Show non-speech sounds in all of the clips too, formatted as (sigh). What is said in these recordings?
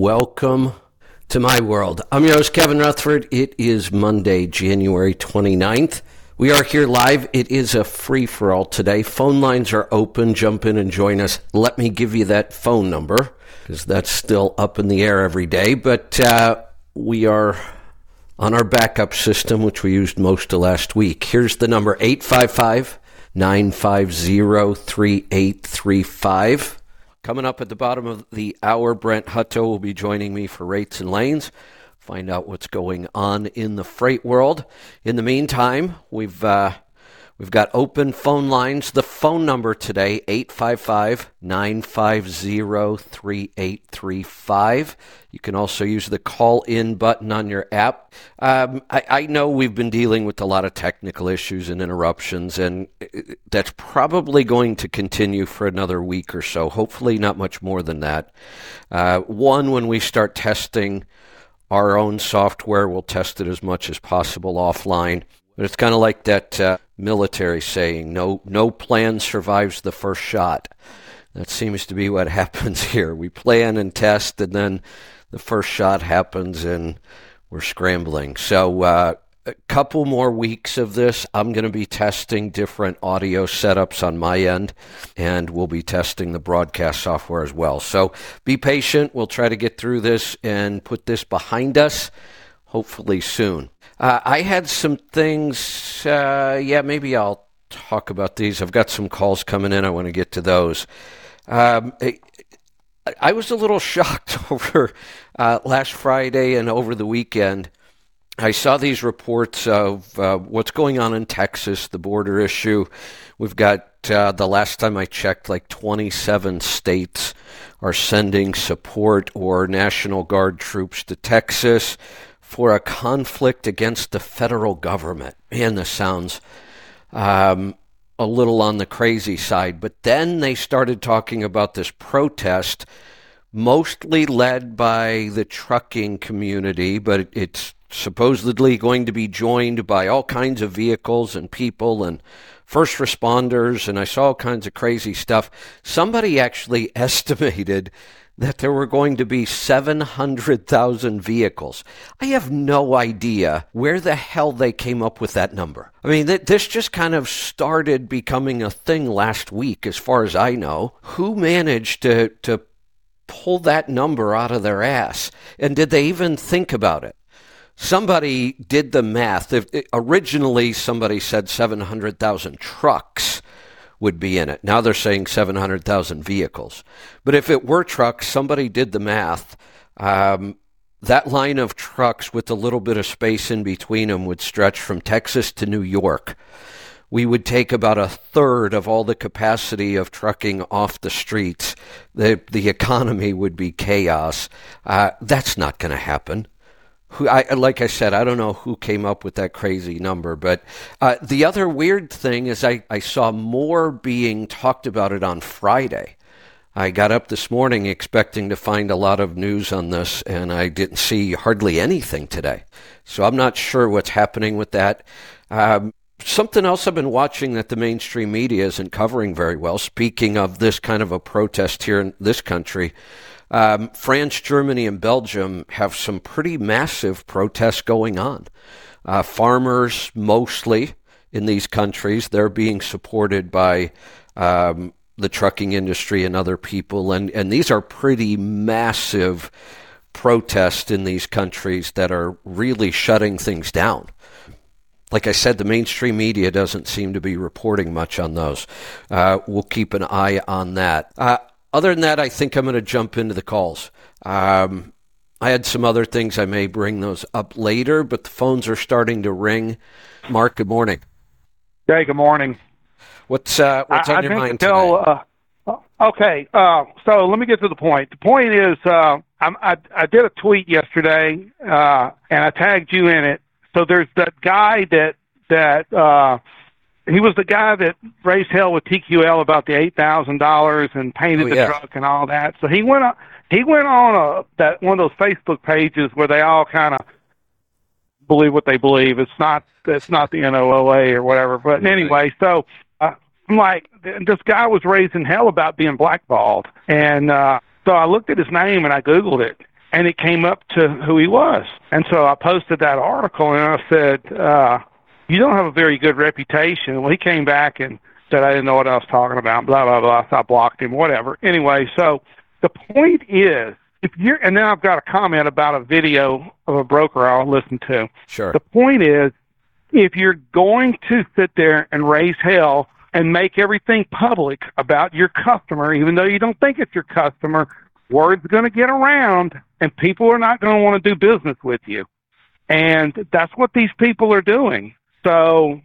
welcome to my world. I'm your host, Kevin Rutherford. It is Monday, January 29th. We are here live. It is a free for all today. Phone lines are open. Jump in and join us. Let me give you that phone number because that's still up in the air every day. But uh, we are on our backup system, which we used most of last week. Here's the number 855 950 3835. Coming up at the bottom of the hour, Brent Hutto will be joining me for Rates and Lanes. Find out what's going on in the freight world. In the meantime, we've uh, we've got open phone lines. The phone number today 855-950-3835. You can also use the call in button on your app. Um, I, I know we've been dealing with a lot of technical issues and interruptions, and that's probably going to continue for another week or so. Hopefully, not much more than that. Uh, one, when we start testing our own software, we'll test it as much as possible offline. But it's kind of like that uh, military saying, "No, no plan survives the first shot." That seems to be what (laughs) happens here. We plan and test, and then the first shot happens, and we're scrambling. So uh, a couple more weeks of this. I'm going to be testing different audio setups on my end, and we'll be testing the broadcast software as well. So be patient. We'll try to get through this and put this behind us, hopefully soon. Uh, I had some things, uh, yeah, maybe I'll talk about these. I've got some calls coming in. I want to get to those. Um, I was a little (laughs) shocked (laughs) over uh, last Friday and over the weekend I saw these reports of uh, what's going on in Texas, the border issue. We've got, uh, the last time I checked, like 27 states are sending support or National Guard troops to Texas for a conflict against the federal government. Man, this sounds um, a little on the crazy side. But then they started talking about this protest, mostly led by the trucking community, but it's supposedly going to be joined by all kinds of vehicles and people and first responders, and I saw all kinds of crazy stuff. Somebody actually (laughs) estimated that there were going to be 700,000 vehicles. I have no idea where the hell they came up with that number. I mean, th- this just kind of started becoming a thing last week, as far as I know. Who managed to, to pull that number out of their ass? And did they even think about it? somebody did the math. If, originally, somebody said 700,000 trucks would be in it. Now they're saying 700,000 vehicles. But if it were trucks, somebody did the math. Um, that line of trucks with a little bit of space in between them would stretch from Texas to New York. We would take about a third of all the capacity of trucking off the streets. The, the economy would be chaos. Uh, that's not going to happen who I like I said, I don't know who came up with that crazy number, but uh, the other weird thing is I, I saw more being talked about it on Friday. I got up this morning expecting to find a lot of news on this, and I didn't see hardly anything today. So I'm not sure what's happening with that. Um, something else I've been watching that the mainstream media isn't covering very well, speaking of this kind of a protest here in this country, um, France, Germany, and Belgium have some pretty massive protests going on. Uh, farmers, mostly in these countries, they're being supported by um, the trucking industry and other people, and, and these are pretty massive protests in these countries that are really shutting things down like I said, the mainstream media doesn't seem to be reporting much on those. Uh, we'll keep an eye on that. Uh, other than that, I think I'm going to jump into the calls. Um, I had some other things. I may bring those up later, but the phones are starting to ring. Mark, good morning. Hey, good morning. What's uh, what's I, on I your mind tell, today? Uh, okay, uh, so let me get to the point. The point is, uh, I, I did a tweet yesterday, uh, and I tagged you in it. So there's that guy that that uh, he was the guy that raised hell with TQL about the eight thousand dollars and painted oh, the truck and all that. So he went on. He went on a that one of those Facebook pages where they all kind of believe what they believe. It's not it's not the NOLA or whatever. But anyway, so uh, I'm like, this guy was raising hell about being blackballed, and uh, so I looked at his name and I googled it, and it came up to who he was. And so I posted that article and I said, uh, "You don't have a very good reputation." Well, he came back and said I didn't know what I was talking about. Blah blah blah. So I blocked him. Whatever. Anyway, so the point is, if you're, and then I've got a comment about a video of a broker I'll listen to. Sure. The point is, if you're going to sit there and raise hell and make everything public about your customer, even though you don't think it's your customer, word's going to get around and people are not going to want to do business with you. And that's what these people are doing. So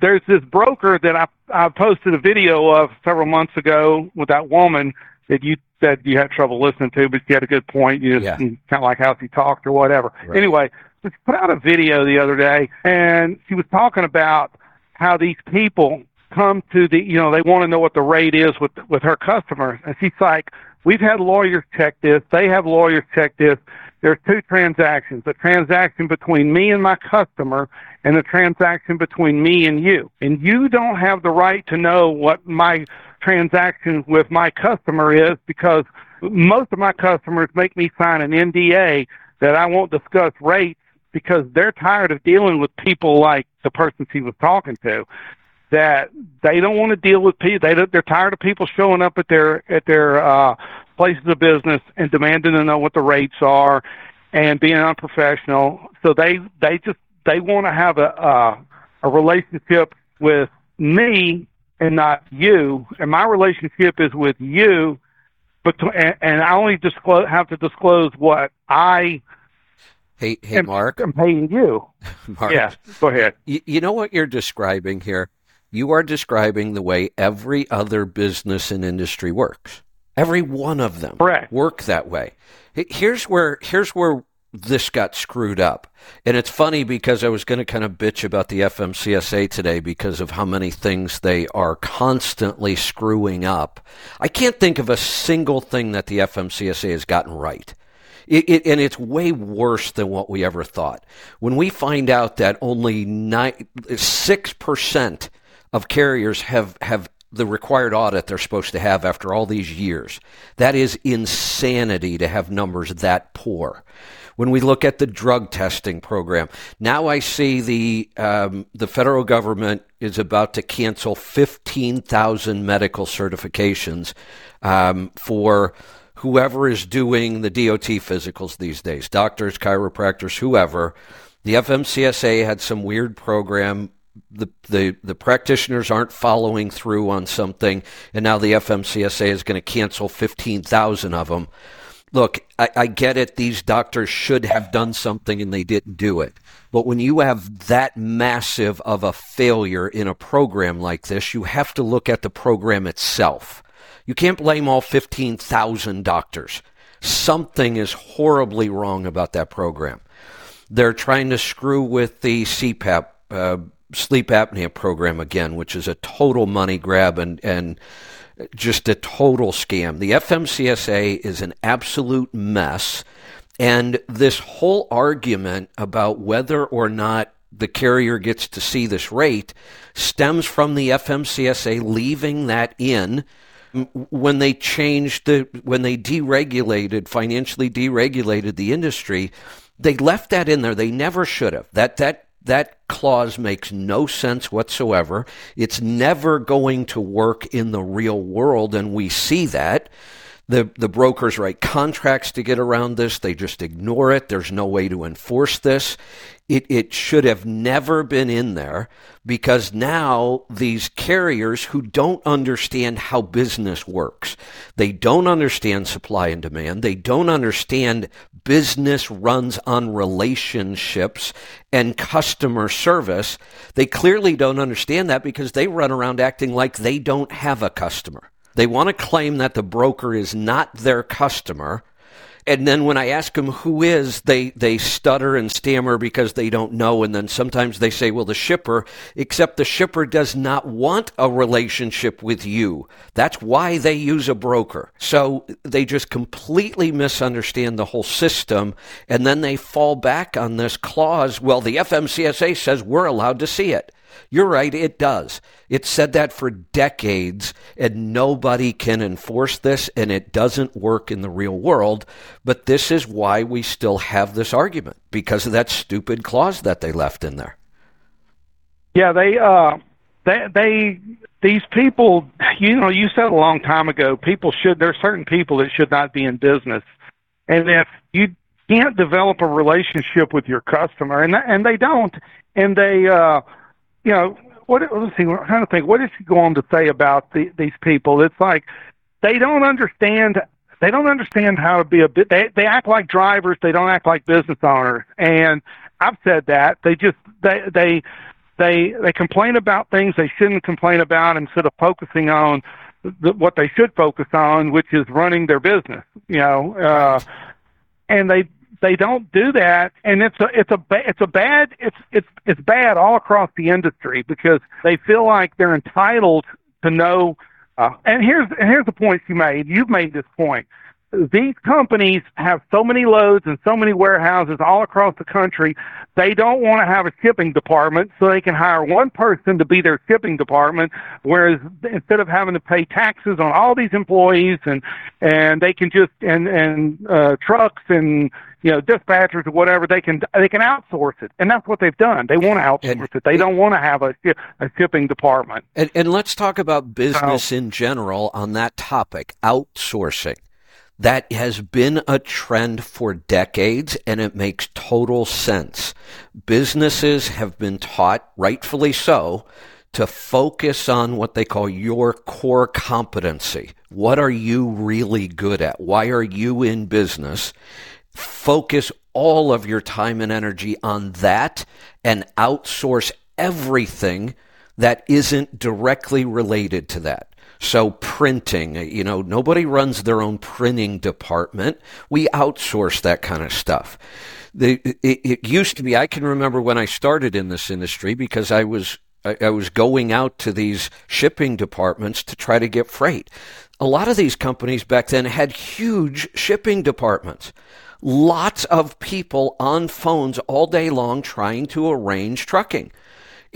there's this broker that I, I posted a video of several months ago with that woman that you said you had trouble listening to, but you had a good point. You just Yeah. kind of like how she talked or whatever. Right. Anyway, she put out a video the other day, and she was talking about how these people come to the, you know, they want to know what the rate is with with her customers, and she's like, "We've had lawyers check this. They have lawyers check this. There's two transactions: the transaction between me and my customer, and the transaction between me and you. And you don't have the right to know what my transaction with my customer is because most of my customers make me sign an NDA that I won't discuss rates because they're tired of dealing with people like the person she was talking to that they don't want to deal with people they don't- they're tired of people showing up at their at their uh places of business and demanding to know what the rates are and being unprofessional so they they just they want to have a uh, a relationship with me and not you and my relationship is with you but and, and I only disclose have to disclose what I Hey, hey, am, Mark. am paying you. (laughs) Mark. Yes, go ahead. You, you know what you're describing here? You are describing the way every other business and industry works. Every one of them Correct. work that way. Here's where here's where this got screwed up. And it's funny because I was going to kind of bitch about the FMCSA today because of how many things they are constantly screwing up. I can't think of a single thing that the FMCSA has gotten right. It, it, and it's way worse than what we ever thought. When we find out that only nine, six percent of carriers have have the required audit they're supposed to have after all these years, that is insanity to have numbers that poor. When we look at the drug testing program, now I see the um, the federal government is about to cancel fifteen thousand medical certifications um, for whoever is doing the DOT physicals these days, doctors, chiropractors, whoever. The FMCSA had some weird program. The, the, the practitioners aren't following through on something, and now the FMCSA is going to cancel 15,000 of them. Look, I, I get it. These doctors should have done something and they didn't do it. But when you have that massive of a failure in a program like this, you have to look at the program itself. You can't blame all 15,000 doctors. Something is horribly wrong about that program. They're trying to screw with the CPAP, uh, sleep apnea program again, which is a total money grab and, and just a total scam. The FMCSA is an absolute mess. And this whole argument about whether or not the carrier gets to see this rate stems from the FMCSA leaving that in when they changed the when they deregulated financially deregulated the industry they left that in there they never should have that that that clause makes no sense whatsoever. It's never going to work in the real world and we see that the the brokers write contracts to get around this. They just ignore it. There's no way to enforce this. It it should have never been in there because now these carriers who don't understand how business works they don't understand supply and demand. They don't understand business runs on relationships and customer service. They clearly don't understand that because they run around acting like they don't have a customer they want to claim that the broker is not their customer. And then when I ask them who is, they, they stutter and stammer because they don't know. And then sometimes they say, well, the shipper, except the shipper does not want a relationship with you. That's why they use a broker. So they just completely misunderstand the whole system. And then they fall back on this clause. Well, the FMCSA says we're allowed to see it. You're right, it does. It said that for decades, and nobody can enforce this, and it doesn't work in the real world. But this is why we still have this argument because of that stupid clause that they left in there. Yeah, they uh, they they these people. You know, you said a long time ago, people should. There are certain people that should not be in business, and if you can't develop a relationship with your customer, and and they don't, and they, uh, you know, what? Let's see. I'm trying to think. What is he going to say about the, these people? It's like they don't understand. They don't understand how to be a bit. They they act like drivers. They don't act like business owners. And I've said that they just they they they they complain about things they shouldn't complain about instead of focusing on the, what they should focus on, which is running their business. You know, uh, and they they don't do that, and it's a it's a it's a bad it's it's it's bad all across the industry because they feel like they're entitled to know. Uh, and here's and here's the point you made. You've made this point these companies have so many loads and so many warehouses all across the country. They don't want to have a shipping department, so they can hire one person to be their shipping department. Whereas instead of having to pay taxes on all these employees and and they can just and and uh, trucks and you know dispatchers or whatever, they can they can outsource it, and that's what they've done. They want to outsource and, it. They don't want to have a a shipping department. And, and let's talk about business so, in general on that topic, outsourcing. That has been a trend for decades and it makes total sense. Businesses have been taught, rightfully so, to focus on what they call your core competency. What are you really good at? Why are you in business? Focus all of your time and energy on that and outsource everything that isn't directly related to that. So printing, you know, nobody runs their own printing department. We outsource that kind of stuff. The, it, it used to be, I can remember when I started in this industry because I was I, was going out to these shipping departments to try to get freight. A lot of these companies back then had huge shipping departments. Lots of people on phones all day long trying to arrange trucking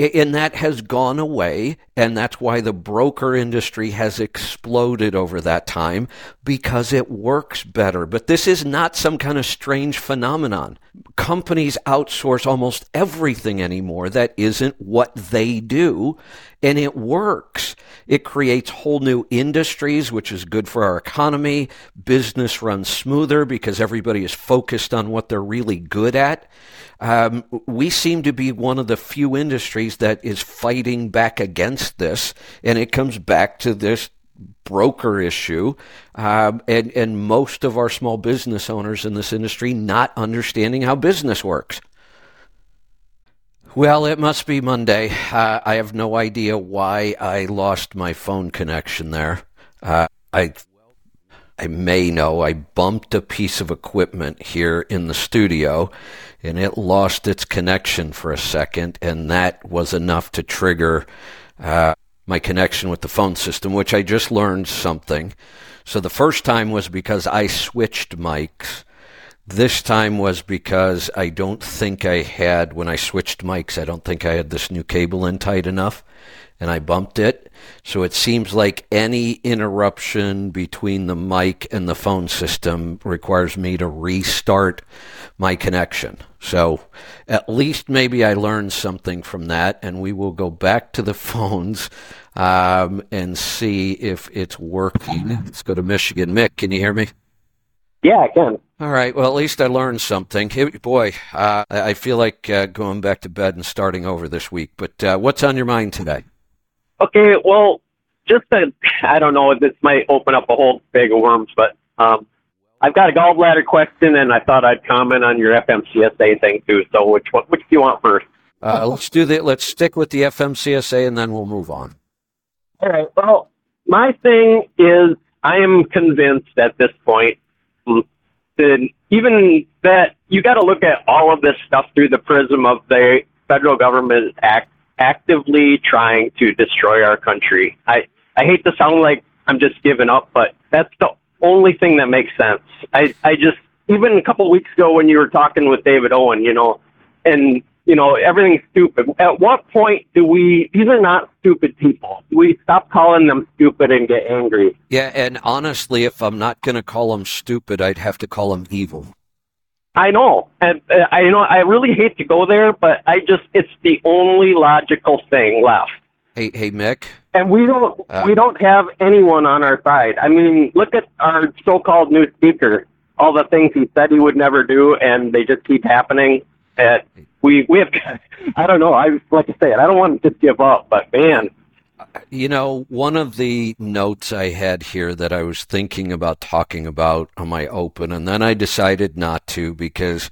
and that has gone away and that's why the broker industry has exploded over that time because it works better. But this is not some kind of strange phenomenon. Companies outsource almost everything anymore that isn't what they do and it works. It creates whole new industries which is good for our economy. Business runs smoother because everybody is focused on what they're really good at. Um, we seem to be one of the few industries that is fighting back against this, and it comes back to this broker issue, um, and and most of our small business owners in this industry not understanding how business works. Well, it must be Monday. Uh, I have no idea why I lost my phone connection there. Uh, I I may know I bumped a piece of equipment here in the studio and it lost its connection for a second, and that was enough to trigger uh, my connection with the phone system, which I just learned something. So the first time was because I switched mics. This time was because I don't think I had, when I switched mics, I don't think I had this new cable in tight enough and I bumped it. So it seems like any interruption between the mic and the phone system requires me to restart my connection. So at least maybe I learned something from that, and we will go back to the (laughs) phones um, and see if it's working. Let's go to Michigan. Mick, can you hear me? Yeah, I can. All right. Well, at least I learned something. Boy, uh, I feel like uh, going back to bed and starting over this week. But uh, what's on your mind today? Okay, well, just to, I don't know, this might open up a whole bag of worms, but um, I've got a gallbladder question, and I thought I'd comment on your FMCSA thing too. So, which one, which do you want first? Uh, let's do the. Let's stick with the FMCSA, and then we'll move on. All right. Well, my thing is, I am convinced at this point even that you got to look at all of this stuff through the prism of the federal government act actively trying to destroy our country. I, I hate to sound like I'm just giving up, but that's the only thing that makes sense. I, I just, even a couple of weeks ago when you were talking with David Owen, you know, and you know, everything's stupid. At what point do we, these are not stupid people. Do we stop calling them stupid and get angry? Yeah, and honestly, if I'm not going to call them stupid, I'd have to call them evil. I know, and uh, I know I really hate to go there, but I just it's the only logical thing left. Hey, hey, Mick. And we don't Uh, we don't have anyone on our side. I mean, look at our so-called new speaker. All the things he said he would never do, and they just keep happening. And we we have (laughs) I don't know. I like I said, I don't want to give up, but man, You know, one of the notes I had here that I was thinking about talking about on my open, and then I decided not to because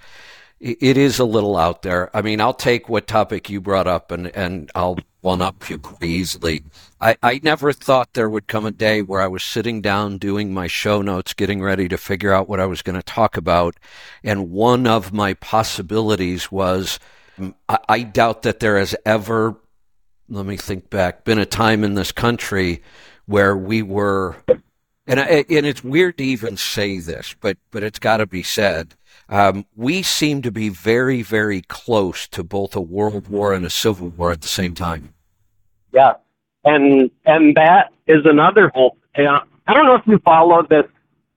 it is a little out there. I mean, I'll take what topic you brought up and, and I'll one up you pretty easily. I, I never thought there would come a day where I was sitting down doing my show notes, getting ready to figure out what I was going to talk about. And one of my possibilities was mm, I, I doubt that there has ever let me think back, been a time in this country where we were, and I, and it's weird to even say this, but but it's got to be said. Um, we seem to be very very close to both a world war and a civil war at the same time. Yeah. And and that is another whole. Yeah, I don't know if you follow this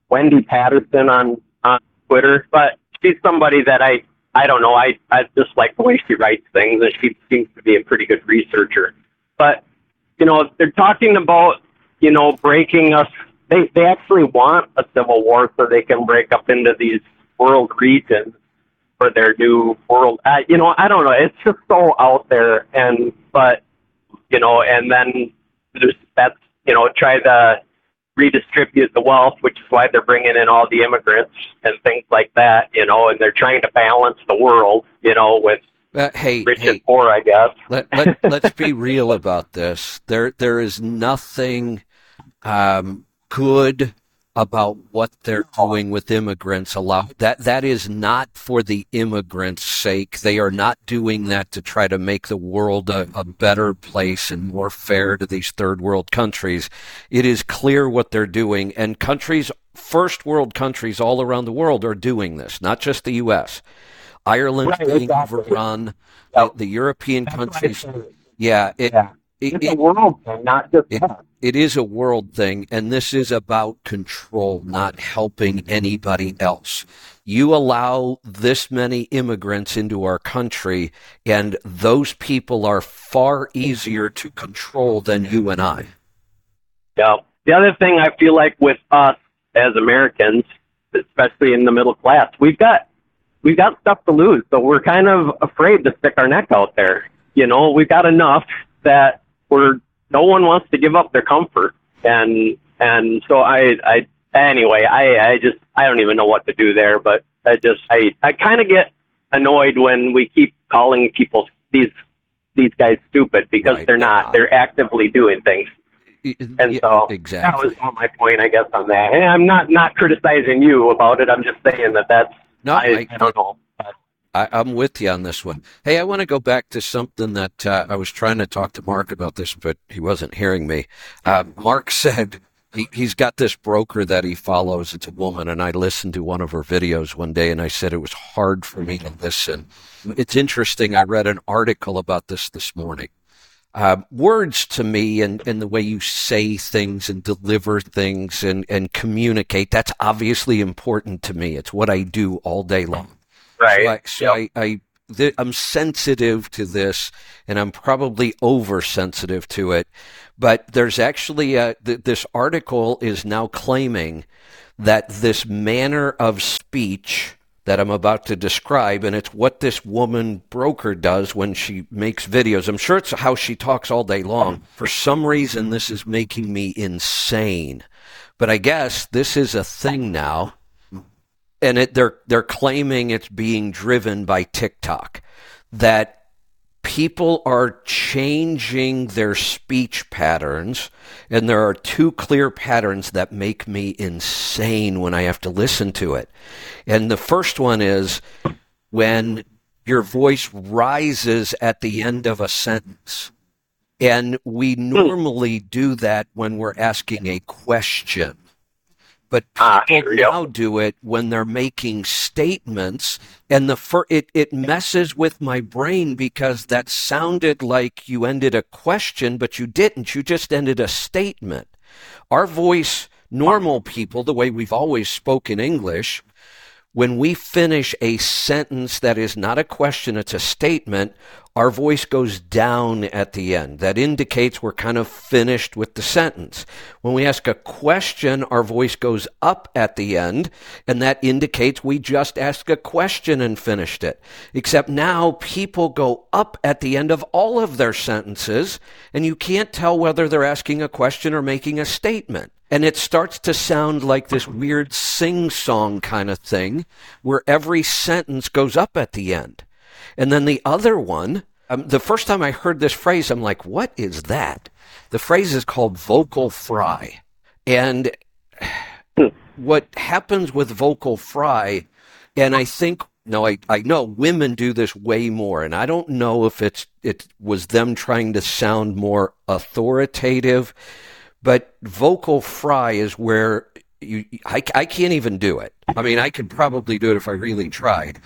Wendy Patterson on on Twitter, but she's somebody that I I don't know. I I just like the way she writes things, and she seems to be a pretty good researcher. But you know, they're talking about you know breaking us. They they actually want a civil war so they can break up into these world regions for their new world. Uh, you know, I don't know. It's just so out there, and but you know, and then there's that's you know try to redistribute the wealth, which is why they're bringing in all the immigrants and things like that, you know, and they're trying to balance the world, you know, with Uh, hey, rich hey, and poor, I guess. let, let, let's be real about this. There, there is nothing um, good about what they're doing with immigrants. Allow that that is not for the immigrants' sake. They are not doing that to try to make the world a, a better place and more fair to these third world countries. It is clear what they're doing, and countries, first world countries all around the world, are doing this. Not just the U.S. Ireland Right, being exactly. overrun. Yep. The, the European That's countries. Yeah, it, Yeah. it, It's a world thing, not just it- us. It is a world thing, and this is about control, not helping anybody else. You allow this many immigrants into our country, and those people are far easier to control than you and I. Yeah. The other thing I feel like with us as Americans, especially in the middle class, we've got we've got stuff to lose, so we're kind of afraid to stick our neck out there. You know, we've got enough that we're no one wants to give up their comfort, and and so I I anyway I I just I don't even know what to do there, but I just I I kind of get annoyed when we keep calling people these these guys stupid because Right. they're not. They're actively doing things. And Yeah, so that was my point, I guess, on that. And I'm not not criticizing you about it. I'm just saying that that's No, I, I, I don't know. I, I'm with you on this one. Hey, I want to go back to something that uh, I was trying to talk to Mark about this, but he wasn't hearing me. Uh, Mark (laughs) said he, he's got this broker that he follows. It's a woman, and I listened to one of her videos one day, and I said it was hard for me to listen. It's interesting. I read an article about this this morning. Uh, words to me and, and the way you say things and deliver things and, and communicate, that's obviously important to me. It's what I do all day long. Right. I, so I, I th- I'm sensitive to this, and I'm probably oversensitive to it. But there's actually a, th- this article is now claiming that this manner of speech that I'm about to describe, and it's what this woman broker does when she makes videos. I'm sure it's how she talks all day long. For some reason, this is making me insane. But I guess this is a thing now and it, they're they're claiming it's being driven by TikTok that people are changing their speech patterns and there are two clear patterns that make me insane when I have to listen to it. And the first one is when your voice rises at the end of a sentence. And we normally do that when we're asking a question But Ah, people sure, yep. now do it when they're making statements, and the fir- it it messes with my brain because that sounded like you ended a question, but you didn't. You just ended a statement. Our voice, normal people, the way we've always spoken English, when we finish a sentence that is not a question, it's a statement, our voice goes down at the end. That indicates we're kind of finished with the sentence. When we ask a question, our voice goes up at the end, and that indicates we just asked a question and finished it. Except now people go up at the end of all of their sentences, and you can't tell whether they're asking a question or making a statement. And it starts to sound like this weird sing song kind of thing where every sentence goes up at the end. And then the other one, um, the first time I heard this phrase, I'm like, what is that? The phrase is called vocal fry. And what happens with vocal fry, and I think, no, I, I know women do this way more, and I don't know if it's it was them trying to sound more authoritative, but vocal fry is where you I, I can't even do it. I mean, I could probably do it if I really tried,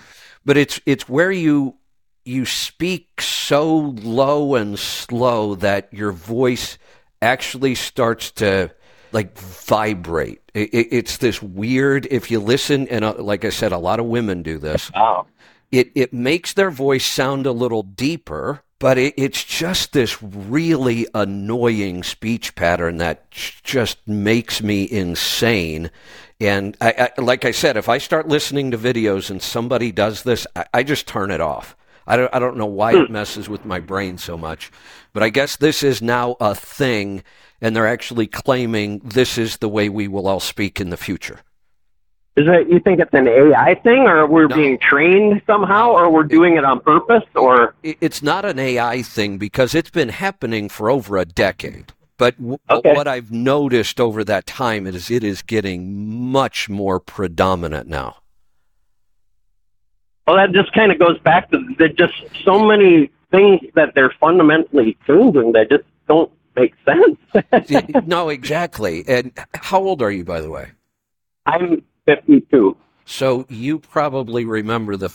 but it's it's where you you speak so low and slow that your voice actually starts to like vibrate. It, it, it's this weird. If you listen, and uh, like I said, a lot of women do this. Oh. It it makes their voice sound a little deeper, but it, it's just this really annoying speech pattern that just makes me insane. And I, I, like I said, if I start listening to videos and somebody does this, I, I just turn it off. I don't, I don't know why it hmm. messes with my brain so much, but I guess this is now a thing, and they're actually claiming this is the way we will all speak in the future. Is it you think it's an AI thing, or we're No. being trained somehow, or we're doing it on purpose, or It's not an AI thing because it's been happening for over a decade. But w- Okay. what I've noticed over that time is it is getting much more predominant now. well, that just kind of goes back to there's just so many things that they're fundamentally changing that just don't make sense. (laughs) no, exactly. And how old are you, by the way? I'm 52. So you probably remember the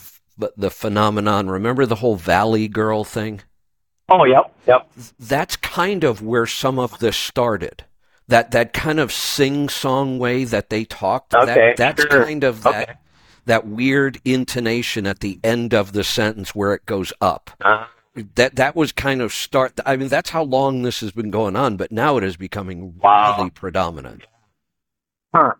the phenomenon. Remember the whole Valley Girl thing? Oh, yep, yep. That's kind of where some of this started. That that kind of sing song way that they talked. Okay, that, that's sure. kind of that Okay. that weird intonation at the end of the sentence where it goes up. Uh, That that was kind of start. I mean, that's how long this has been going on, but now it is becoming Wow. really predominant. huh.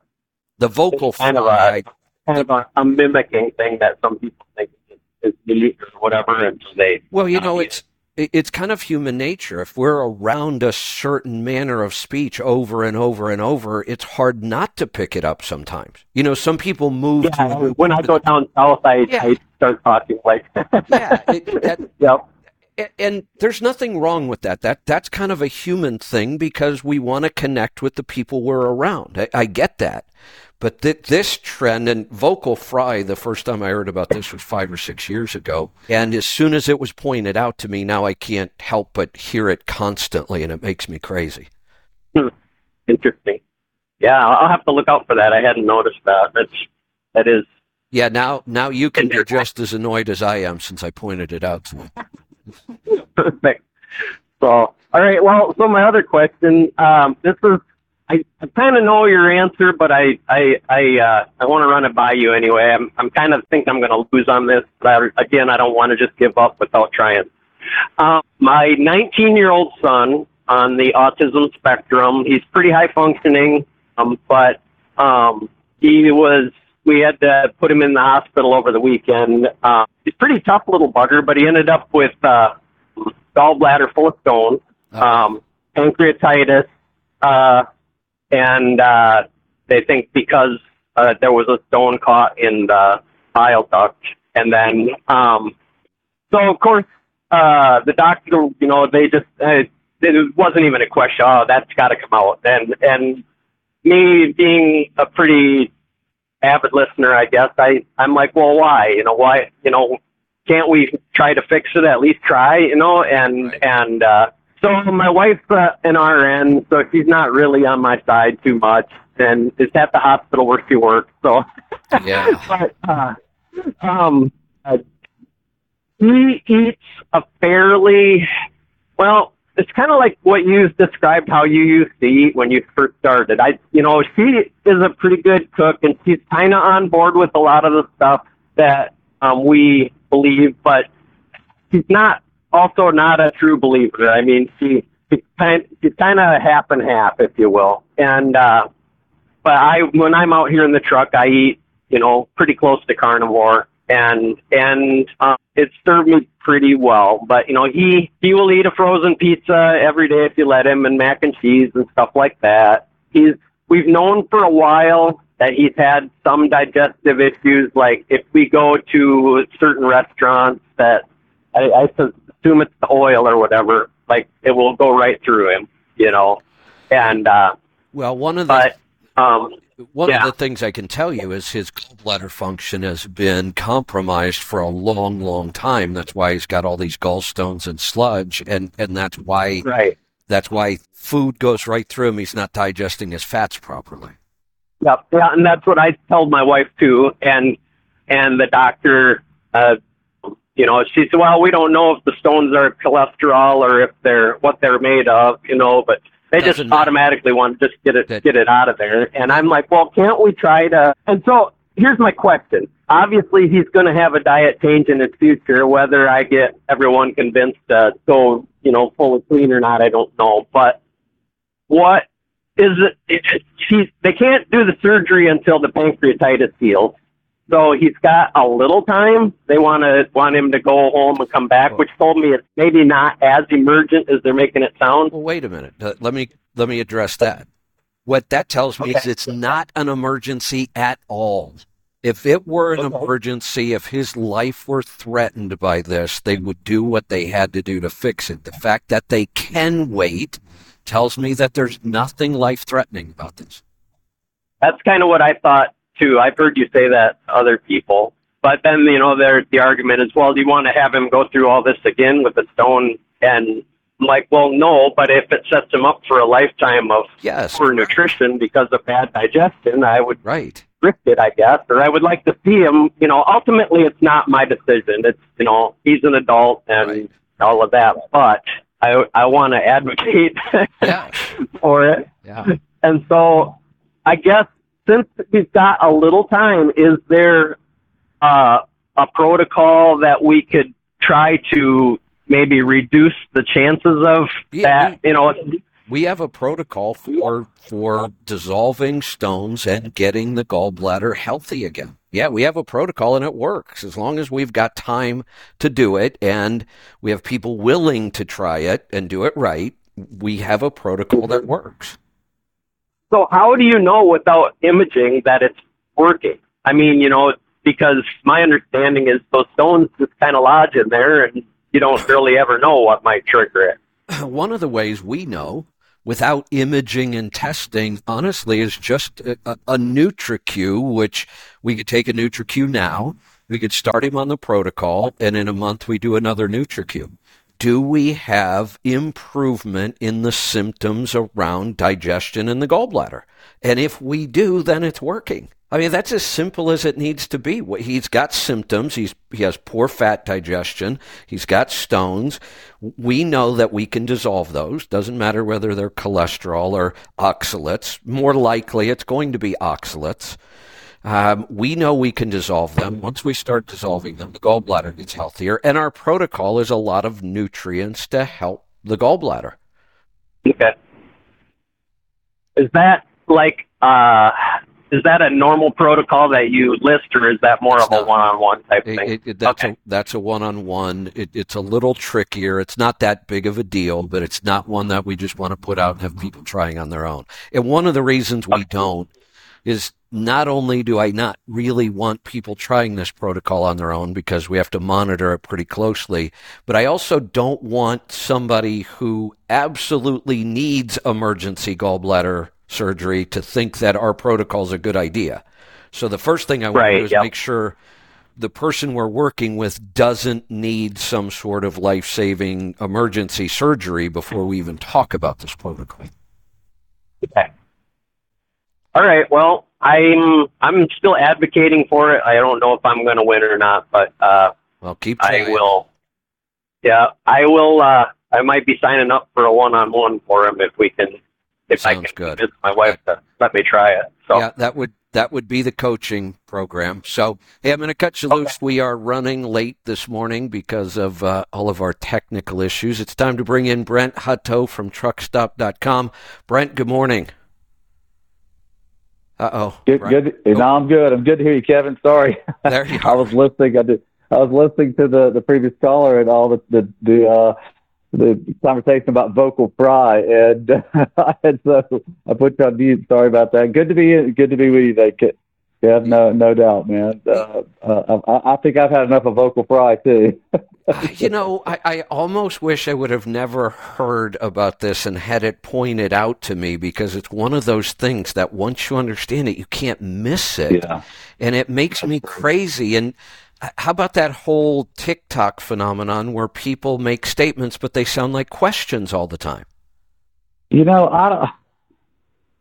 The vocal It's kind of a kind of a, a mimicking thing that some people think is, is neat or whatever, and they. Well, you know, it's it's kind of human nature. If we're around a certain manner of speech over and over and over, it's hard not to pick it up sometimes. You know, some people move Yeah, to when I go down south, I, Yeah. I start talking like. yeah, it, that, (laughs) yep. And there's nothing wrong with that. That that's kind of a human thing because we want to connect with the people we're around. I, I get that, but th- this trend and vocal fry. The first time I heard about this was five or six years ago, and as soon as it was pointed out to me, now I can't help but hear it constantly, and it makes me crazy. Hmm. Interesting. Yeah, I'll I'll have to look out for that. I hadn't noticed that. That's that is Yeah, now now you can be just as annoyed as I am since I pointed it out to you. Perfect. So, all right. Well, so my other question, um, this is, I, I kind of know your answer, but I, I, I, uh, I want to run it by you anyway. I'm, I'm kind of think I'm going to lose on this, but I, again, I don't want to just give up without trying. Um, my 19 year old son on the autism spectrum, he's pretty high functioning, um, but, um, he was, we had to put him in the hospital over the weekend. Uh, he's a pretty tough little bugger, but he ended up with, uh, gallbladder full of stones, um, pancreatitis, uh, and uh, they think because uh, there was a stone caught in the bile duct, and then um, so of course uh, the doctor, you know, they just uh, it wasn't even a question. Oh, that's got to come out, and and me being a pretty avid listener, I guess I I'm like, well, why? You know, why? You know, can't we try to fix it? At least try, you know. And Right. and uh, so my wife's uh, an RN, so she's not really on my side too much. and is at the hospital where she works. So, Yeah. (laughs) but uh, um, uh, he eats a fairly well. It's kind of like what you described how you used to eat when you first started. I, you know, she is a pretty good cook, and she's kind of on board with a lot of the stuff that um, we believe, but she's not also not a true believer. I mean, she she's kind kind of half and half, if you will. And uh, but I when I'm out here in the truck, I eat you know pretty close to carnivore, and and um, it served me pretty well. But you know he he will eat a frozen pizza every day if you let him, and mac and cheese and stuff like that. He's we've known for a while that he's had some digestive issues. Like if we go to certain restaurants that I, I assume it's the oil or whatever, like it will go right through him, you know. And uh, Well, one of the but um, one yeah. of the things I can tell you is his gallbladder function has been compromised for a long, long time. That's why he's got all these gallstones and sludge, and and that's why right. that's why food goes right through him. He's not digesting his fats properly. Yep. Yeah, and that's what I told my wife too. And and the doctor, uh, you know, she said, "Well, we don't know if the stones are cholesterol or if they're what they're made of, you know, but they Doesn't just matter. automatically want to just get it That- get it out of there." And I'm like, "Well, can't we try to?" And so here's my question. Obviously, he's going to have a diet change in his future. Whether I get everyone convinced to go, you know, fully clean or not, I don't know. But what is it, it he's they can't do the surgery until the pancreatitis heals. So he's got a little time. They want to want him to go home and come back, which told me it's maybe not as emergent as they're making it sound. Well, wait a minute. Uh, Let me let me address that. What that tells me is it's not an emergency at all. If it were an Okay. emergency, if his life were threatened by this, they would do what they had to do to fix it. The fact that they can wait tells me that there's nothing life threatening about this. That's kind of what I thought too. I've heard you say that to other people, but then you know, there the argument is, well, do you want to have him go through all this again with the stone? And I'm like, well, no, but if it sets him up for a lifetime of Yes. poor nutrition because of bad digestion, I would Right. restrict it, I guess, or I would like to see him. You know, ultimately, it's not my decision. It's you know, he's an adult and Right. all of that, but I I want to advocate Yeah. (laughs) for it. Yeah. And so, I guess since we've got a little time, is there uh, a protocol that we could try to maybe reduce the chances of Yeah, that? You know, We have a protocol for for dissolving stones and getting the gallbladder healthy again. Yeah, we have a protocol and it works as long as we've got time to do it and we have people willing to try it and do it right. We have a protocol that works. So how do you know without imaging that it's working? I mean, you know, because my understanding is those stones just kind of lodge in there, and you don't really ever know what might trigger it. (laughs) One of the ways we know without imaging and testing, honestly, is just a, a, a NutriQ, which we could take a NutriQ now. We could start him on the protocol, and in a month we do another NutriQ. Do we have improvement in the symptoms around digestion in the gallbladder? And if we do, then it's working. I mean, that's as simple as it needs to be. He's got symptoms. He's, he has poor fat digestion. He's got stones. We know that we can dissolve those. Doesn't matter whether they're cholesterol or oxalates. More likely, it's going to be oxalates. Um, we know we can dissolve them. Once we start dissolving them, the gallbladder gets healthier. And our protocol is a lot of nutrients to help the gallbladder. Okay. Is that like uh is that a normal protocol that you list or is that more It's of a not. one-on-one type It, thing? it, it- that's Okay. a that's a one-on-one. It's a little trickier. It's not that big of a deal, but it's not one that we just want to put out and have people trying on their own. And one of the reasons we don't is not only do I not really want people trying this protocol on their own because we have to monitor it pretty closely, but I also don't want somebody who absolutely needs emergency gallbladder surgery to think that our protocol is a good idea. So the first thing I want to do is yep. make sure the person we're working with doesn't need some sort of life-saving emergency surgery before we even talk about this protocol. Okay. All right. Well, I'm I'm still advocating for it. I don't know if I'm going to win or not, but uh, Well, keep I will. Yeah, I will. Uh, I might be signing up for a one-on-one for him if we can. If I Sounds can good. convince my wife to let me try it. So Yeah, that would that would be the coaching program. So, hey, I'm going to cut you loose. We are running late this morning because of uh, all of our technical issues. It's time to bring in Brent Hutto from TruckStop.com. Brent, good morning. Uh oh. Good, good. No, I'm good. I'm good to hear you, Kevin. Sorry, There you (laughs) I was listening. I did. I was listening to the the previous caller and all the the the, uh, the conversation about vocal fry, and (laughs) and so I put you on mute. Sorry about that. Good to be good to be with you, today, Kev. No, no doubt, man. Uh, uh, I, I think I've had enough of vocal fry too. (laughs) you know, I, I almost wish I would have never heard about this and had it pointed out to me because it's one of those things that once you understand it, you can't miss it. Yeah. And it makes me crazy. And uh, how about that whole TikTok phenomenon where people make statements, but they sound like questions all the time? You know, I don't.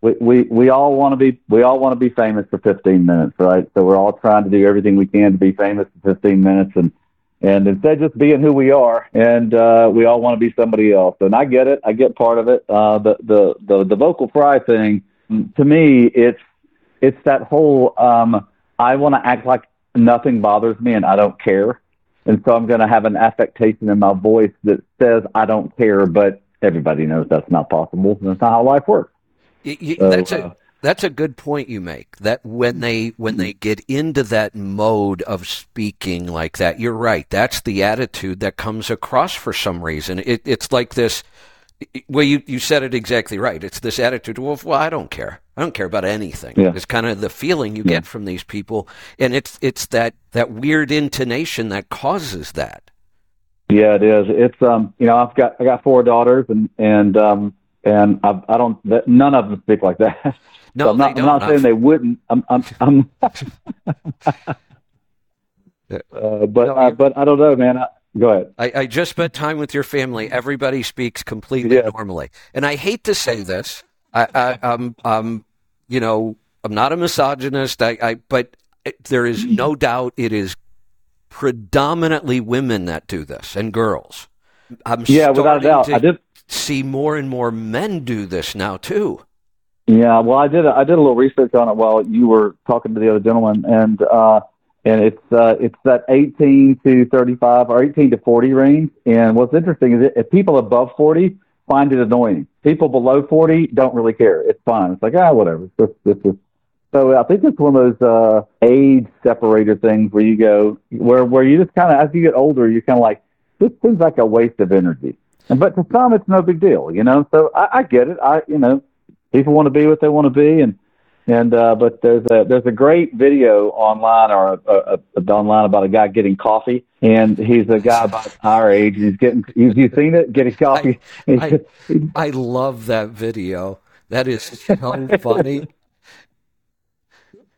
We, we we all want to be we all want to be famous for 15 minutes, right? So we're all trying to do everything we can to be famous for 15 minutes, and and instead just being who we are, and uh, we all want to be somebody else. And I get it, I get part of it. Uh, the the the the vocal fry thing, to me, it's it's that whole um, I want to act like nothing bothers me and I don't care, and so I'm going to have an affectation in my voice that says I don't care, but everybody knows that's not possible. That's not how life works. Y- y- So, that's a uh, that's a good point you make. That when they when they get into that mode of speaking like that, you're right. That's the attitude that comes across for some reason. It, it's like this. Well, you, you said it exactly right. It's this attitude. Well, well, I don't care. I don't care about anything. Yeah. It's kind of the feeling you Yeah. get from these people, and it's it's that that weird intonation that causes that. Yeah, it is. It's um, you know, I've got I got four daughters, and and um, and I, I don't. That, none of them speak like that. (laughs) No, so I'm not. I'm not saying they wouldn't. I'm. I'm. I'm (laughs) (laughs) uh, but No, you're- but I don't know, man. I, go ahead. I, I just spent time with your family. Everybody speaks completely Yeah. normally, and I hate to say this. I, I, I'm, um, you know, I'm not a misogynist. I, I, but there is no doubt it is predominantly women that do this and girls. I'm Yeah, without a doubt. to I did. see more and more men do this now too. Yeah, well, I did. I did a little research on it while you were talking to the other gentleman, and uh, and it's uh, it's that 18 to 35 or 18 to 40 range. And what's interesting is if people above 40 find it annoying, people below 40 don't really care. It's fine. It's like ah, whatever. This, this is. So I think it's one of those uh, age separator things where you go where where you just kind of as you get older, you're kind of like this seems like a waste of energy. But to some, it's no big deal, you know. So I, I get it. I you know people want to be what they want to be and and uh but there's a there's a great video online or a, a, a, online about a guy getting coffee and he's a guy about (laughs) our age and he's getting have you seen it getting coffee he's I- (laughs) I love that video. That is so (laughs) funny.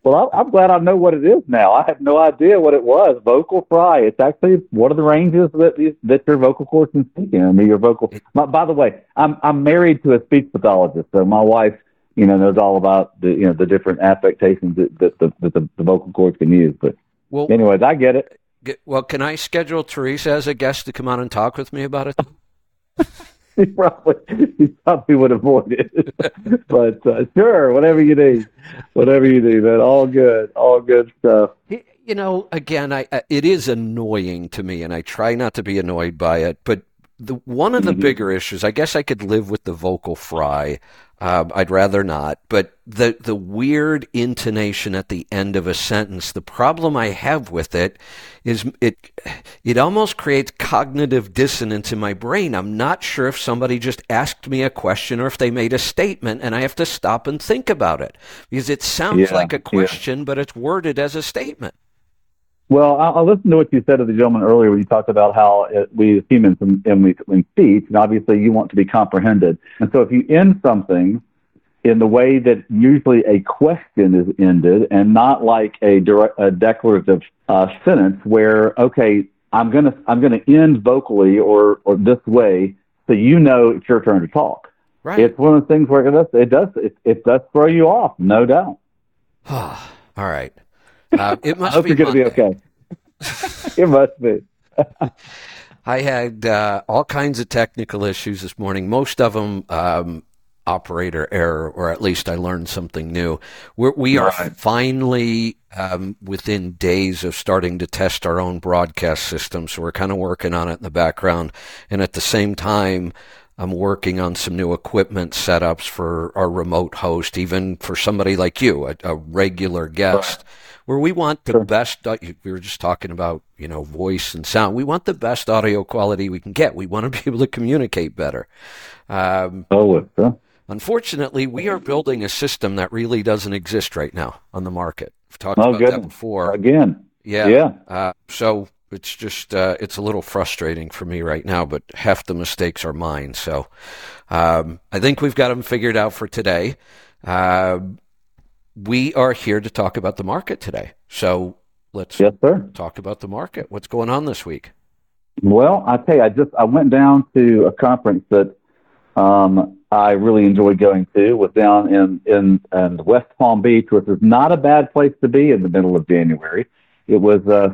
Well I, i'm glad i know what it is now. I had no idea what it was. Vocal fry. It's actually one of the ranges that these- that your vocal cords can speak in. I mean, your vocal my, by the way i'm i'm married to a speech pathologist so my wife you know knows all about the you know the different affectations that, that, the, that the, the vocal cords can use but Well, anyways i get it. Get- Well, can I schedule Teresa as a guest to come on and talk with me about it? (laughs) (laughs) he probably he probably would avoid it. (laughs) but uh, sure, whatever you need, whatever you need, man. All good, all good stuff. You know, again, I, I it is annoying to me, and I try not to be annoyed by it. But the one of the Mhm. bigger issues, I guess, I could live with the vocal fry. Um, I'd rather not. But the the weird intonation at the end of a sentence. The problem I have with it is it it almost creates cognitive dissonance in my brain. I'm not sure if somebody just asked me a question or if they made a statement, and I have to stop and think about it because it sounds Yeah, like a yeah. question, but it's worded as a statement. Well, I, I listened to what you said to the gentleman earlier when you talked about how it, we as humans in, we- in speech, and obviously you want to be comprehended. And so if you end something in the way that usually a question is ended and not like a, direct, a declarative uh, sentence where, okay, I'm going to I'm gonna end vocally or, or this way so you know it's your turn to talk. Right. It's one of the things where it does it does it, it does throw you off, no doubt. (sighs) All right. Uh, it I must hope be you're going to be okay. (laughs) it must be. (laughs) I had uh, all kinds of technical issues this morning. Most of them um, operator error, or at least I learned something new. We're, we are Right. finally um, within days of starting to test our own broadcast system, so we're kind of working on it in the background. And at the same time, I'm working on some new equipment setups for our remote host, even for somebody like you, a, a regular guest, where we want the Sure. best. uh, We were just talking about, you know, voice and sound. We want the best audio quality we can get. We want to be able to communicate better. Um, Oh, unfortunately, we are building a system that really doesn't exist right now on the market. We've talked Oh, about that before. again. Yeah. Yeah. Uh, so it's just uh, it's a little frustrating for me right now, but half the mistakes are mine. So um, I think we've got them figured out for today. Um we are here to talk about the market today. So let's Yes, sir. talk about the market. What's going on this week? Well, I tell you, I just I went down to a conference that um, I really enjoyed going to. Was down in in, in West Palm Beach, which is not a bad place to be in the middle of January. It was uh,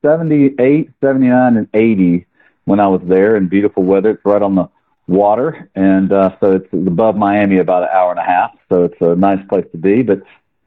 78, 79, and 80 when I was there in beautiful weather. It's right on the water, and uh, so it's above Miami about an hour and a half. So it's a nice place to be. But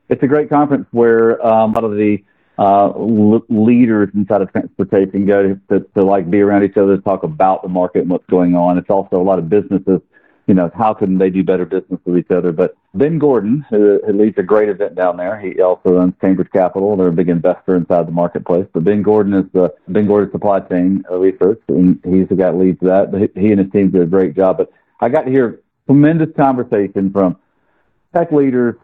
it's a great conference where um, a lot of the uh, l- leaders inside of transportation go to, to, to like be around each other to talk about the market and what's going on. It's also a lot of businesses, you know, how can they do better business with each other? But Ben Gordon, who, who leads a great event down there, he also owns Cambridge Capital. They're a big investor inside the marketplace. But Ben Gordon is the Ben Gordon Supply Chain Research, and he's the guy that leads that. But he, he and his team do a great job. But I got to hear tremendous conversation from tech leaders,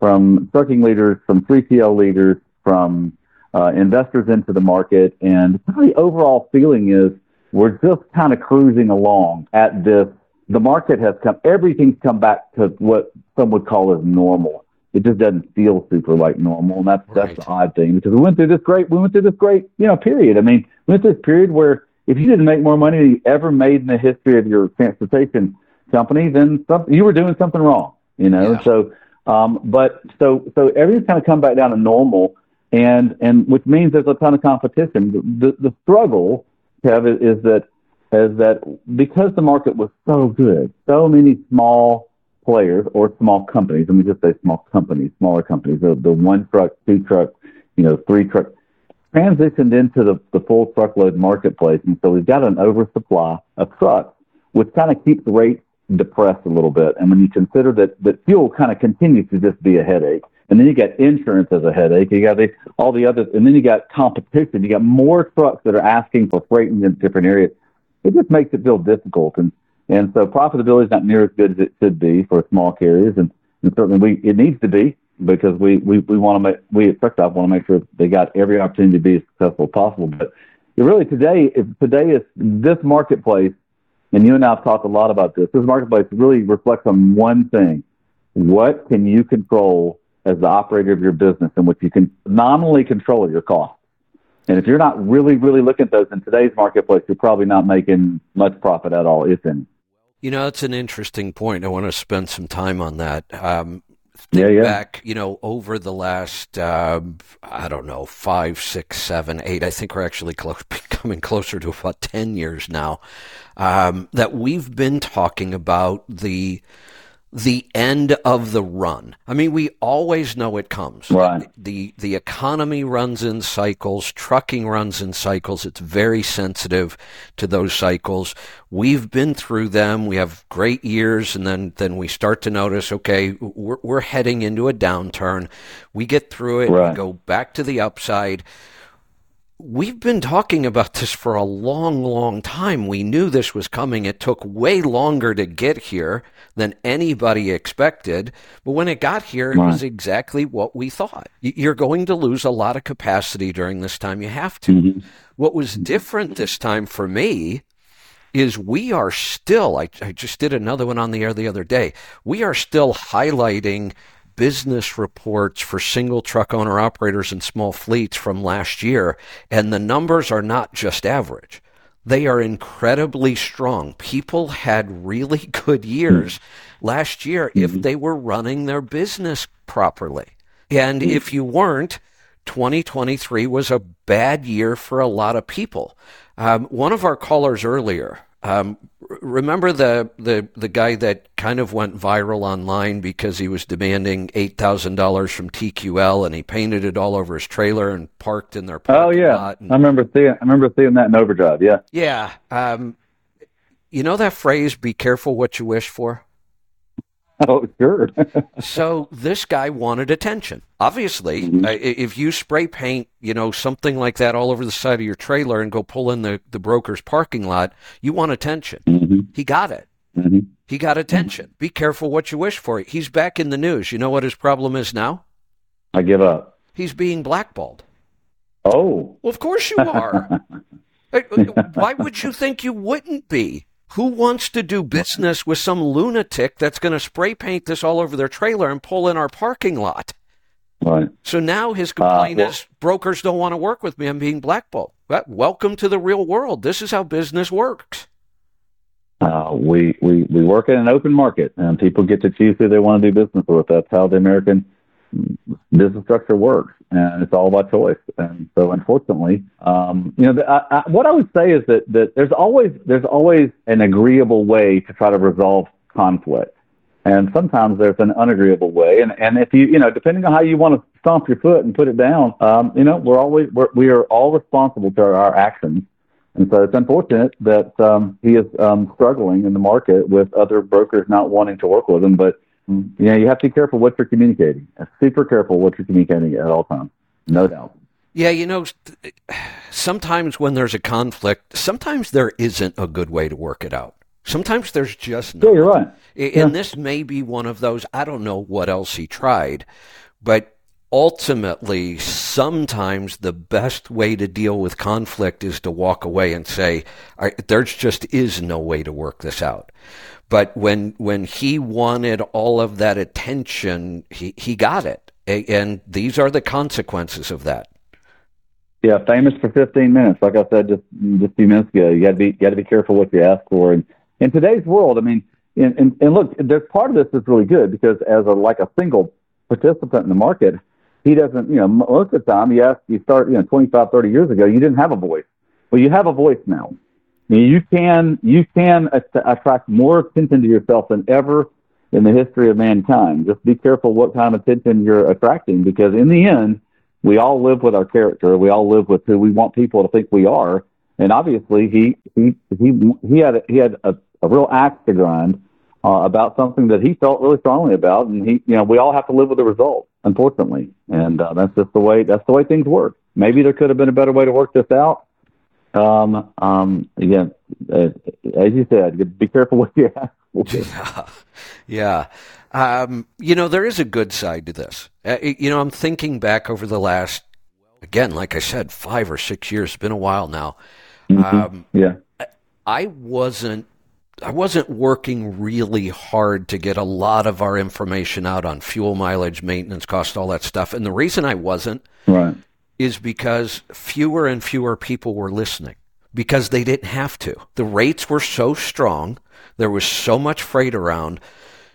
from trucking leaders, from 3PL leaders, from uh, investors into the market. And the overall feeling is we're just kind of cruising along at this. The market has come, everything's come back to what some would call as normal. It just doesn't feel super like normal. And that's, that's the odd thing because we went through this great, we went through this great, you know, period. I mean, we went through this period where if you didn't make more money than you ever made in the history of your transportation company, then some, you were doing something wrong, you know? Yeah. So, um, but so, so everything's kind of come back down to normal and and which means there's a ton of competition. The the struggle, Kev, is, is that is that because the market was so good, so many small players or small companies. Let me just say small companies, smaller companies, the the one truck, two truck, you know, three truck, transitioned into the the full truckload marketplace, and so we've got an oversupply of trucks, which kind of keeps rates depressed a little bit. And when you consider that that fuel kind of continues to just be a headache. And then you got insurance as a headache. You got the, all the other, and then you got competition. You got more trucks that are asking for freight in different areas. It just makes it feel difficult. And, and so profitability is not near as good as it should be for small carriers. And, and certainly we, it needs to be because we, we, we want to make, we at Truckstop want to make sure they got every opportunity to be as successful as possible. But really today, if today is this marketplace, and you and I have talked a lot about this, this marketplace really reflects on one thing. What can you control as the operator of your business in which you can nominally control your costs. And if you're not really, really looking at those in today's marketplace, you're probably not making much profit at all, if any. You know, that's an interesting point. I want to spend some time on that. Um, Yeah, yeah. back, you know, over the last, uh, I don't know, five, six, seven, eight, I think we're actually close, (laughs) becoming closer to about 10 years now, um, that we've been talking about the, the end of the run. I mean, we always know it comes. Right. The the economy runs in cycles, trucking runs in cycles. It's very sensitive to those cycles. We've been through them. We have great years and then then we start to notice, okay, we're we're heading into a downturn. We get through it, Right. we go back to the upside. We've been talking about this for a long, long time. We knew this was coming. It took way longer to get here than anybody expected. But when it got here, it was exactly what we thought. You're going to lose a lot of capacity during this time. You have to. Mm-hmm. What was different this time for me is we are still, I, I just did another one on the air the other day. We are still highlighting business reports for single truck owner operators and small fleets from last year. And the numbers are not just average. They are incredibly strong. People had really (laughs) good years last year if they were running their business properly. And if you weren't, 2023 was a bad year for a lot of people. Um, one of our callers earlier, um, remember the, the the guy that kind of went viral online because he was demanding eight thousand dollars from TQL and he painted it all over his trailer and parked in their parking Oh parking yeah, lot. And, I remember seeing I remember seeing that in Overdrive. Yeah. yeah, um, you know that phrase "be careful what you wish for." (laughs) Oh sure. (laughs) So this guy wanted attention. Obviously, Mhm. uh, if you spray paint, you know, something like that all over the side of your trailer and go pull in the, the broker's parking lot, you want attention. hmm He got it. hmm He got attention. Be careful what you wish for. He's back in the news. You know what his problem is now? I give up. He's being blackballed. Oh. Well, of course you are. (laughs) Uh, Why would you think you wouldn't be? Who wants to do business with some lunatic that's going to spray paint this all over their trailer and pull in our parking lot? right. So now his complaint Uh, well- is brokers don't want to work with me. I'm being blackballed. Well, welcome to the real world. This is how business works. Uh, we, we, we work in an open market and people get to choose who they want to do business with. That's how the American business structure works. And it's all about choice. And so unfortunately, um, you know, the, I, I, what I would say is that, that there's always, there's always an agreeable way to try to resolve conflict. And sometimes there's an unagreeable way. And, and if you, you know, depending on how you want to stomp your foot and put it down, um, you know, we're always, we're, we are all responsible for our actions. And so it's unfortunate that um, he is um, struggling in the market with other brokers not wanting to work with him. But you know, you have to be careful what you're communicating. Uh, super careful what you're communicating at all times. No doubt. Yeah, you know, (sighs) sometimes when there's a conflict, sometimes there isn't a good way to work it out. Sometimes there's just Yeah, you're right. And Yeah. this may be one of those. I don't know what else he tried, but ultimately, sometimes the best way to deal with conflict is to walk away and say, "All right, "There's just is no way to work this out." But when when he wanted all of that attention, he he got it, and these are the consequences of that. Yeah, famous for 15 minutes. Like I said just just a few minutes ago, you got to be got to be careful what you ask for. And in today's world, I mean, and, and, and look, there's part of this is really good because as a like a single participant in the market, he doesn't. You know, most of the time, ask, you start, you know, 25, 30 years ago, you didn't have a voice. Well, you have a voice now. I mean, you can you can attract more attention to yourself than ever in the history of mankind. Just be careful what kind of attention you're attracting because in the end we all live with our character. We all live with who we want people to think we are. And obviously, he he he he had he had a, a real axe to grind uh, about something that he felt really strongly about, and he you know we all have to live with the result, unfortunately, and uh, that's just the way that's the way things work. Maybe there could have been a better way to work this out. Um, um, again, uh, as you said, be careful what you ask for. (laughs) yeah. Um, you know, there is a good side to this. Uh, you know, I'm thinking back over the last, again, like I said, five or six years. It's been a while now. Um, Yeah. I wasn't. I wasn't working really hard to get a lot of our information out on fuel mileage, maintenance cost, all that stuff. And the reason I wasn't Right. Is because fewer and fewer people were listening because they didn't have to. The rates were so strong. There was so much freight around.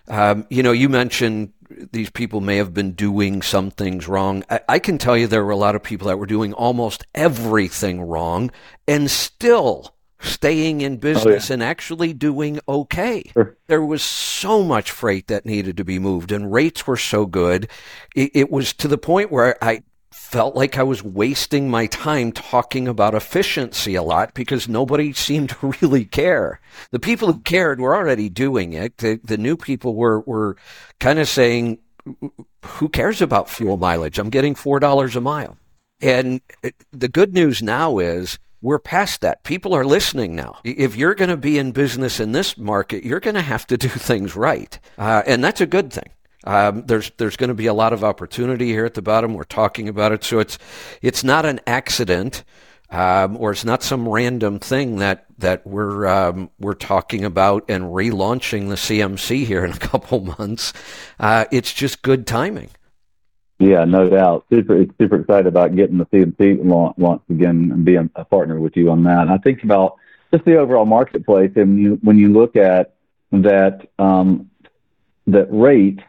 Um, you know, you mentioned these people may have been doing some things wrong. I, I can tell you there were a lot of people that were doing almost everything wrong and still staying in business and actually doing okay. Sure. There was so much freight that needed to be moved, and rates were so good. It, it was to the point where I felt like I was wasting my time talking about efficiency a lot because nobody seemed to (laughs) really care. The people who cared were already doing it. The, the new people were, were kind of saying, who cares about fuel mileage? I'm getting $4 a mile. And it- the good news now is we're past that. People are listening now. If you're going to be in business in this market, you're going to have to do (laughs) things right. Uh, and that's a good thing. Um, there's there's going to be a lot of opportunity here at the bottom. We're talking about it, so it's it's not an accident, um, or it's not some random thing that that we're um, we're talking about and relaunching the CMC here in a (laughs) couple months. Uh, it's just good timing. Yeah, no doubt. Super, super excited about getting the CMC launch, again and being a partner with you on that. And I think about just the overall marketplace. And you, when you look at that, um, that rate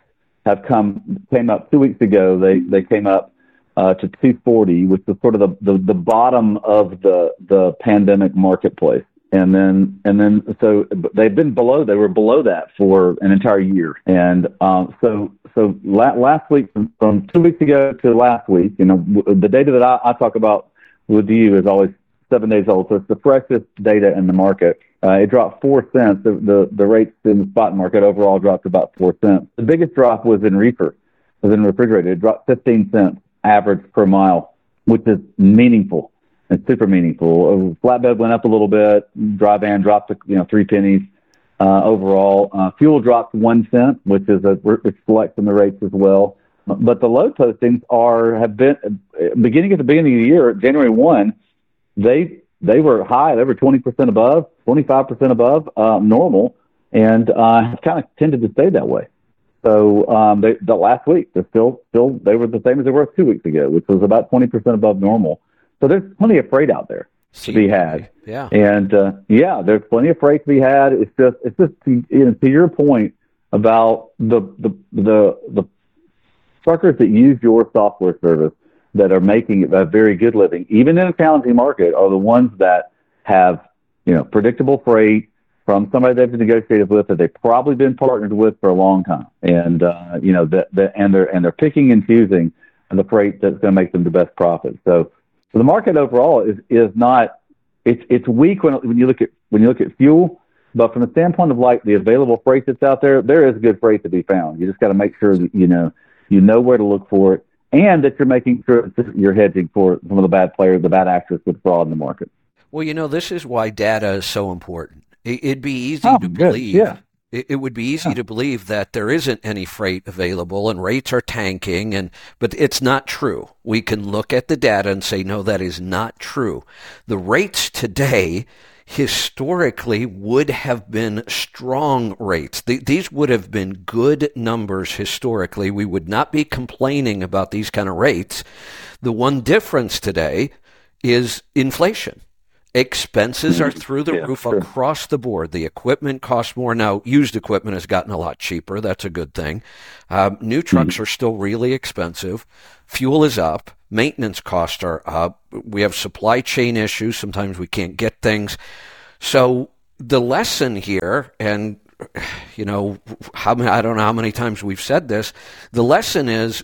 have come came up two weeks ago. They they came up uh, to 240, which was sort of the, the, the bottom of the the pandemic marketplace. And then and then so they've been below. They were below that for an entire year. And um, so so la- last week from, from two weeks ago to last week, you know, w- the data that I, I talk about with you is always seven days old. So it's the freshest data in the market. Uh, it dropped four cents. The, the, the rates in the spot market overall dropped about four cents. The biggest drop was in reefer, was in refrigerated. It dropped 15 cents average per mile, which is meaningful and super meaningful. Uh, flatbed went up a little bit. Dry van dropped, you know, three pennies. Uh, overall, uh, fuel dropped one cent, which is a which reflects in the rates as well. But the load postings are have been beginning at the beginning of the year, January one, they they were high. They were 20% above, 25% above uh, normal, and uh, have kind of tended to stay that way. So um, they, the last week, they're still still they were the same as they were two weeks ago, which was about 20% above normal. So there's plenty of freight out there to be had. Yeah. And uh, yeah, there's plenty of freight to be had. It's just it's just to, you know, to your point about the the the the truckers that use your software service that are making a very good living, even in a challenging market, are the ones that have, you know, predictable freight from somebody they've negotiated with that they've probably been partnered with for a long time, and uh, you know that, that and they're and they're picking and choosing the freight that's going to make them the best profit. So, so the market overall is is not it's it's weak when when you look at when you look at fuel. But from the standpoint of like the available freight that's out there, there is good freight to be found. You just got to make sure that you know you know where to look for it and that you're making sure you're hedging for some of the bad players, the bad actors with fraud in the market. Well, you know, this is why data is so important. It'd be easy oh, to good. believe. Yeah. It would be easy Yeah. to believe that there isn't any freight available and rates are tanking and but it's not true. We can look at the data and say no that is not true. The rates today historically would have been strong rates. Th- these would have been good numbers historically. We would not be complaining about these kind of rates. The one difference today is inflation. Expenses are through the Yeah, roof sure. across the board. The equipment costs more now. Used equipment has gotten a lot cheaper. That's a good thing. Um, new trucks are still really expensive. Fuel is up. Maintenance costs are up. We have supply chain issues. Sometimes we can't get things. So the lesson here, and you know, how many, I don't know how many times we've said this. The lesson is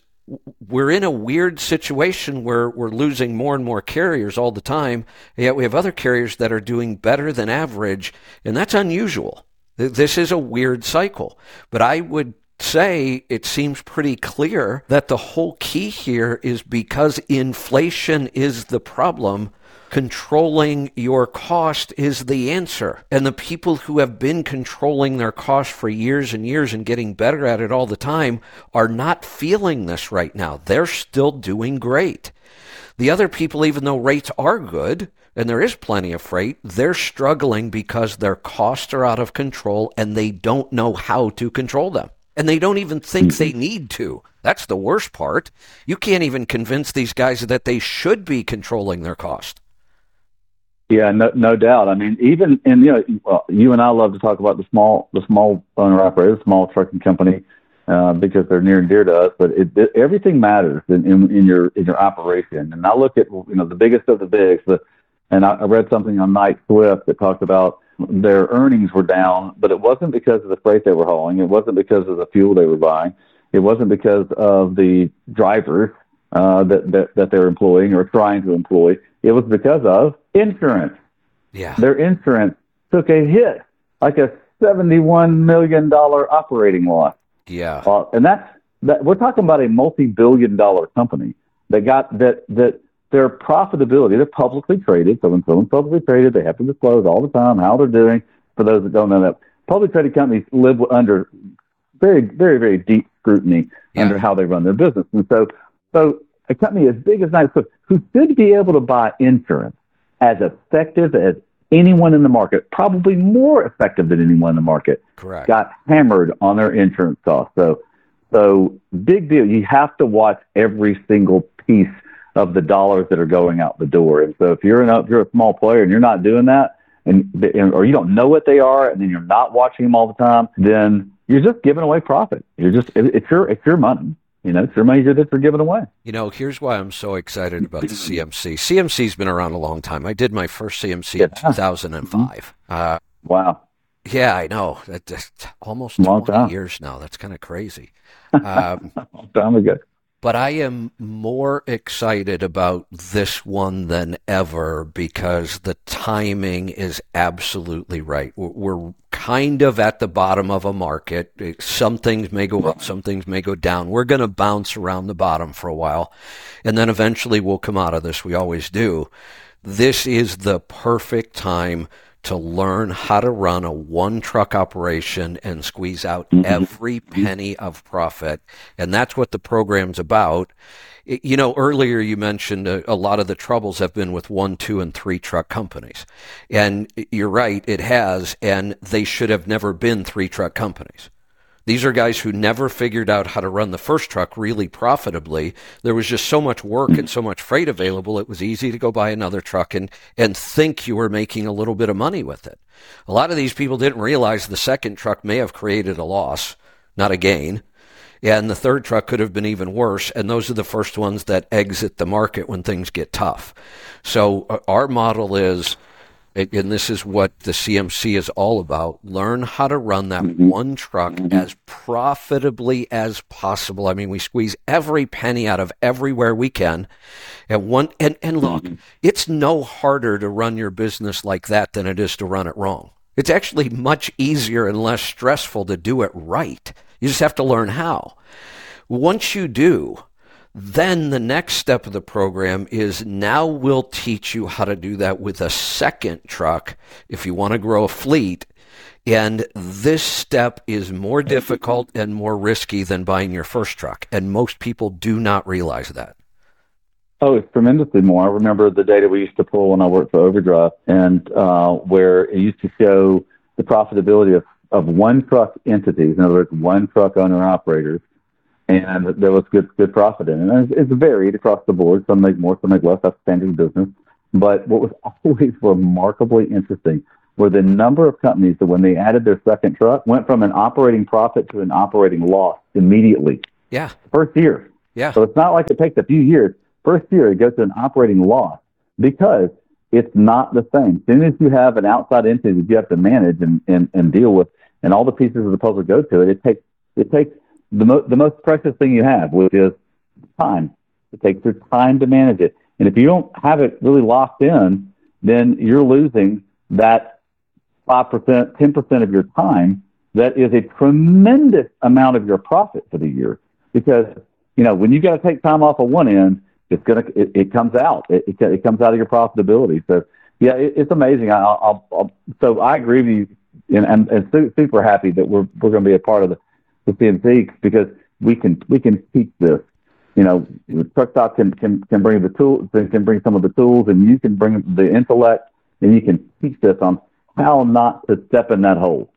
we're in a weird situation where we're losing more and more carriers all the time, yet we have other carriers that are doing better than average, and that's unusual. This is a weird cycle. But I would say it seems pretty clear that the whole key here is because inflation is the problem, controlling your cost is the answer. And the people who have been controlling their cost for years and years and getting better at it all the time are not feeling this right now. They're still doing great. The other people, even though rates are good and there is plenty of freight, they're struggling because their costs are out of control and they don't know how to control them. And they don't even think they need to. That's the worst part. You can't even convince these guys that they should be controlling their cost. Yeah, no, no doubt. I mean, even and you know, well, you and I love to talk about the small, the small owner operator, the small trucking company, uh, because they're near and dear to us. But it, it, everything matters in, in, in your in your operation. And I look at you know the biggest of the bigs. The, and I, I read something on Knight Swift that talked about their earnings were down, but it wasn't because of the freight they were hauling. It wasn't because of the fuel they were buying. It wasn't because of the drivers uh, that, that that they're employing or trying to employ. It was because of insurance. Yeah. Their insurance took a hit, like a seventy-one million dollar operating loss. Yeah. Uh, and that's that we're talking about a multi-billion dollar company that got that that their profitability, they're publicly traded, so when someone's publicly traded, they have to disclose all the time how they're doing. For those that don't know that, publicly traded companies live under very, very, very deep scrutiny Yeah. under how they run their business. And so, so a company as big as Swift, who should be able to buy insurance as effective as anyone in the market, probably more effective than anyone in the market, Correct. got hammered on their insurance costs. So, so big deal. You have to watch every single piece of the dollars that are going out the door. And so, if you're an, if you're a small player and you're not doing that, and, or you don't know what they are, and then you're not watching them all the time, then you're just giving away profit. You're just it's your it's your money. You know, it's your money that you're giving away. You know, here's why I'm so excited about the CMC. CMC's been around a long time. I did my first CMC yeah. in 2005. Mm-hmm. Uh, wow. Yeah, I know. That's almost long 20 time. years now. That's kind of crazy. (laughs) Um, long time ago. But I am more excited about this one than ever because the timing is absolutely right. We're kind of at the bottom of a market. Some things may go up, some things may go down. We're going to bounce around the bottom for a while, and then eventually we'll come out of this. We always do. This is the perfect time to learn how to run a one truck operation and squeeze out mm-hmm. every penny of profit. And that's what the program's about. You know, earlier you mentioned a, a, lot of the troubles have been with one, two, and three truck companies. And you're right, it has. And they should have never been three truck companies. These are guys who never figured out how to run the first truck really profitably. There was just so much work and so much freight available. It was easy to go buy another truck and, and think you were making a little bit of money with it. A lot of these people didn't realize the second truck may have created a loss, not a gain. And the third truck could have been even worse. And those are the first ones that exit the market when things get tough. So uh, our model is and this is what the CMC is all about. Learn how to run that mm-hmm. one truck mm-hmm. as profitably as possible. I mean, we squeeze every penny out of everywhere we can. And one and, and look, mm-hmm. it's no harder to run your business like that than it is to run it wrong. It's actually much easier and less stressful to do it right. You just have to learn how. Once you do, then the next step of the program is now we'll teach you how to do that with a second truck if you want to grow a fleet. And this step is more difficult and more risky than buying your first truck. And most people do not realize that. Oh, it's tremendously more. I remember the data we used to pull when I worked for Overdrive, and uh, where it used to show the profitability of, of one truck entities, in other words, one truck owner operators, and there was good good profit in it. And it's, it's varied across the board. Some make more, some make less. That's standard business. But what was (laughs) always remarkably interesting were the number of companies that when they added their second truck went from an operating profit to an operating loss immediately. Yeah. First year. Yeah. So it's not like it takes a few years. First year it goes to an operating loss because it's not the same. As soon as you have an outside entity that you have to manage and, and, and deal with and all the pieces of the puzzle go to it, it takes it takes the, mo- the most precious thing you have, which is time. It takes your time to manage it. And if you don't have it really locked in, then you're losing that 5%, 10% of your time. That is a tremendous amount of your profit for the year. Because, you know, when you got to take time off of one end, it's going to, it, it, comes out. It, it, it, comes out of your profitability. So, yeah, it, it's amazing. I, I'll, I'll, so I agree with you and, and, and super happy that we're, we're going to be a part of the, with CMC because we can we can teach this. You know, Truckstop can, can can bring the tools, can bring some of the tools, and you can bring the intellect, and you can teach this on how not to step in that hole.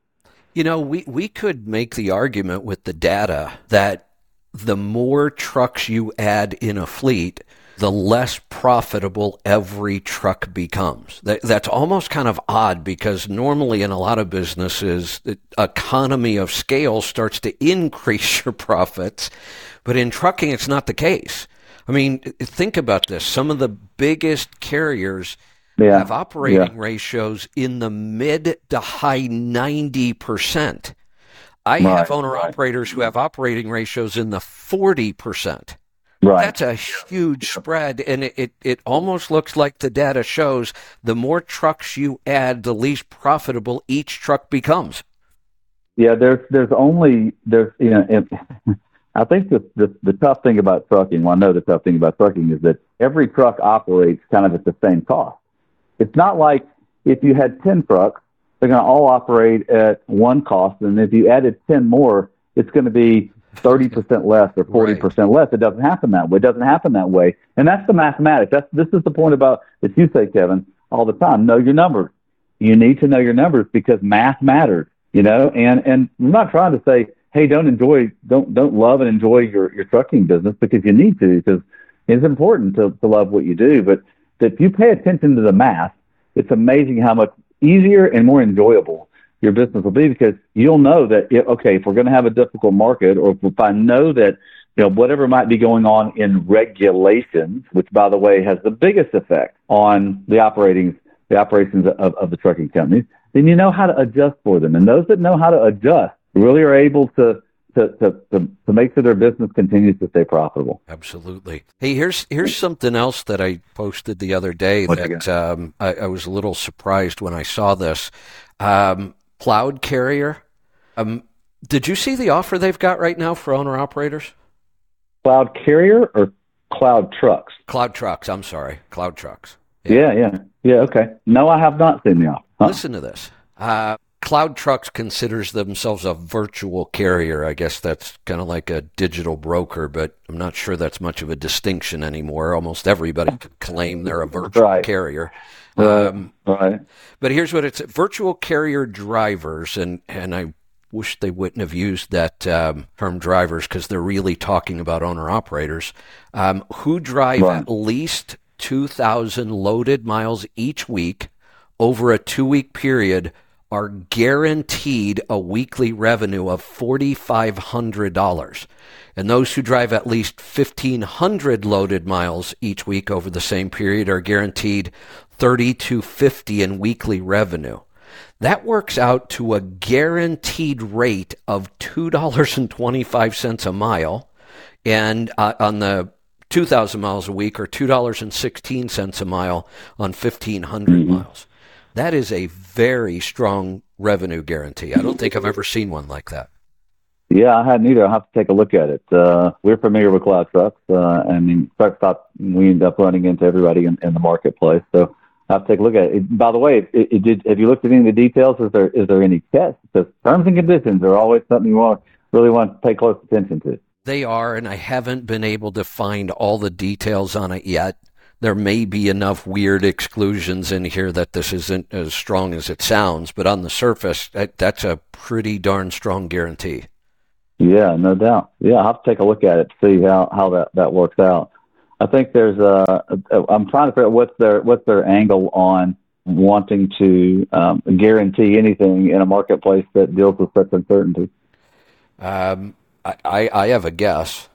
You know, we, we could make the argument with the data that the more trucks you add in a fleet, the less profitable every truck becomes. That, that's almost kind of odd because normally in a lot of businesses, the economy of scale starts to increase (laughs) your profits. But in trucking, it's not the case. I mean, think about this. Some of the biggest carriers yeah. have operating yeah. ratios in the mid to high 90%. I right, have owner right. operators who have operating ratios in the 40%. Right. That's a huge spread, and it, it, it almost looks like the data shows the more trucks you add, the least profitable each truck becomes. Yeah, there's there's only there's you know, (laughs) I think the, the the tough thing about trucking, well, I know the tough thing about trucking is that every truck operates kind of at the same cost. It's not like if you had ten trucks, they're going to all operate at one cost, and if you added ten more, it's going to be 30% less or 40% right. less. It doesn't happen that way. It doesn't happen that way. And that's the mathematics. That's, this is the point about that you say, Kevin, all the time. Know your numbers. You need to know your numbers because math matters, you know, and, and I'm not trying to say, Hey, don't enjoy, don't, don't love and enjoy your, your trucking business because you need to, because it's important to, to love what you do. But if you pay attention to the math, it's amazing how much easier and more enjoyable your business will be because you'll know that okay, if we're going to have a difficult market, or if I know that you know whatever might be going on in regulations, which by the way has the biggest effect on the operating the operations of, of the trucking companies, then you know how to adjust for them. And those that know how to adjust really are able to to, to, to, to make sure their business continues to stay profitable. Absolutely. Hey, here's here's something else that I posted the other day what that um, I, I, was a little surprised when I saw this. Um, Cloud Carrier. Um, did you see the offer they've got right now for owner operators? Cloud Carrier or Cloud Trucks? Cloud Trucks. I'm sorry, Cloud Trucks. Yeah, yeah, yeah. yeah okay. No, I have not seen the offer. Huh. Listen to this. Uh, Cloud Trucks considers themselves a virtual carrier. I guess that's kind of like a digital broker, but I'm not sure that's much of a distinction anymore. Almost everybody could claim they're a virtual right. carrier. Um, right. But here's what it's virtual carrier drivers, and, and I wish they wouldn't have used that um, term drivers because they're really talking about owner operators um, who drive right. at least 2,000 loaded miles each week over a two week period are guaranteed a weekly revenue of $4,500. And those who drive at least 1,500 loaded miles each week over the same period are guaranteed 3250 in weekly revenue. That works out to a guaranteed rate of $2.25 a mile. And uh, on the 2,000 miles a week or $2.16 a mile on 1,500 mm-hmm. miles. That is a very strong revenue guarantee. I don't think I've ever seen one like that. Yeah, I hadn't either. I'll have to take a look at it. Uh, we're familiar with cloud trucks, uh, and in fact, we end up running into everybody in, in the marketplace. So I have take a look at it. By the way, it, it did, have you looked at any of the details? Is there is there any tests? Because terms and conditions are always something you want really want to pay close attention to. They are, and I haven't been able to find all the details on it yet there may be enough weird exclusions in here that this isn't as strong as it sounds, but on the surface, that, that's a pretty darn strong guarantee. Yeah, no doubt. Yeah, I'll have to take a look at it to see how, how that, that works out. I think there's a, I'm trying to figure out what's their, what's their angle on wanting to um, guarantee anything in a marketplace that deals with such uncertainty. Um, I, I have a guess.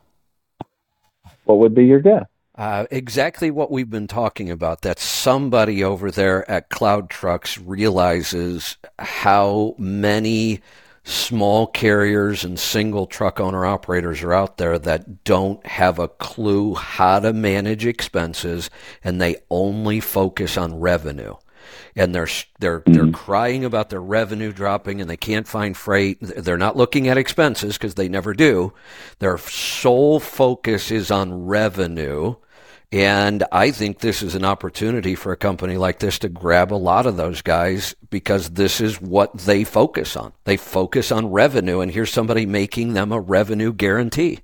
What would be your guess? Uh, exactly what we've been talking about that somebody over there at Cloud Trucks realizes how many small carriers and single truck owner operators are out there that don't have a clue how to manage expenses and they only focus on revenue and they're they're mm-hmm. they're crying about their revenue dropping and they can't find freight. They're not looking at expenses because they never do. Their sole focus is on revenue and I think this is an opportunity for a company like this to grab a lot of those guys because this is what they focus on. They focus on revenue, and here's somebody making them a revenue guarantee.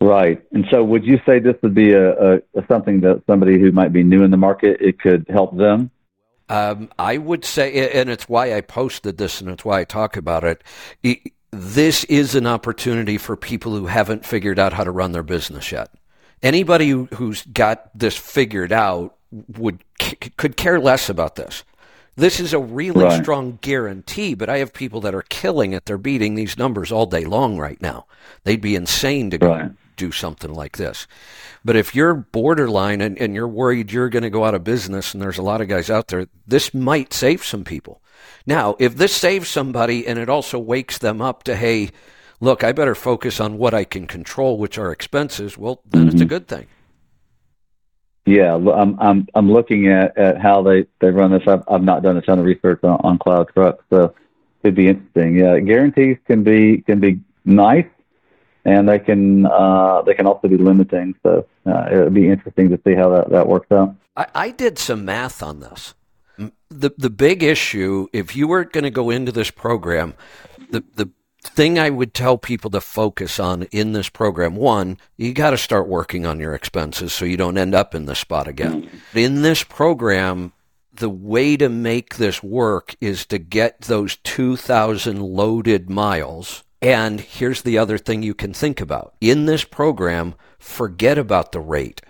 Right. And so, would you say this would be a, a, a something that somebody who might be new in the market it could help them? Um, I would say, and it's why I posted this, and it's why I talk about it. This is an opportunity for people who haven't figured out how to run their business yet anybody who's got this figured out would could care less about this. This is a really right. strong guarantee, but I have people that are killing it. They're beating these numbers all day long right now. They'd be insane to right. do something like this. But if you're borderline and, and you're worried you're going to go out of business, and there's a lot of guys out there, this might save some people. Now, if this saves somebody and it also wakes them up to, hey, look, I better focus on what I can control, which are expenses, well, then mm-hmm. it's a mm-hmm. good thing. Yeah, I'm I'm I'm looking at, at how they, they run this. I've, I've not done a ton of research on, on cloud trucks, so it'd be interesting. Yeah, guarantees can be can be nice, and they can uh, they can also be limiting. So uh, it'd be interesting to see how that, that works out. I, I did some math on this. The the big issue, if you were going to go into this program, the the thing I would tell people to focus on in this program one, you got to start working on your expenses so you don't end up in this spot again. Mm-hmm. In this program, the way to make this work is to get those 2,000 loaded miles. And here's the other thing you can think about. In this program, forget about the rate.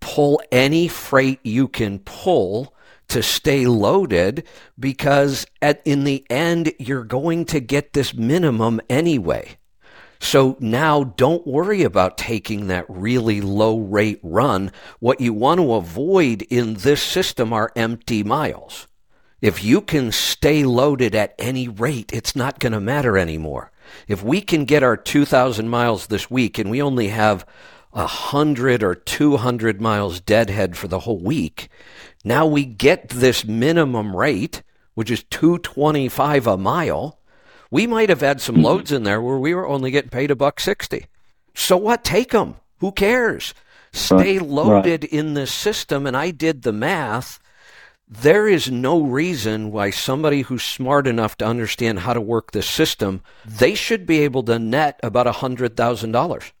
Pull any freight you can pull to stay loaded because at, in the end, you're going to get this minimum anyway. So now don't worry about taking that really low rate run. What you want to avoid in this system are empty miles. If you can stay loaded at any rate, it's not going to matter anymore. If we can get our 2,000 miles this week and we only have 100 or 200 miles deadhead for the whole week, now we get this minimum rate, which is 225 a mile. We might have had some mm-hmm. loads in there where we were only getting paid a buck 60. So what? Take them. Who cares? Stay loaded right. in this system. And I did the math there is no reason why somebody who's smart enough to understand how to work this system, they should be able to net about a $100,000.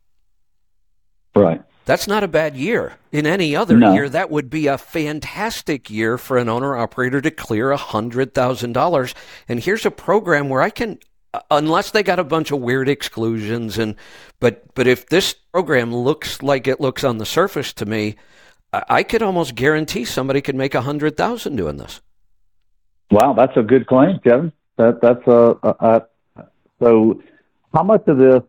Right. That's not a bad year. In any other no. year, that would be a fantastic year for an owner operator to clear a $100,000. And here's a program where I can uh, unless they got a bunch of weird exclusions and but but if this program looks like it looks on the surface to me, I could almost guarantee somebody could make a hundred thousand doing this. Wow, that's a good claim, Kevin. That that's a, a, a, so. How much of this?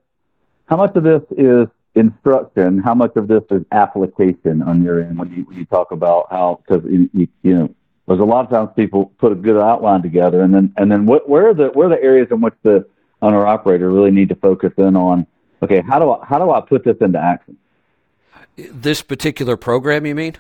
How much of this is instruction? How much of this is application on your end when you, when you talk about how? Because you, you, you know, there's a lot of times people put a good outline together, and then and then what, where are the where are the areas in which the owner operator really need to focus in on? Okay, how do I how do I put this into action? This particular program, you mean?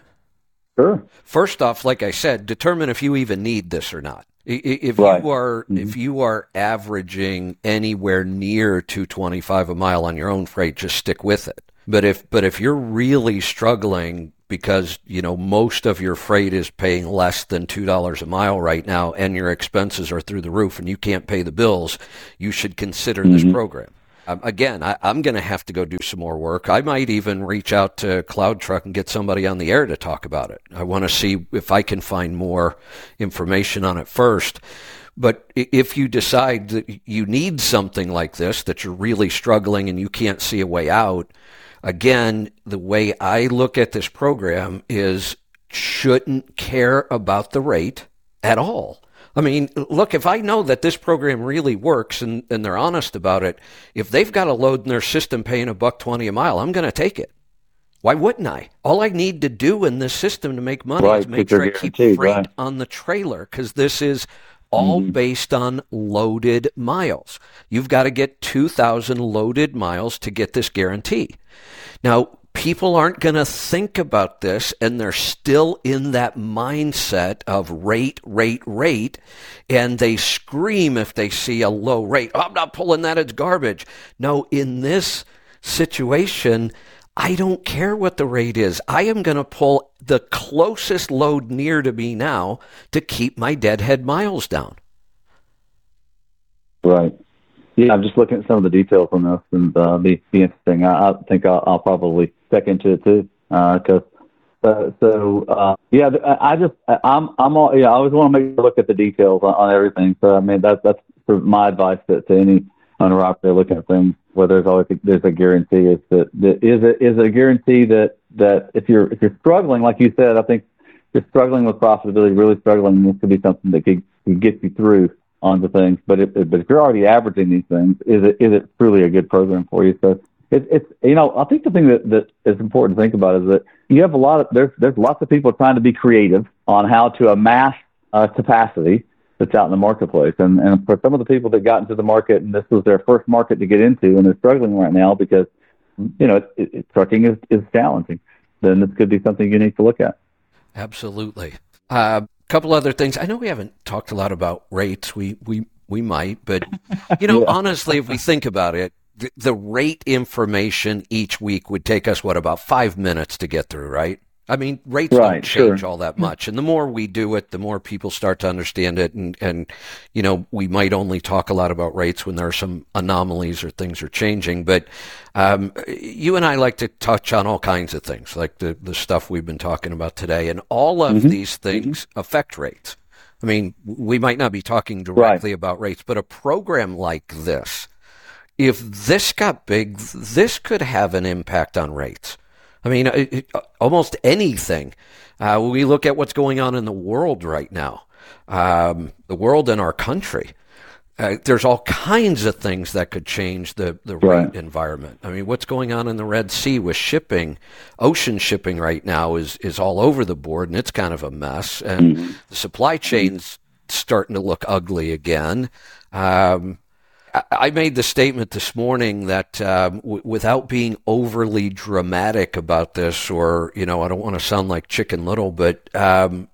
Sure. First off, like I said, determine if you even need this or not. If right. you are mm-hmm. if you are averaging anywhere near 225 a mile on your own freight, just stick with it. But if but if you're really struggling because you know most of your freight is paying less than two dollars a mile right now, and your expenses are through the roof, and you can't pay the bills, you should consider mm-hmm. this program. Um, again, I, am going to have to go do some more work. I might even reach out to CloudTruck and get somebody on the air to talk about it. I want to see if I can find more information on it first. But if you decide that you need something like this, that you're really struggling and you can't see a way out, again, the way I look at this program is shouldn't care about the rate at all. I mean, look, if I know that this program really works and, and they're honest about it, if they've got a load in their system paying a buck 20 a mile, I'm going to take it. Why wouldn't I? All I need to do in this system to make money right, is make sure I keep freight right. on the trailer because this is all mm-hmm. based on loaded miles. You've got to get 2,000 loaded miles to get this guarantee. Now, people aren't going to think about this and they're still in that mindset of rate, rate, rate. And they scream if they see a low rate. Oh, I'm not pulling that. It's garbage. No, in this situation, I don't care what the rate is. I am going to pull the closest load near to me now to keep my deadhead miles down. Right. Yeah, I'm just looking at some of the details on this, and uh, be be interesting. I, I think I'll, I'll, probably into it too, because uh, so uh, yeah, I just I'm I'm all yeah. I always want to make a look at the details on, on everything. So I mean that's that's my advice to, to any owner operator looking at things. Where there's always a, there's a guarantee is that, that is it is a guarantee that that if you're if you're struggling, like you said, I think you're struggling with profitability, really struggling, this could be something that could, could get you through onto things. But if, but if you're already averaging these things, is it is it truly a good program for you? So it's it's you know I think the thing that that is important to think about is that you have a lot of there's there's lots of people trying to be creative on how to amass uh, capacity that's out in the marketplace. And and for some of the people that got into the market and this was their first market to get into and they're struggling right now because you know it, it, trucking is is challenging, then this could be something you need to look at. Absolutely. Uh, couple other things. I know we haven't talked a lot about rates. We we we might, but you know, (laughs) yeah. honestly, if we think about it, the, the, rate information each week would take us what about five minutes to get through, right? I mean, rates right, don't change sure. all that much, and the more we do it, the more people start to understand it. And and you know, we might only talk a lot about rates when there are some anomalies or things are changing. But um, you and I like to touch on all kinds of things, like the the stuff we've been talking about today, and all of mm-hmm. these things mm-hmm. affect rates. I mean, we might not be talking directly right. about rates, but a program like this, if this got big, this could have an impact on rates. I mean, it, it, almost anything. Uh, we look at what's going on in the world right now, um, the world and our country. Uh, there's all kinds of things that could change the, the Right. rate environment. I mean, what's going on in the Red Sea with shipping, ocean shipping right now is, is all over the board and it's kind of a mess. And the supply chain's starting to look ugly again. Um, I- made the statement this morning that um, w- without being overly dramatic about this, or, you know, I don't want to sound like Chicken Little, but um,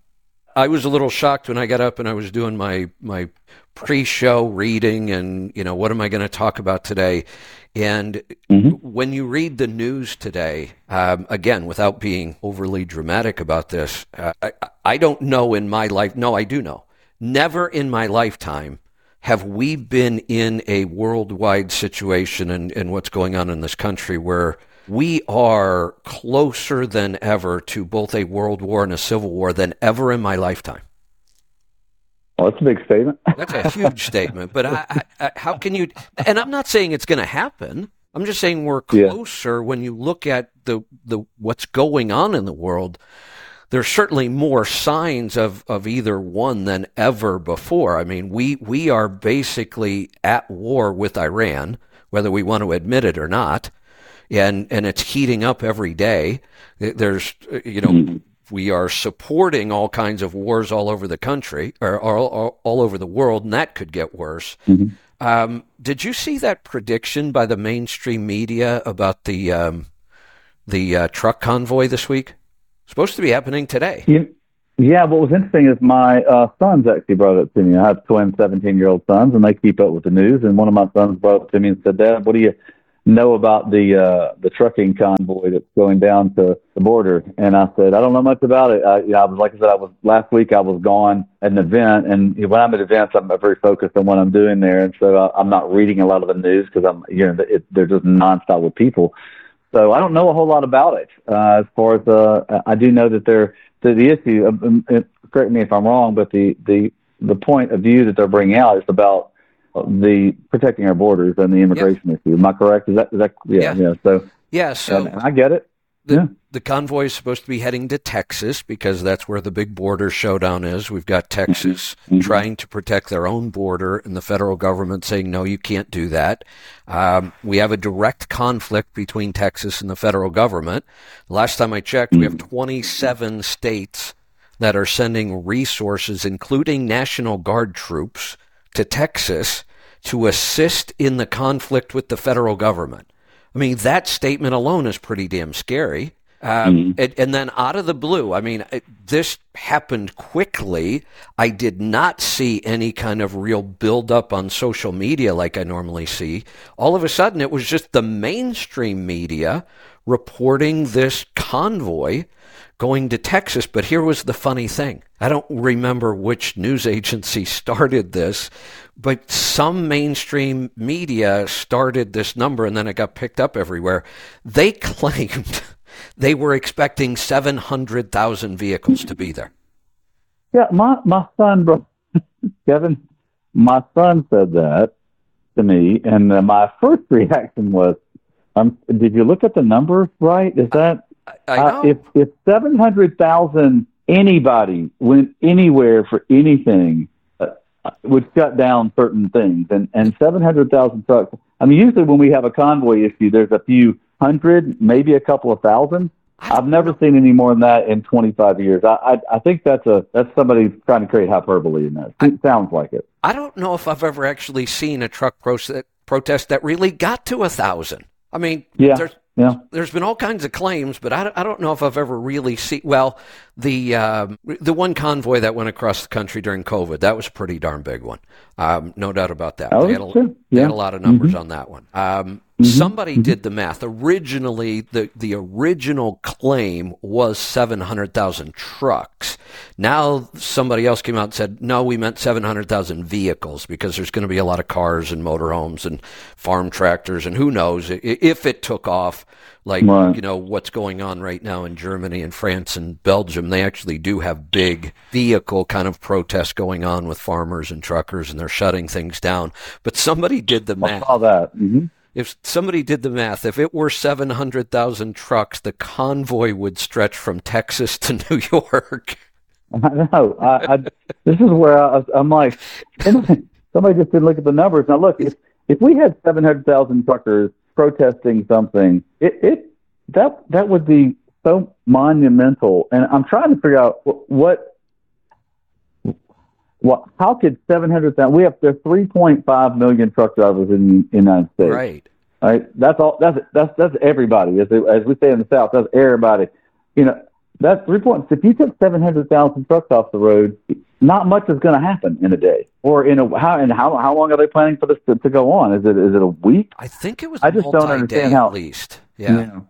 I was a little shocked when I got up and I was doing my my pre-show reading and you know what am I going to talk about today? And when you read the news today um, again without being overly dramatic about this uh, I, I don't know in my life no I do know. Never in my lifetime have we been in a worldwide situation and, and what's going on in this country where we are closer than ever to both a world war and a civil war than ever in my lifetime. Well, that's a big statement. (laughs) That's a huge statement, but I, I, I, how can you? And I'm not saying it's going to happen. I'm just saying we're Yeah. closer when you look at the the what's going on in the world. There's certainly more signs of, of either one than ever before. I mean, we we are basically at war with Iran, whether we want to admit it or not, and and it's heating up every day. There's uh, you know we are supporting all kinds of wars all over the country or all, all, over the world, and that could get worse. Um, did you see that prediction by the mainstream media about the um, the uh, truck convoy this week? Supposed to be happening today. Yeah, what was interesting is my uh, sons actually brought it to me. I have twin 17 year old sons, and they keep up with the news. And one of my sons brought it to me and said, Dad, what do you know about the uh, the trucking convoy that's going down to the border? And I said, I don't know much about it. I, you know, I was like I said, I was last week. I was gone at an event, and when I'm at events, I'm very focused on what I'm doing there, and so I, I'm not reading a lot of the news because I'm you know it, they're just nonstop with people. So I don't know a whole lot about it. Uh, as far as uh, I do know that they're the, the issue. Um, um, correct me if I'm wrong, but the the the point of view that they're bringing out is about the protecting our borders and the immigration issue. Am I correct? Is that is that yeah Yeah. yeah? So Yeah, so I get it. The, yeah. the convoy is supposed to be heading to Texas because that's where the big border showdown is. We've got mm-hmm. Texas mm-hmm. trying to protect their own border, and the federal government saying, no, you can't do that. Um, we have a direct conflict between Texas and the federal government. Last time I checked, we have mm-hmm. 27 states that are sending resources, including National Guard troops, to Texas to assist in the conflict with the federal government. I mean, that statement alone is pretty damn scary. Um, and, and then out of the blue, I mean, it, this happened quickly. I did not see any kind of real buildup on social media like I normally see. All of a sudden, it was just the mainstream media reporting this convoy going to Texas. But here was the funny thing. I don't remember which news agency (laughs) started this, but some mainstream media started this number and then it got picked up everywhere. They (laughs) claimed they were expecting 700,000 vehicles to be there. Yeah, my my son, bro, (laughs) Kevin, my son said that to me, and uh, my first reaction was, um, "Did you look at the numbers right? Is that I uh, know. if if seven hundred thousand anybody went anywhere for anything uh, would shut down certain things, and and seven hundred thousand trucks. I mean, usually when we have a convoy issue, there's a few hundred, maybe a couple of thousand. I've never seen any more than that in 25 years. I, I I think that's a that's somebody trying to create hyperbole in that. It sounds like it. I don't know if I've ever actually seen a truck proce- protest that really got to a thousand. I mean, Yeah. there's Yeah. there's been all kinds of claims, but I, don't- I don't know if I've ever really seen. Well, the um, the one convoy that went across the country during COVID, that was a pretty darn big one. Um, no doubt about that. Oh, they, had a, sure. they had Yeah. Mm-hmm. a lot of numbers on that one. Um, Somebody did the math. Originally, the, the original claim was 700,000 trucks. Now, somebody else came out and said, no, we meant 700,000 vehicles because there's going to be a lot of cars and motorhomes and farm tractors and who knows if it took off like Right. you know what's going on right now in Germany and France and Belgium they actually do have big vehicle kind of protests going on with farmers and truckers and they're shutting things down but somebody did the I math saw that. hmm if somebody did the math, if it were 700,000 trucks, the convoy would stretch from Texas to (laughs) New York. I know. I, I, this is where I, I'm like, somebody just didn't look at the numbers. Now, look, if, if we had 700,000 truckers protesting something, it, it that that would be so monumental. And I'm trying to figure out what what how could 700,000 we have there's 3.5 million truck drivers in the United States. Right. Right. That's all. That's that's that's everybody. As as we say in the South, that's everybody. You know, that's three points. If you took 700,000 trucks off the road, not much is going to happen in a day or in a how and how how long are they planning for this to, to go on? Is it is it a week? I think it was. I just don't understand how at least. Yeah. You know,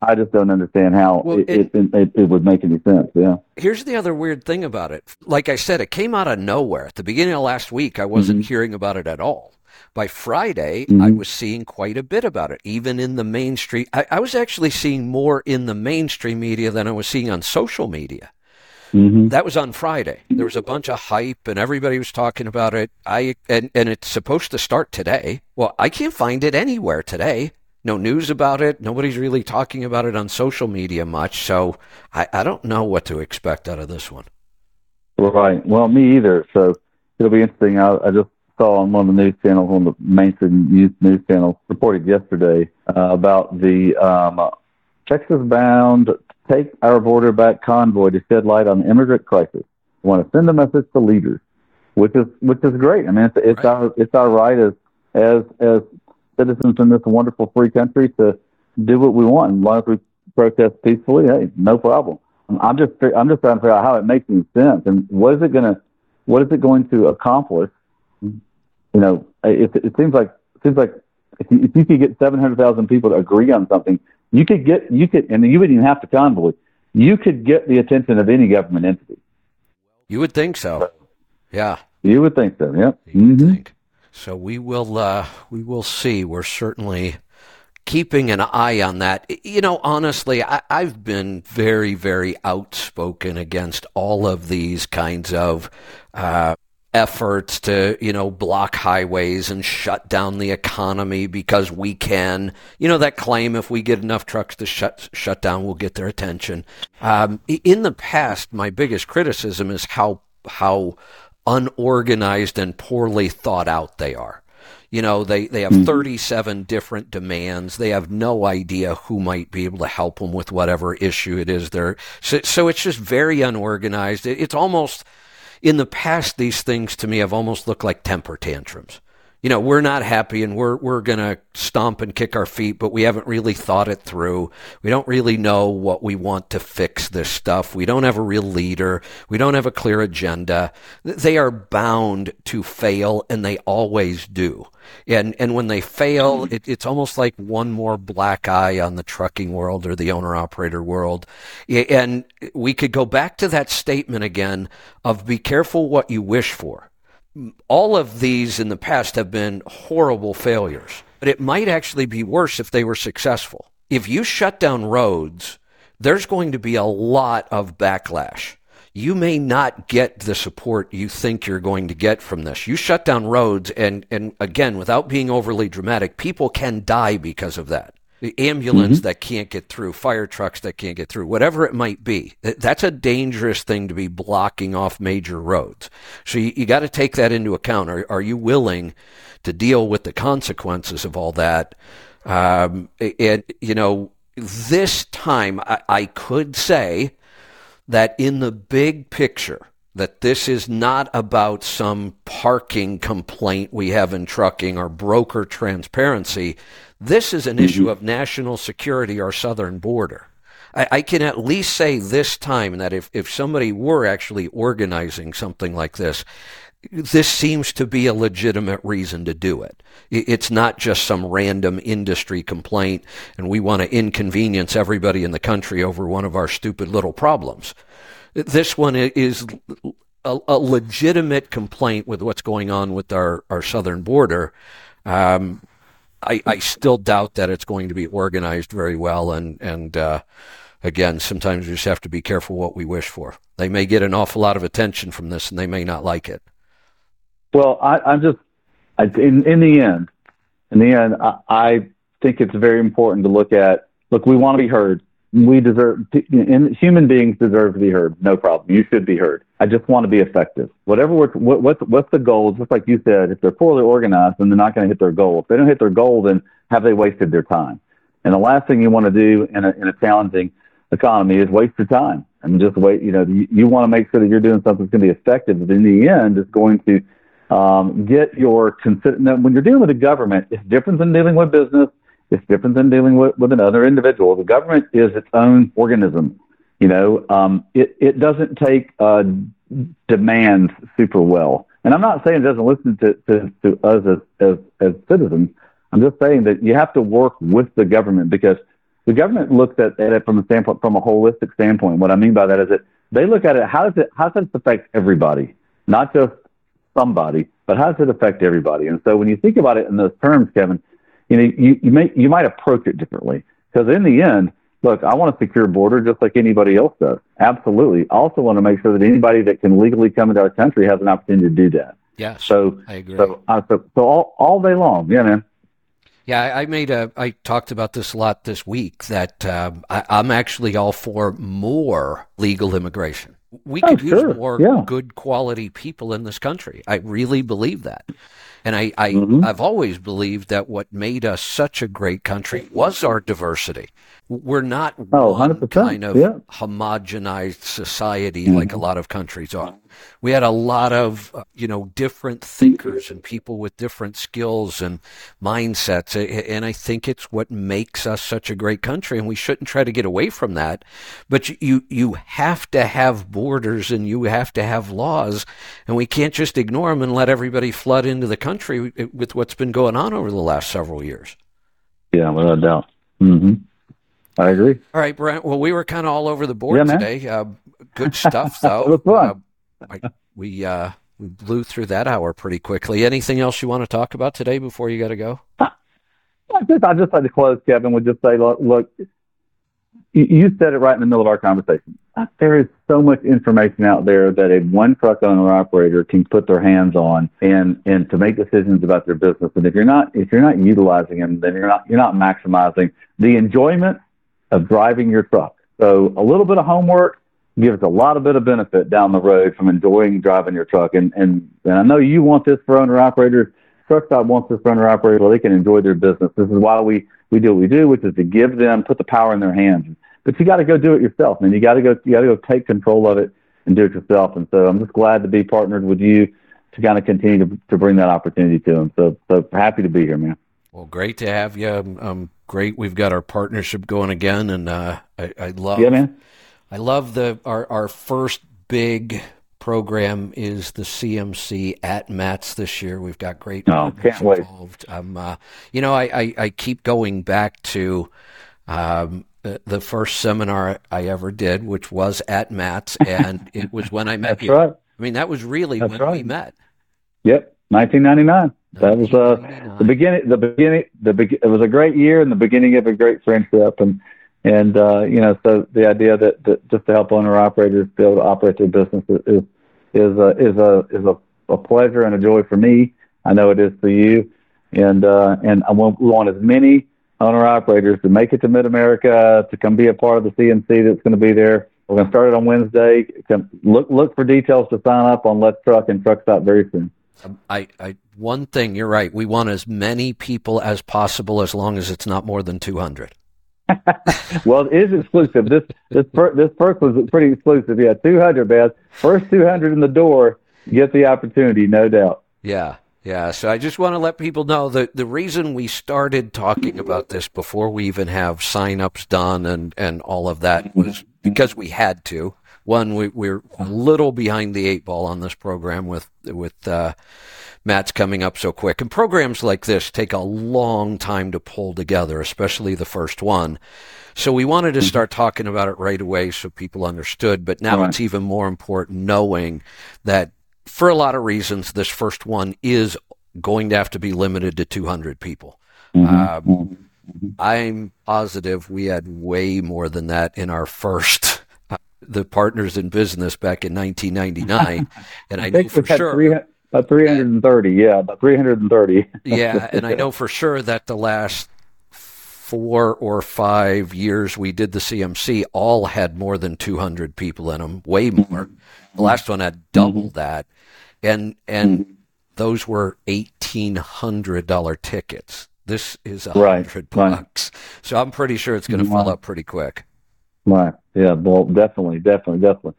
I just don't understand how Well, it, it- it, it, would make any sense. Yeah. Here's the other weird thing about it. Like I said, it came out of nowhere. At the beginning of last week, I wasn't hearing about it at all. By Friday, I Mhm. was seeing quite a bit about it, even in the mainstream. I, I was actually seeing more in the mainstream media than I was seeing on social media. Mm-hmm. That was on Friday. There was a bunch of hype, and everybody was talking about it. I and and it's supposed to start today. Well, I can't find it anywhere today. No news about it. Nobody's really talking about it on social media much. So I, I don't know what to expect out of this one. Right. Well, me either. So it'll be interesting. I, I just saw on one of the news channels, one of the mainstream news, news channels, reported yesterday uh, about the um, Texas-bound Take Our Border Back convoy to shed light on the immigrant crisis. We want to send a message to leaders, which is which is great. I mean, it's, it's Right. our it's our right as as as citizens in this wonderful free country to do what we want. And as long as we protest peacefully, hey, no problem. I'm just I'm just trying to figure out how it makes any sense and what is it going to what is it going to accomplish? You know, it, it seems like it seems like if you, if you could get 700,000 people to agree on something, you could get you could and you wouldn't even have to convoy. You could get the attention of any government entity. You would think so. Yeah, You would think so. Yep. you would Mhm. think. So we will uh, we will see. We're certainly keeping an eye on that. You know, honestly, I, I've been very, very outspoken against all of these kinds of uh, efforts to, you know, block highways and shut down the economy because we can. You know, that claim if we get enough trucks to shut shut down, we'll get their attention. Um, in the past, my biggest criticism is how how unorganized and poorly thought out they are. You know, they, they have hmm. 37 different demands. They have no idea who might be able to help them with whatever issue it is they're, so, so it's just very unorganized. It, it's almost, in the past, these things to me have almost looked like temper tantrums. You know, we're not happy and we're, we're going to stomp and kick our feet, but we haven't really thought it through. We don't really know what we want to fix this stuff. We don't have a real leader. We don't have a clear agenda. They are bound to fail and they always do. And, and when they fail, it, it's almost like one more black eye on the trucking world or the owner operator world. And we could go back to that statement again of be careful what you wish for all of these in the past have been horrible failures, but it might actually be worse if they were successful. If you shut down roads, there's going to be a lot of backlash. You may not get the support you think you're going to get from this. You shut down roads, and, and again, without being overly dramatic, people can die because of that. The ambulance that can't get through, fire trucks that can't get through, whatever it might be. That's a dangerous thing to be blocking off major roads. So you, you got to take that into account. Are, are you willing to deal with the consequences of all that? Um, and, you know, this time I, I could say that in the big picture, that this is not about some parking complaint we have in trucking or broker transparency. This is an issue of national security, our southern border. I, I can at least say this time that if, if somebody were actually organizing something like this, this seems to be a legitimate reason to do it. It's not just some random industry complaint and we want to inconvenience everybody in the country over one of our stupid little problems. This one is a, a legitimate complaint with what's going on with our, our southern border. Um, I, I still doubt that it's going to be organized very well. And, and uh, again, sometimes we just have to be careful what we wish for. They may get an awful lot of attention from this and they may not like it. Well, I, I'm just I, in in the end, in the end, I, I think it's very important to look at. Look, we want to be heard. We deserve. And human beings deserve to be heard. No problem. You should be heard. I just want to be effective. Whatever. We're, what, what's what's the goal? Just like you said, if they're poorly organized, then they're not going to hit their goal. If they don't hit their goal, then have they wasted their time? And the last thing you want to do in a, in a challenging economy is waste your time I and just wait. You know, you, you want to make sure that you're doing something that's going to be effective, but in the end, it's going to um, get your consider. When you're dealing with the government, it's different than dealing with business. It's different than dealing with, with another individual. The government is its own organism. You know, um, it it doesn't take uh, demands super well. And I'm not saying it doesn't listen to, to, to us as, as, as citizens. I'm just saying that you have to work with the government because the government looks at, at it from a standpoint, from a holistic standpoint. What I mean by that is that they look at it, how does it, how does it affect everybody? Not just somebody, but how does it affect everybody? And so when you think about it in those terms, Kevin, you know, you, you may, you might approach it differently because in the end, look, I want a secure border just like anybody else does. Absolutely. I also want to make sure that anybody that can legally come into our country has an opportunity to do that. Yeah. So I agree. So, uh, so, so all, all day long. Yeah, man. Yeah, I, made a. I talked about this a lot this week. That um, I, I'm actually all for more legal immigration. We Oh, could sure. use more Yeah. good quality people in this country. I really believe that. And I, I Mhm. I've always believed that what made us such a great country was our diversity. We're not Oh, one 100%, kind of yeah. homogenized society Mm-hmm. like a lot of countries are. We had a lot of, uh, you know, different thinkers and people with different skills and mindsets. And I think it's what makes us such a great country. And we shouldn't try to get away from that. But you, you, have to have borders and you have to have laws. And we can't just ignore them and let everybody flood into the country with what's been going on over the last several years. Yeah, without a doubt. hmm I agree. All right, Brent. Well, we were kind of all over the board Yeah, today. Uh, good stuff, though. (laughs) It was fun. Uh, I, we uh, we blew through that hour pretty quickly. Anything else you want to talk about today before you got to go? I just, I just like to close, Kevin, would just say, look, look, you, said it right in the middle of our conversation. There is so much information out there that a one truck owner operator can put their hands on and, and to make decisions about their business. And if you're not, if you're not utilizing them, then you're not, you're not maximizing the enjoyment of driving your truck. So a little bit of homework gives a lot of bit of benefit down the road from enjoying driving your truck. And, and, and I know you want this for owner operators. Truckstop wants this for owner operators so they can enjoy their business. This is why we, we do what we do, which is to give them, put the power in their hands. But you got to go do it yourself, man. You got to go, you got to go take control of it and do it yourself. And so I'm just glad to be partnered with you to kind of continue to, to bring that opportunity to them. So, so happy to be here, man. Well, great to have you. Um, um, great. We've got our partnership going again, and uh, I, I love. Yeah, man. I love the our our first big program is the CMC at MATS this year. We've got great Oh, can't wait. involved. Um, uh, you know, I, I, I keep going back to um, the, the first seminar I ever did, which was at MATS, and (laughs) it was when I met That's you. right. I mean, that was really That's when we met. Yep. 1999. That was uh, the beginning. The beginning. The be- It was a great year and the beginning of a great friendship. And and uh, you know, so the idea that, that just to help owner operators be able to operate their business is is a is a is a, a pleasure and a joy for me. I know it is for you. And uh, and I want, want as many owner operators to make it to Mid America to come be a part of the CMC that's going to be there. We're going to start it on Wednesday. Come, look look for details to sign up on Let's Truck and Truckstop very soon. Um, I, I, one thing, you're right. We want as many people as possible, as long as it's not more than 200. Well, it is exclusive. This this per, this perk was pretty exclusive. Yeah, two hundred, man. First two hundred in the door, get the opportunity, no doubt. Yeah, yeah. So I just want to let people know that the reason we started talking about this before we even have sign-ups done and, and all of that was because we had to. One, we, we're a little behind the eight ball on this program with with uh, MATS coming up so quick, and programs like this take a long time to pull together, especially the first one. So we wanted to start talking about it right away so people understood. But now Right. it's even more important knowing that for a lot of reasons, this first one is going to have to be limited to 200 people. Um, I'm positive we had way more than that in our first, (laughs) the partners in business back in 1999. (laughs) and I, I know for sure. 300, about 330, yeah, about 330. yeah, (laughs) and I know for sure that the last four or five years we did the CMC all had more than 200 people in them, way more. The last one had double mm-hmm. that, and and mm-hmm. those were eighteen hundred dollar tickets. This is a hundred right. bucks, right. so I'm pretty sure it's going to right. fill up pretty quick. Right. Yeah. Well, definitely, definitely, definitely.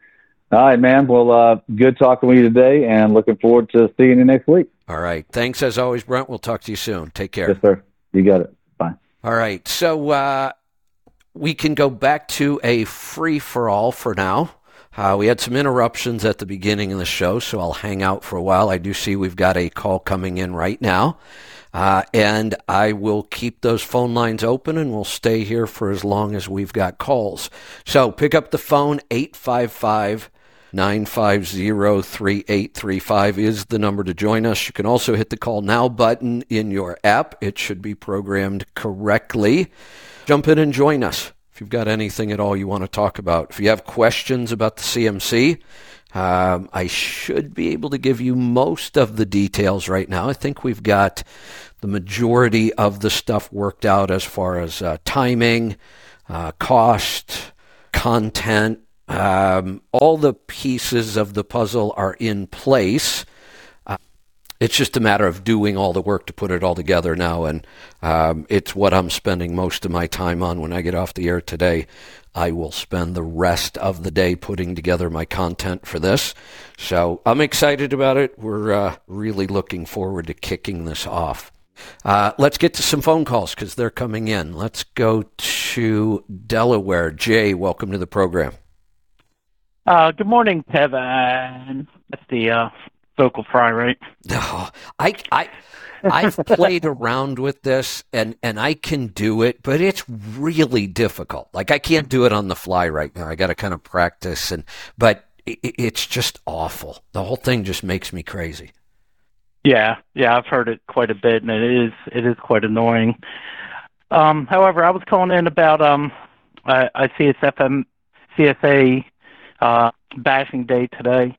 All right, man. Well, uh, good talking with you today, and looking forward to seeing you next week. All right. Thanks as always, Brent. We'll talk to you soon. Take care. Yes, sir. You got it. Bye. All right. So uh, we can go back to a free for all for now. Uh, we had some interruptions at the beginning of the show, so I'll hang out for a while. I do see we've got a call coming in right now. Uh, and I will keep those phone lines open and we'll stay here for as long as we've got calls. So pick up the phone, 855 950 3835 is the number to join us. You can also hit the call now button in your app, it should be programmed correctly. Jump in and join us if you've got anything at all you want to talk about. If you have questions about the CMC, um, I should be able to give you most of the details right now. I think we've got the majority of the stuff worked out as far as uh, timing, uh, cost, content. Um, all the pieces of the puzzle are in place. Uh, it's just a matter of doing all the work to put it all together now, and um, it's what I'm spending most of my time on when I get off the air today. I will spend the rest of the day putting together my content for this. So I'm excited about it. We're uh, really looking forward to kicking this off. Uh, let's get to some phone calls because they're coming in. Let's go to Delaware. Jay, welcome to the program. Uh, good morning, Kevin. That's the uh, vocal fry, right? Oh, I, I, I've played around with this and, and I can do it, but it's really difficult. Like I can't do it on the fly right now. I got to kind of practice and, but it, it's just awful. The whole thing just makes me crazy. Yeah, yeah, I've heard it quite a bit, and it is it is quite annoying. Um, however, I was calling in about um, I, I see it's FM CSA bashing day today,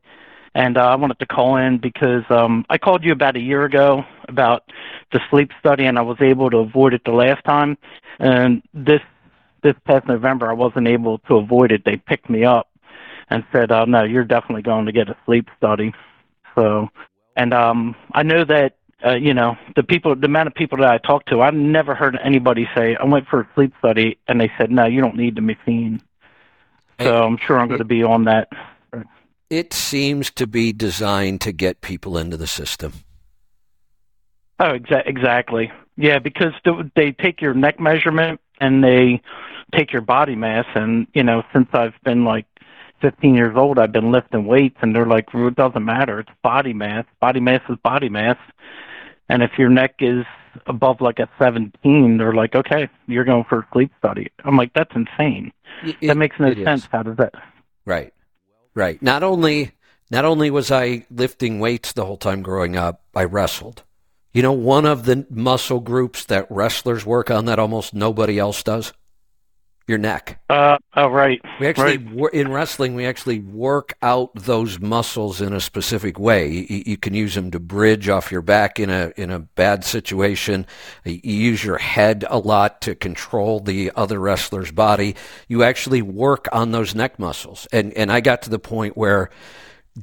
and uh, I wanted to call in because um, I called you about a year ago about the sleep study, and I was able to avoid it the last time. And this this past November, I wasn't able to avoid it. They picked me up and said, "Oh no, you're definitely going to get a sleep study." So, and um, I know that uh, you know the people, the amount of people that I talked to, I've never heard anybody say, "I went for a sleep study," and they said, "No, you don't need the machine." So I'm sure I'm going to be on that it seems to be designed to get people into the system. Oh, exa- exactly. Yeah, because they take your neck measurement and they take your body mass. And, you know, since I've been like 15 years old, I've been lifting weights, and they're like, it doesn't matter. It's body mass. Body mass is body mass. And if your neck is above like a 17, they're like, okay, you're going for a sleep study. I'm like, that's insane. It, that makes no sense. Is. How does that? Right. Right. Not only not only was I lifting weights the whole time growing up, I wrestled. You know, one of the muscle groups that wrestlers work on that almost nobody else does? Your neck. Uh, oh, right. We actually, right. in wrestling, we actually work out those muscles in a specific way. You, you, can use them to bridge off your back in a in a bad situation. You use your head a lot to control the other wrestler's body. You actually work on those neck muscles. And and I got to the point where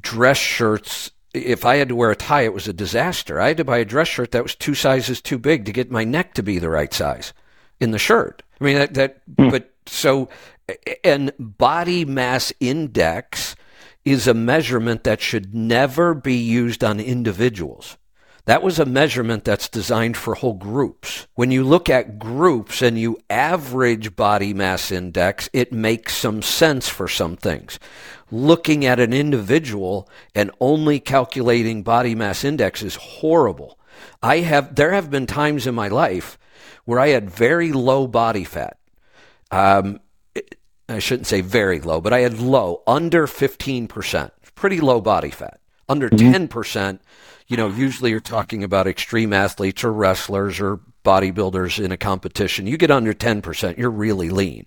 dress shirts if I had to wear a tie, it was a disaster. I had to buy a dress shirt that was two sizes too big to get my neck to be the right size in the shirt. I mean that, that mm. but so and body mass index is a measurement that should never be used on individuals. That was a measurement that's designed for whole groups. When you look at groups and you average body mass index, it makes some sense for some things. Looking at an individual and only calculating body mass index is horrible. I have there have been times in my life where I had very low body fat. Um, I shouldn't say very low, but I had low, under 15%, pretty low body fat. Under mm-hmm. 10%, you know, usually you're talking about extreme athletes or wrestlers or bodybuilders in a competition. You get under 10%, you're really lean.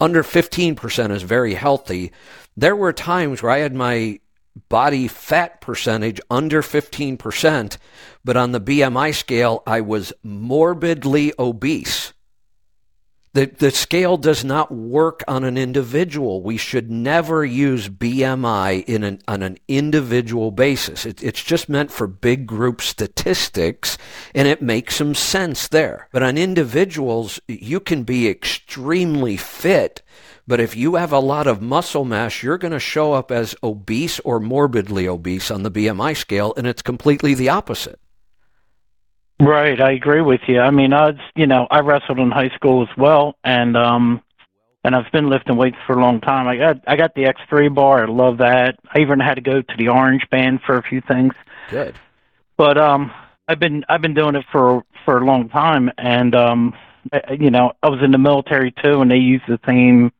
Under 15% is very healthy. There were times where I had my body fat percentage under 15%, but on the BMI scale, I was morbidly obese. The, the scale does not work on an individual. We should never use BMI in an, on an individual basis. It, it's just meant for big group statistics, and it makes some sense there. But on individuals, you can be extremely fit, but if you have a lot of muscle mass, you're going to show up as obese or morbidly obese on the BMI scale, and it's completely the opposite. Right, I agree with you. I mean, I you know I wrestled in high school as well, and um, and I've been lifting weights for a long time. I got I got the X3 bar. I love that. I even had to go to the Orange Band for a few things. Good. But um, I've been I've been doing it for for a long time, and um, I, you know I was in the military too, and they use the same.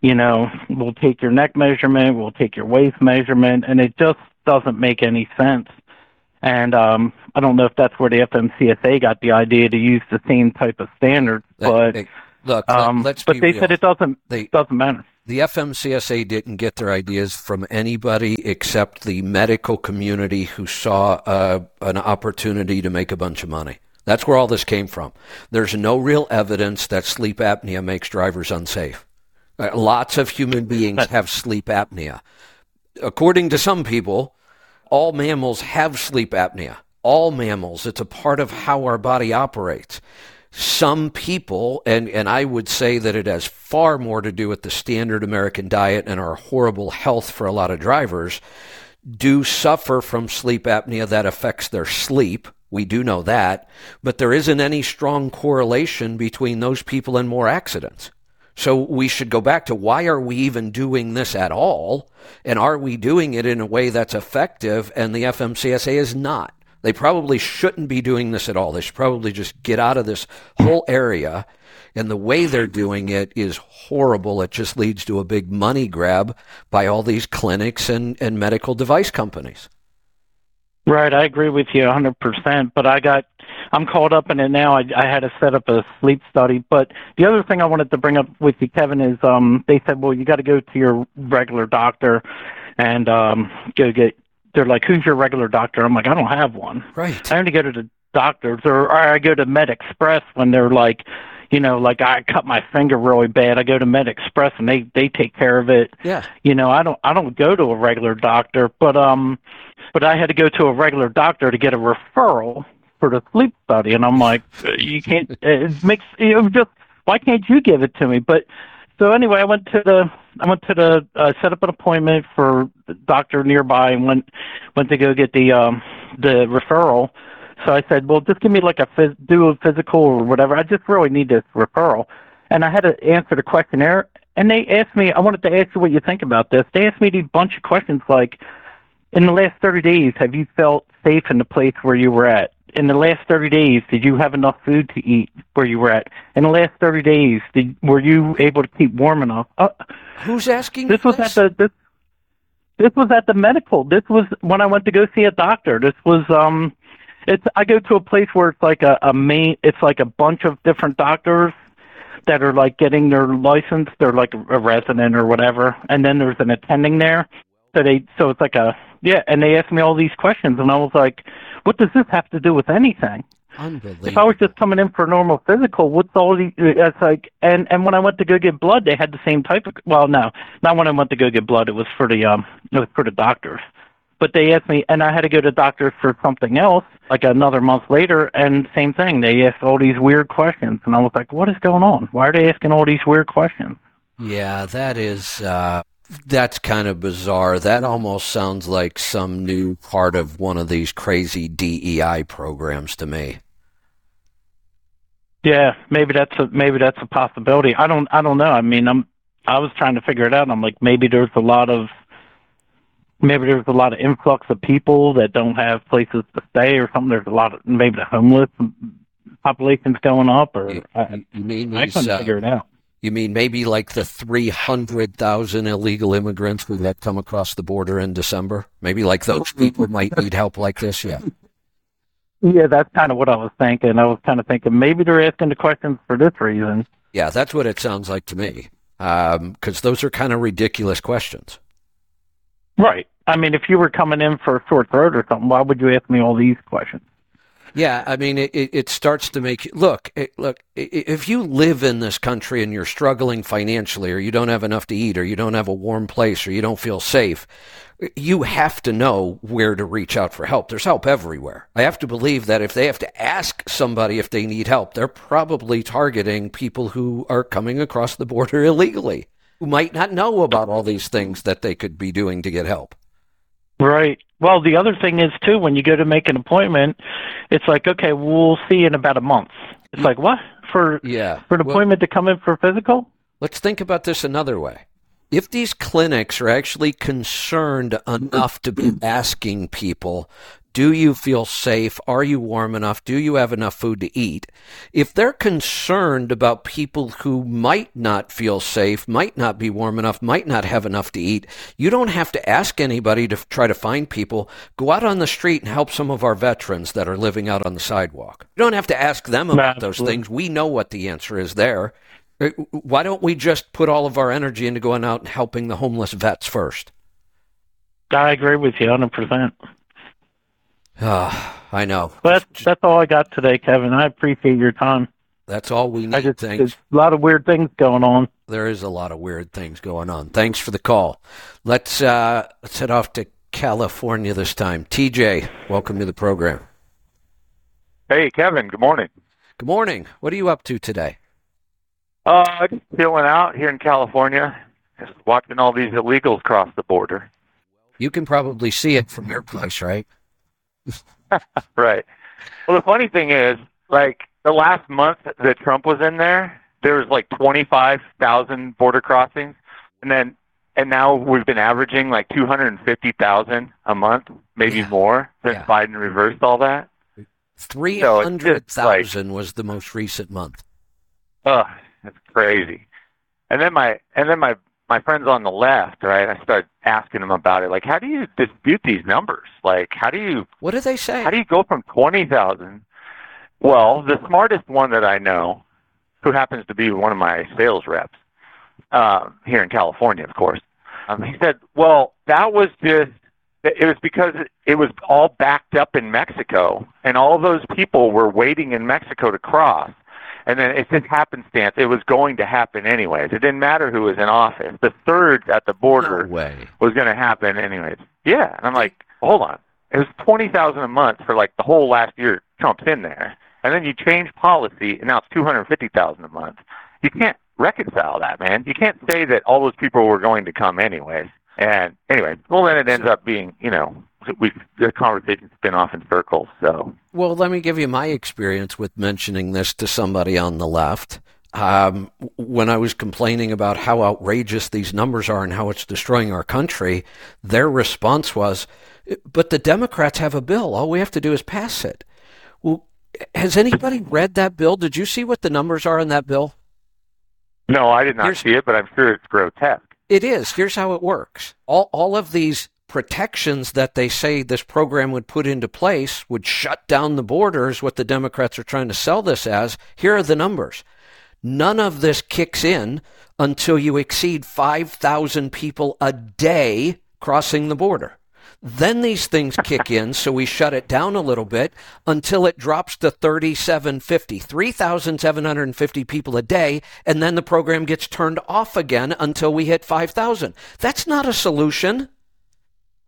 You know, we'll take your neck measurement, we'll take your waist measurement, and it just doesn't make any sense. And um, I don't know if that's where the FMCSA got the idea to use the same type of standard, but Hey, look, um, let's but be they real. said it doesn't They- doesn't matter. the FMCSA didn't get their ideas from anybody except the medical community who saw uh, an opportunity to make a bunch of money. That's where all this came from. There's no real evidence that sleep apnea makes drivers unsafe. Uh, lots of human beings have sleep apnea. According to some people, all mammals have sleep apnea. All mammals. It's a part of how our body operates. Some people, and, and I would say that it has far more to do with the standard American diet and our horrible health for a lot of drivers, do suffer from sleep apnea that affects their sleep. We do know that, but there isn't any strong correlation between those people and more accidents. So we should go back to why are we even doing this at all? And are we doing it in a way that's effective? And the FMCSA is not. They probably shouldn't be doing this at all. They should probably just get out of this whole area. And the way they're doing it is horrible. It just leads to a big money grab by all these clinics and, and medical device companies. Right, I agree with you 100%. But I got, I'm caught up in it now. I, I had to set up a sleep study. But the other thing I wanted to bring up with you, Kevin, is um, they said, well, you got to go to your regular doctor and um, go get. They're like, who's your regular doctor? I'm like, I don't have one. Right. I only go to the doctors, or, or I go to MedExpress when they're like, you know, like I cut my finger really bad. I go to MedExpress and they they take care of it Yeah. you know i don't i don't go to a regular doctor but um but i had to go to a regular doctor to get a referral for the sleep study. And i'm like uh, you can't it makes it just why can't you give it to me? But so anyway i went to the i went to the uh, set up an appointment for the doctor nearby and went went to go get the um the referral. So i said well just give me like a phys- do a physical or whatever. I just really need this referral. And i had to answer the questionnaire and they asked me, I wanted to ask you what you think about this. They asked me a bunch of questions like, in the last 30 days, have you felt safe in the place where you were at? In the last 30 days, did you have enough food to eat where you were at? In the last 30 days, did, were you able to keep warm enough? Uh, Who's asking this was at the, this, this was at the medical. This was when I went to go see a doctor. This was, um, it's, I go to a place where it's like a, a main, it's like a bunch of different doctors that are like getting their license. They're like a resident or whatever, and then there's an attending there. So they, so it's like a yeah, and they asked me all these questions, and I was like, "What does this have to do with anything?" Unbelievable. If I was just coming in for a normal physical, what's all these? It's like, and and when I went to go get blood, they had the same type of. Well, no, not when I went to go get blood. It was for the um, it was for the doctors. But they asked me, and I had to go to doctors for something else, like another month later, and same thing. They asked all these weird questions, and I was like, "What is going on? Why are they asking all these weird questions?" Yeah, that is uh, that's kind of bizarre. That almost sounds like some new part of one of these crazy DEI programs to me. Yeah, maybe that's a maybe that's a possibility. I don't I don't know. I mean, I'm I was trying to figure it out. I'm like, maybe there's a lot of maybe there's a lot of influx of people that don't have places to stay or something. There's a lot of maybe the homeless population's going up, or You, I, you mean I these, couldn't uh, figure it out. You mean maybe like the three hundred thousand illegal immigrants we had come across the border in December? Maybe like those people might need help like this. Yeah. Yeah, that's kind of what I was thinking. I was kind of thinking maybe they're asking the questions for this reason. Yeah, that's what it sounds like to me. Um, because those are kind of ridiculous questions. Right. I mean, if you were coming in for a sore throat or something, why would you ask me all these questions? Yeah, I mean, it, it starts to make look. It, look, if you live in this country and you're struggling financially, or you don't have enough to eat, or you don't have a warm place, or you don't feel safe, eh, you have to know where to reach out for help. There's help everywhere. I have to believe that if they have to ask somebody if they need help, they're probably targeting people who are coming across the border (laughs) illegally, who might not know about all these things that they could be doing to get help. Right. Well, the other thing is too when you go to make an appointment, it's like, okay, we'll see in about a month. It's like what for? Yeah. For an Well- appointment to come in for physical? Let's think about this another way. If these clinics are actually concerned enough to be asking people, do you feel safe? Are you warm enough? Do you have enough food to eat? If they're concerned about people who might not feel safe, might not be warm enough, might not have enough to eat, you don't have to ask anybody to try to find people. Go out on the street and help some of our veterans that are living out on the sidewalk. You don't have to ask them about those things. We know what the answer is there. Uh, Why don't we just put all of our energy into going out and helping the homeless vets first? I agree with you 100%. Ah, I know. But that's, that's all I got today, Kevin. I appreciate your time. That's all we I need. just, Thanks. there's a lot of weird things going on. There is a lot of weird things going on. Thanks for the call. Let's uh, let's head off to California this time. TJ, welcome to the program. Hey, Kevin. Good morning. Good morning. What are you up to today? Uh, just chilling out here in California, just watching all these illegals cross the border. You can probably see it from your place, right? (laughs) Right. Well, the funny thing is, like the last month that Trump was in there, there was like twenty-five thousand border crossings, and then and now we've been averaging like two hundred and fifty thousand a month, maybe Yeah. more, since Yeah. Biden reversed all that. 300,000 So it's hundred just like- was the most recent month. Oh, it's crazy. And then my and then my my friends on the left, right? I start asking them about it. Like, how do you dispute these numbers? Like, how do you What do they say? how do you go from twenty thousand? Well, the smartest one that I know, who happens to be one of my sales reps um, here in California, of course, um, he said, "Well, that was just." It was because it was all backed up in Mexico, and all those people were waiting in Mexico to cross. And then it's just happenstance. It was going to happen anyways. It didn't matter who was in office. The surge at the border no way. was going to happen anyways. Yeah, and I'm like, hold on. It was twenty thousand a month for like the whole last year Trump's in there, and then you change policy, and now it's two hundred fifty thousand a month. You can't reconcile that, man. You can't say that all those people were going to come anyways. And anyway, well, then it ends up being, you know, we the conversation's spin off in circles. So Well, let me give you my experience with mentioning this to somebody on the left. Um, when I was complaining about how outrageous these numbers are and how it's destroying our country, their response was, "But the Democrats have a bill. All we have to do is pass it." Well, has anybody read that bill? Did you see what the numbers are in that bill? no, I did not Here's- see it, but I'm sure it's grotesque. It is. Here's how it works. All all of these protections that they say this program would put into place would shut down the borders, what the Democrats are trying to sell this as. Here are the numbers. None of this kicks in until you exceed 5,000 people a day crossing the border. Then these things kick in, so we shut it down a little bit until it drops to 3,750, 3,750 people a day, and then the program gets turned off again until we hit 5,000. That's not a solution.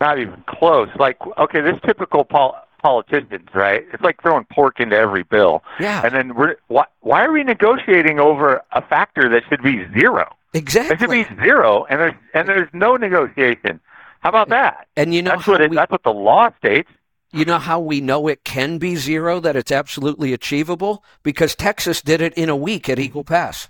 Not even close. Like, okay, this typical pol- politicians, right? It's like throwing pork into every bill. Yeah, And then we're why, why are we negotiating over a factor that should be zero? Exactly. It should be zero, and there's and there's no negotiation. How about that? And you know That's what it, we, that's what the law states. you know how we know it can be zero, that it's absolutely achievable? Because Texas did it in a week at Eagle Pass.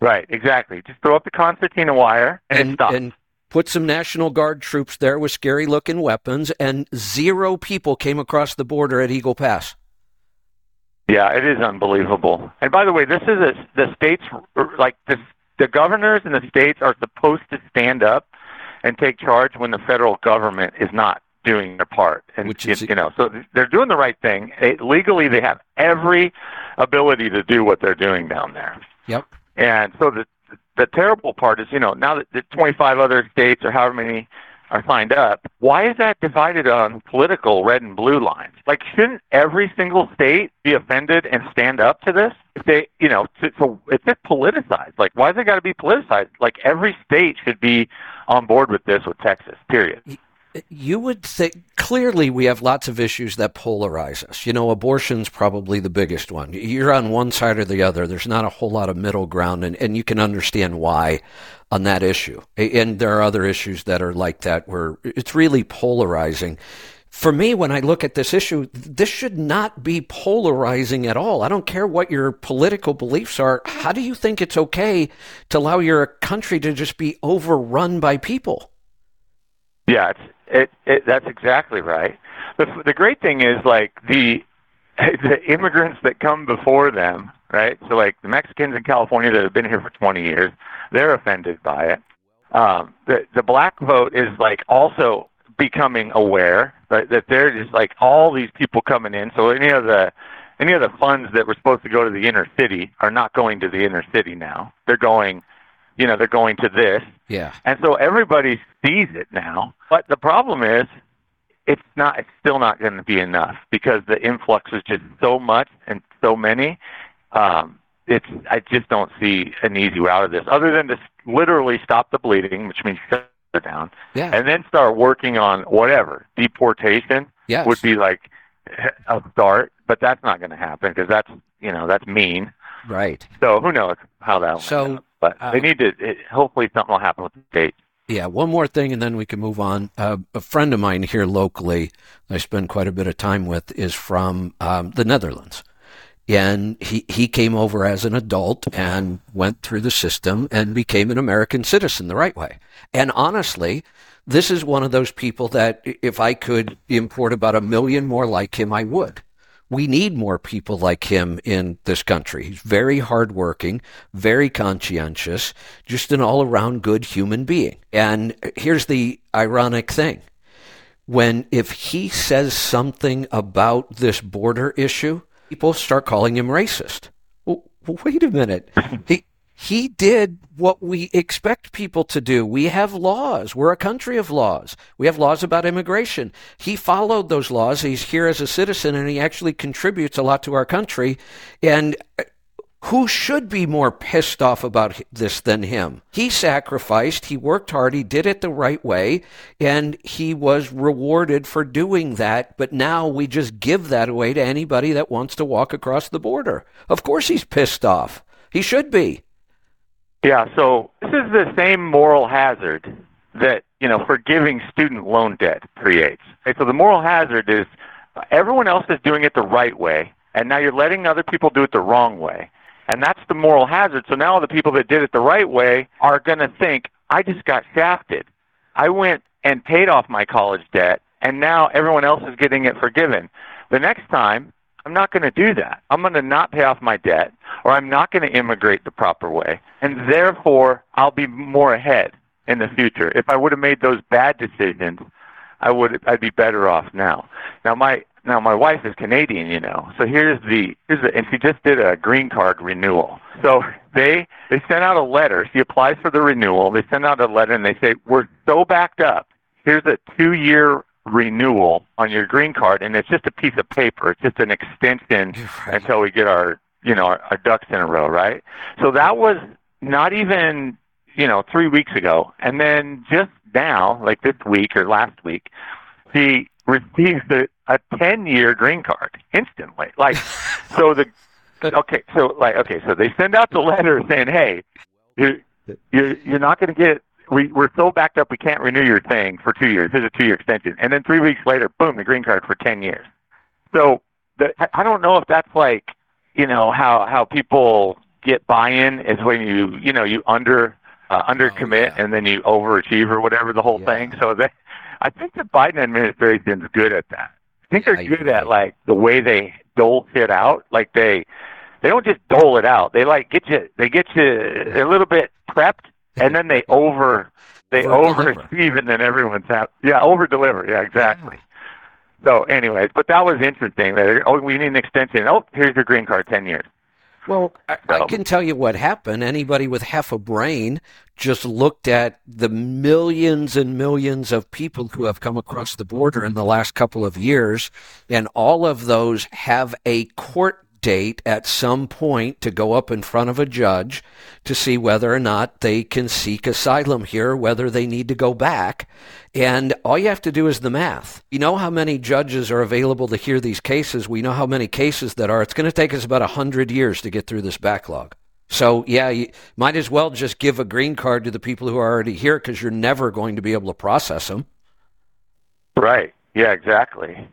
Right, exactly. Just throw up the concertina wire and, it and, stops. and put some National Guard troops there with scary looking weapons, and zero people came across the border at Eagle Pass. Yeah, it is unbelievable. And by the way, this is a, the states like the the governors and the states are supposed to stand up and take charge when the federal government is not doing their part. And Which is- you know, so they're doing the right thing. They, legally, they have every ability to do what they're doing down there. Yep. And so the the terrible part is, you know, now that the 25 other states or however many are signed up, why is that divided on political red and blue lines? Like, shouldn't every single state be offended and stand up to this? If they, you know, to, so it's just politicized. Like, why has it got to be politicized? Like, every state should be on board with this with Texas, period you would think clearly we have lots of issues that polarize us. You know, abortion's probably the biggest one. You're on one side or the other. There's not a whole lot of middle ground, and, and you can understand why on that issue. And there are other issues that are like that where it's really polarizing. For me, when I look at this issue, this should not be polarizing at all. I don't care what your political beliefs are. How do you think it's okay to allow your country to just be overrun by people? Yeah, it, it, that's exactly right. The, the great thing is like the (laughs) the immigrants that come before them, right? So like the Mexicans in California that have been here for 20 years, they're offended by it. Um, the the black vote is like also becoming aware that, that they're just like all these people coming in. So any of the any of the funds that were supposed to go to the inner city are not going to the inner city now. They're going you know, they're going to this. Yeah. And so everybody sees it now. But the problem is it's not it's still not going to be enough because the influx is just so much and so many. Um it's I just don't see an easy way out of this other than to literally stop the bleeding, which means shut it down. Yeah. And then start working on whatever. Deportation yes. would be like a start, but that's not going to happen because that's, you know, that's mean. Right. So who knows how that will So but uh, they need to. It, hopefully, something will happen with the state. Yeah, one more thing, and then we can move on. Uh, a friend of mine here locally, I spend quite a bit of time with, is from um, the Netherlands, and he he came over as an adult and went through the system and became an American citizen the right way. And honestly, this is one of those people that if I could import about a million more like him, I would we need more people like him in this country. He's very hardworking, very conscientious, just an all around good human being. And here's the ironic thing. When if he says something about this border issue, people start calling him racist. Well, wait a minute. He, he did what we expect people to do. We have laws. We're a country of laws. We have laws about immigration. He followed those laws. He's here as a citizen and he actually contributes a lot to our country. And uh, who should be more pissed off about this than him? He sacrificed, he worked hard, he did it the right way, and he was rewarded for doing that. But now we just give that away to anybody that wants to walk across the border. Of course he's pissed off. He should be. Yeah, so this is the same moral hazard that, you know, forgiving student loan debt creates. Okay, so the moral hazard is everyone else is doing it the right way, and now you're letting other people do it the wrong way. And that's the moral hazard. So now the people that did it the right way are going to think, I just got shafted. I went and paid off my college debt, and now everyone else is getting it forgiven. The next time, I'm not going to do that. I'm going to not pay off my debt, or I'm not going to immigrate the proper way, and therefore I'll be more ahead in the future. If I would have made those bad decisions, I would I'd be better off now. Now my now my wife is Canadian, you know. So here's the here's the and she just did a green card renewal. So (laughs) they they sent out a letter. She applies for the renewal. They send out a letter and they say we're so backed up. Here's a two year renewal on your green card, and it's just a piece of paper. It's just an extension right. until we get our, you know, our, our ducks in a row, right? So that was not even, you know, three weeks ago, and then just now, like this week or last week, she received a, a ten-year green card instantly. Like, (laughs) so the okay, so like okay, so they send out the letter saying, hey, you you're, you're not going to get we, we're so backed up we can't renew your thing for two years. Here's a two year extension. And then three weeks later, boom, the green card for 10 years. So the, I don't know if that's like, you know, how, how people get buy in is when you, you know, you under, uh, under oh, commit yeah. and then you overachieve or whatever the whole yeah. thing. So that, I think the Biden administration is good at that. I think they're good at like the way they dole shit out. Like they, they don't just dole it out. They like get you, they get you a little bit prepped and then they over they overachieve, and then everyone's happy. Yeah, over deliver. Yeah, exactly. So, anyways, but that was interesting. That oh, we need an extension. Oh, here's your green card, ten years. Well, I, I can tell you what happened. Anybody with half a brain just looked at the millions and millions of people who have come across the border in the last couple of years, and all of those have a court date at some point to go up in front of a judge to see whether or not they can seek asylum here, whether they need to go back. And all you have to do is the math. You know how many judges are available to hear these cases. We know how many cases that are. It's going to take us about 100 years to get through this backlog. So, yeah, you might as well just give a green card to the people who are already here because you're never going to be able to process them. Right. Yeah, exactly.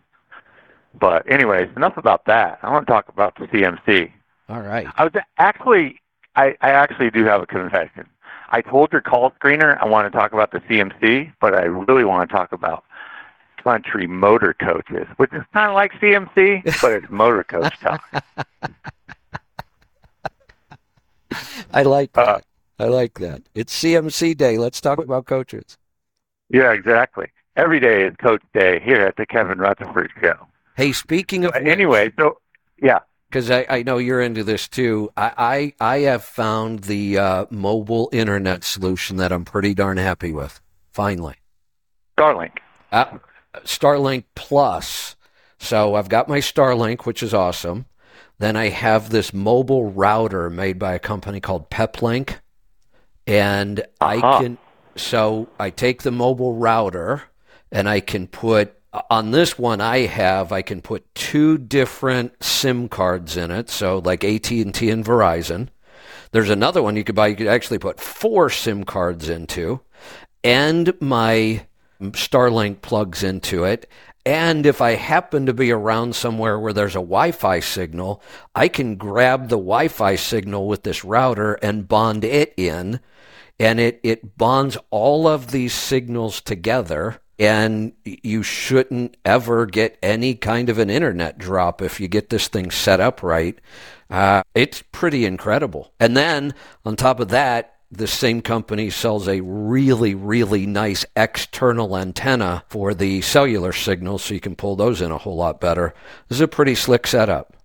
But anyways, enough about that. I want to talk about the CMC. All right. I was actually, I, I actually do have a confession. I told your call screener I want to talk about the CMC, but I really want to talk about country motor coaches, which is kind of like CMC, but it's (laughs) motor coach talk. (laughs) I like that. Uh, I like that. It's CMC day. Let's talk about coaches. Yeah, exactly. Every day is coach day here at the Kevin Rutherford Show. Hey, speaking of anyway, so yeah, because I, I know you're into this too. I I, I have found the uh, mobile internet solution that I'm pretty darn happy with. Finally, Starlink. Uh, Starlink Plus. So I've got my Starlink, which is awesome. Then I have this mobile router made by a company called Peplink, and uh-huh. I can. So I take the mobile router and I can put on this one I have I can put two different SIM cards in it, so like AT&T and Verizon. There's another one you could buy you could actually put four SIM cards into and my Starlink plugs into it. And if I happen to be around somewhere where there's a Wi Fi signal, I can grab the Wi Fi signal with this router and bond it in. And it, it bonds all of these signals together and you shouldn't ever get any kind of an internet drop if you get this thing set up right. Uh, it's pretty incredible. And then on top of that, the same company sells a really, really nice external antenna for the cellular signals, so you can pull those in a whole lot better. This is a pretty slick setup.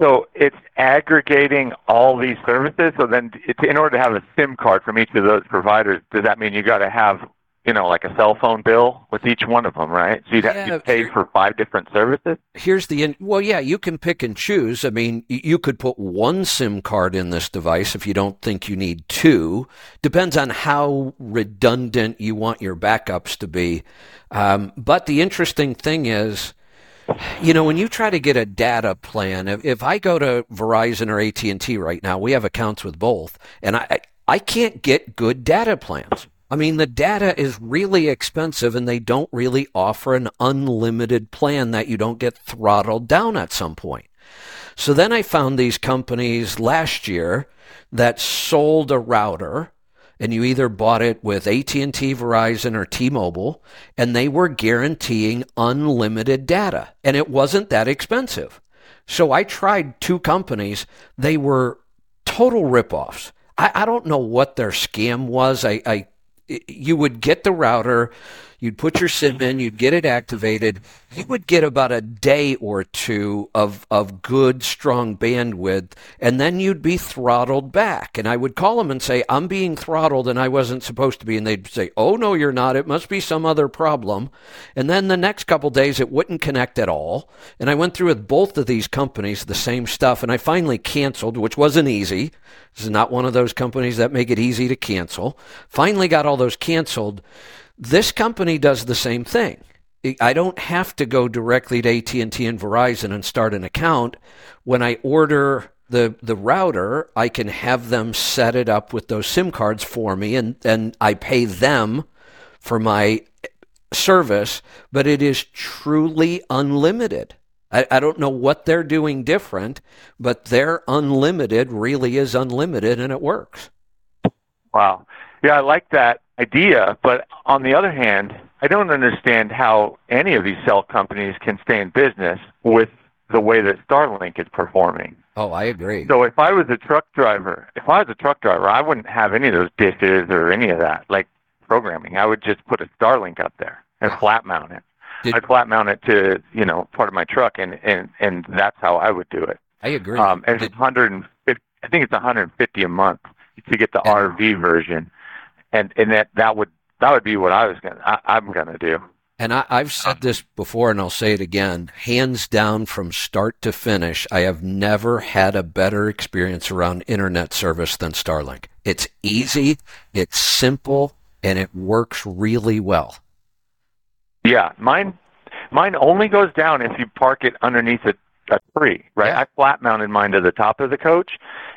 So it's aggregating all these services. So then, in order to have a SIM card from each of those providers, does that mean you got to have you know, like a cell phone bill with each one of them, right? So you'd, yeah, you'd pay for five different services. Here's the in- well, yeah, you can pick and choose. I mean, you could put one SIM card in this device if you don't think you need two. Depends on how redundant you want your backups to be. Um, but the interesting thing is. You know, when you try to get a data plan, if, if I go to Verizon or AT and T right now, we have accounts with both, and I I can't get good data plans. I mean, the data is really expensive and they don't really offer an unlimited plan that you don't get throttled down at some point. So then I found these companies last year that sold a router and you either bought it with AT&T, Verizon or T-Mobile and they were guaranteeing unlimited data and it wasn't that expensive. So I tried two companies. They were total ripoffs. I, I don't know what their scam was. I, I you would get the router, you'd put your SIM in, you'd get it activated. You would get about a day or two of, of good, strong bandwidth, and then you'd be throttled back. And I would call them and say, I'm being throttled and I wasn't supposed to be. And they'd say, Oh, no, you're not. It must be some other problem. And then the next couple days, it wouldn't connect at all. And I went through with both of these companies the same stuff, and I finally canceled, which wasn't easy. This is not one of those companies that make it easy to cancel. Finally got all those canceled. This company does the same thing. I don't have to go directly to AT&T and Verizon and start an account. When I order the the router, I can have them set it up with those SIM cards for me, and and I pay them for my service. But it is truly unlimited. I, I don't know what they're doing different, but their unlimited really is unlimited and it works. Wow. Yeah, I like that idea. But on the other hand, I don't understand how any of these cell companies can stay in business with the way that Starlink is performing. Oh, I agree. So if I was a truck driver, if I was a truck driver, I wouldn't have any of those dishes or any of that, like programming. I would just put a Starlink up there and flat mount it. Did, I'd flat mount it to you know part of my truck, and and and that's how I would do it. I agree. Um, and it's 150. I think it's 150 a month to get the Yeah. RV version, and and that that would that would be what I was gonna I, I'm gonna do. And I, I've said this before, and I'll say it again. Hands down, from start to finish, I have never had a better experience around internet service than Starlink. It's easy, it's simple, and it works really well. Yeah, mine mine only goes down if you park it underneath a, a tree, right? Yeah. I flat mounted mine to the top of the coach,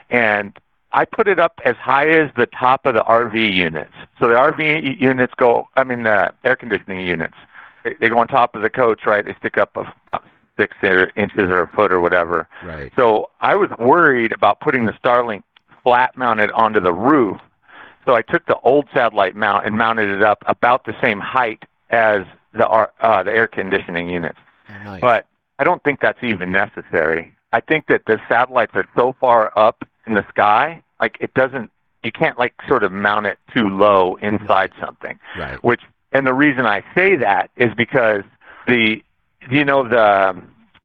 and I put it up as high as the top of the RV units. So the RV units go, I mean, the air conditioning units, they, they go on top of the coach, right? They stick up a, six inches or a foot or whatever. Right. So I was worried about putting the Starlink flat mounted onto the roof. So I took the old satellite mount and mounted it up about the same height as the uh, the air conditioning units. Nice. But I don't think that's even necessary. I think that the satellites are so far up in the sky, like it doesn't, you can't like sort of mount it too low inside something. right. Which, and the reason I say that is because the, you know, the,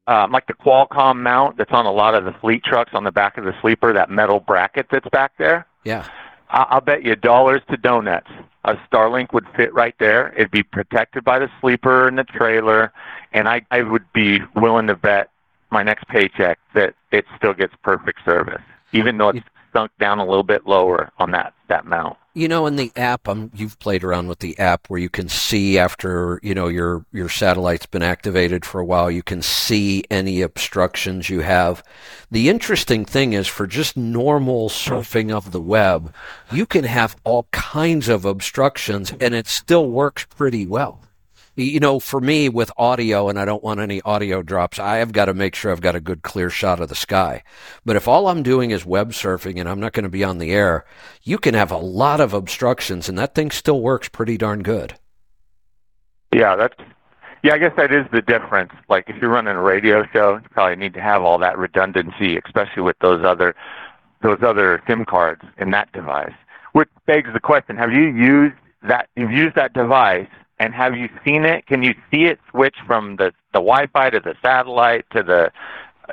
um, like the Qualcomm mount that's on a lot of the fleet trucks on the back of the sleeper, that metal bracket that's back there. Yeah. I- I'll bet you dollars to donuts. A Starlink would fit right there. It'd be protected by the sleeper and the trailer, and I, I would be willing to bet my next paycheck that it still gets perfect service, even though it's sunk down a little bit lower on that that mount. You know, in the app, um, you've played around with the app where you can see after you know your your satellite's been activated for a while, you can see any obstructions you have. The interesting thing is, for just normal surfing of the web, you can have all kinds of obstructions, and it still works pretty well. You know, for me with audio, and I don't want any audio drops, I have got to make sure I've got a good clear shot of the sky. But if all I'm doing is web surfing and I'm not going to be on the air, you can have a lot of obstructions and that thing still works pretty darn good. Yeah, that's yeah. I guess that is the difference. Like if you're running a radio show, you probably need to have all that redundancy, especially with those other those other SIM cards in that device. Which begs the question: Have you used that? You've used that device, and have you seen it? Can you see it switch from the the Wi-Fi to the satellite to the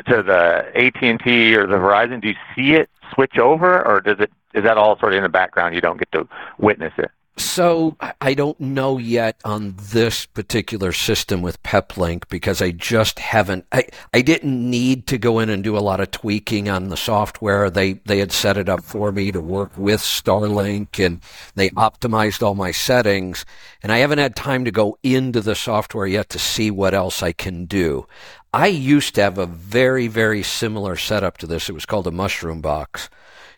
to the AT and T or the Verizon? Do you see it switch over, or does it is that all sort of in the background? You don't get to witness it. So I- don't know yet on this particular system with Peplink because I just haven't. I, I didn't need to go in and do a lot of tweaking on the software. They they had set it up for me to work with Starlink and they optimized all my settings. And I haven't had time to go into the software yet to see what else I can do. I used to have a very very similar setup to this. It was called a mushroom box.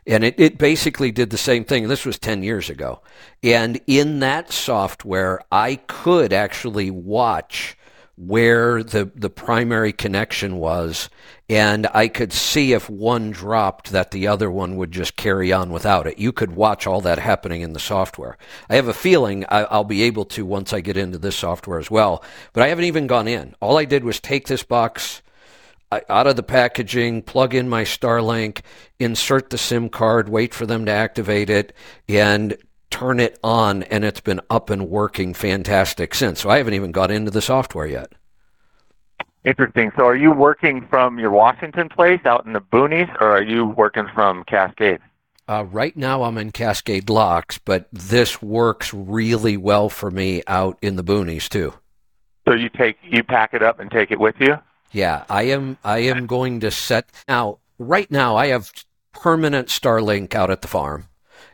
And it, it basically did the same thing. This was 10 years ago. And in that software, I could actually watch where the, the primary connection was. And I could see if one dropped that the other one would just carry on without it. You could watch all that happening in the software. I have a feeling I, I'll be able to once I get into this software as well. But I haven't even gone in. All I did was take this box out of the packaging, plug in my Starlink, insert the SIM card, wait for them to activate it, and turn it on, and it's been up and working fantastic since. So I haven't even got into the software yet. Interesting. So, are you working from your Washington place out in the boonies, or are you working from Cascade? Uh, right now I'm in Cascade Locks, but this works really well for me out in the boonies too. So you take you pack it up and take it with you. Yeah, I am. I am going to set now. Right now, I have permanent Starlink out at the farm,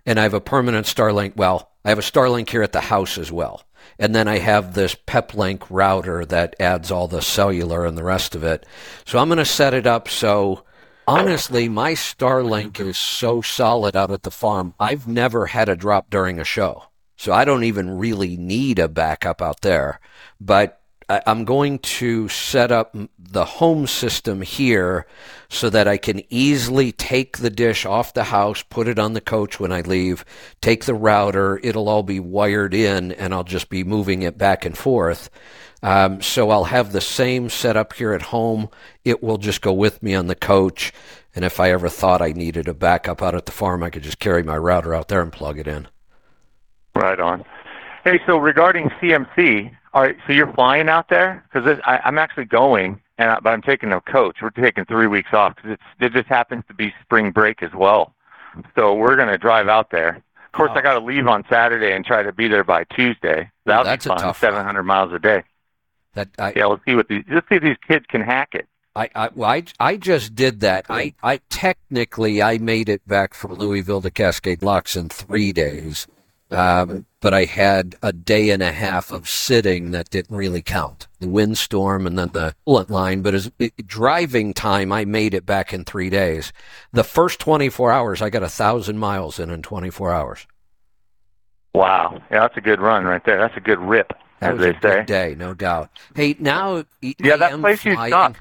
and I have a permanent Starlink. Well, I have a Starlink here at the house as well, and then I have this Peplink router that adds all the cellular and the rest of it. So I'm going to set it up so. Honestly, my Starlink is so solid out at the farm. I've never had a drop during a show. So I don't even really need a backup out there. But I- I'm going to set up the home system here so that I can easily take the dish off the house, put it on the coach when I leave, take the router, it'll all be wired in, and I'll just be moving it back and forth. Um, so I'll have the same setup here at home. It will just go with me on the coach. And if I ever thought I needed a backup out at the farm, I could just carry my router out there and plug it in. Right on. Hey, so regarding CMC, all right, so you're flying out there because I'm actually going, and I, but I'm taking a coach. We're taking three weeks off because it just happens to be spring break as well. So we're going to drive out there. Of course, Oh. I got to leave on Saturday and try to be there by Tuesday. That'll that's a be fun. tough 700 miles a day. That I, Yeah, let's see what these. Let's see if these kids can hack it. I, I, well, I, I just did that. I, I technically I made it back from Louisville to Cascade Locks in three days, um, but I had a day and a half of sitting that didn't really count. The windstorm and then the bullet line, but as it, driving time, I made it back in three days. The first 24 hours, I got a thousand miles in in 24 hours. Wow. Yeah, that's a good run right there. That's a good rip, That as was they a say. good day, no doubt. Hey, now Yeah, that place you suck.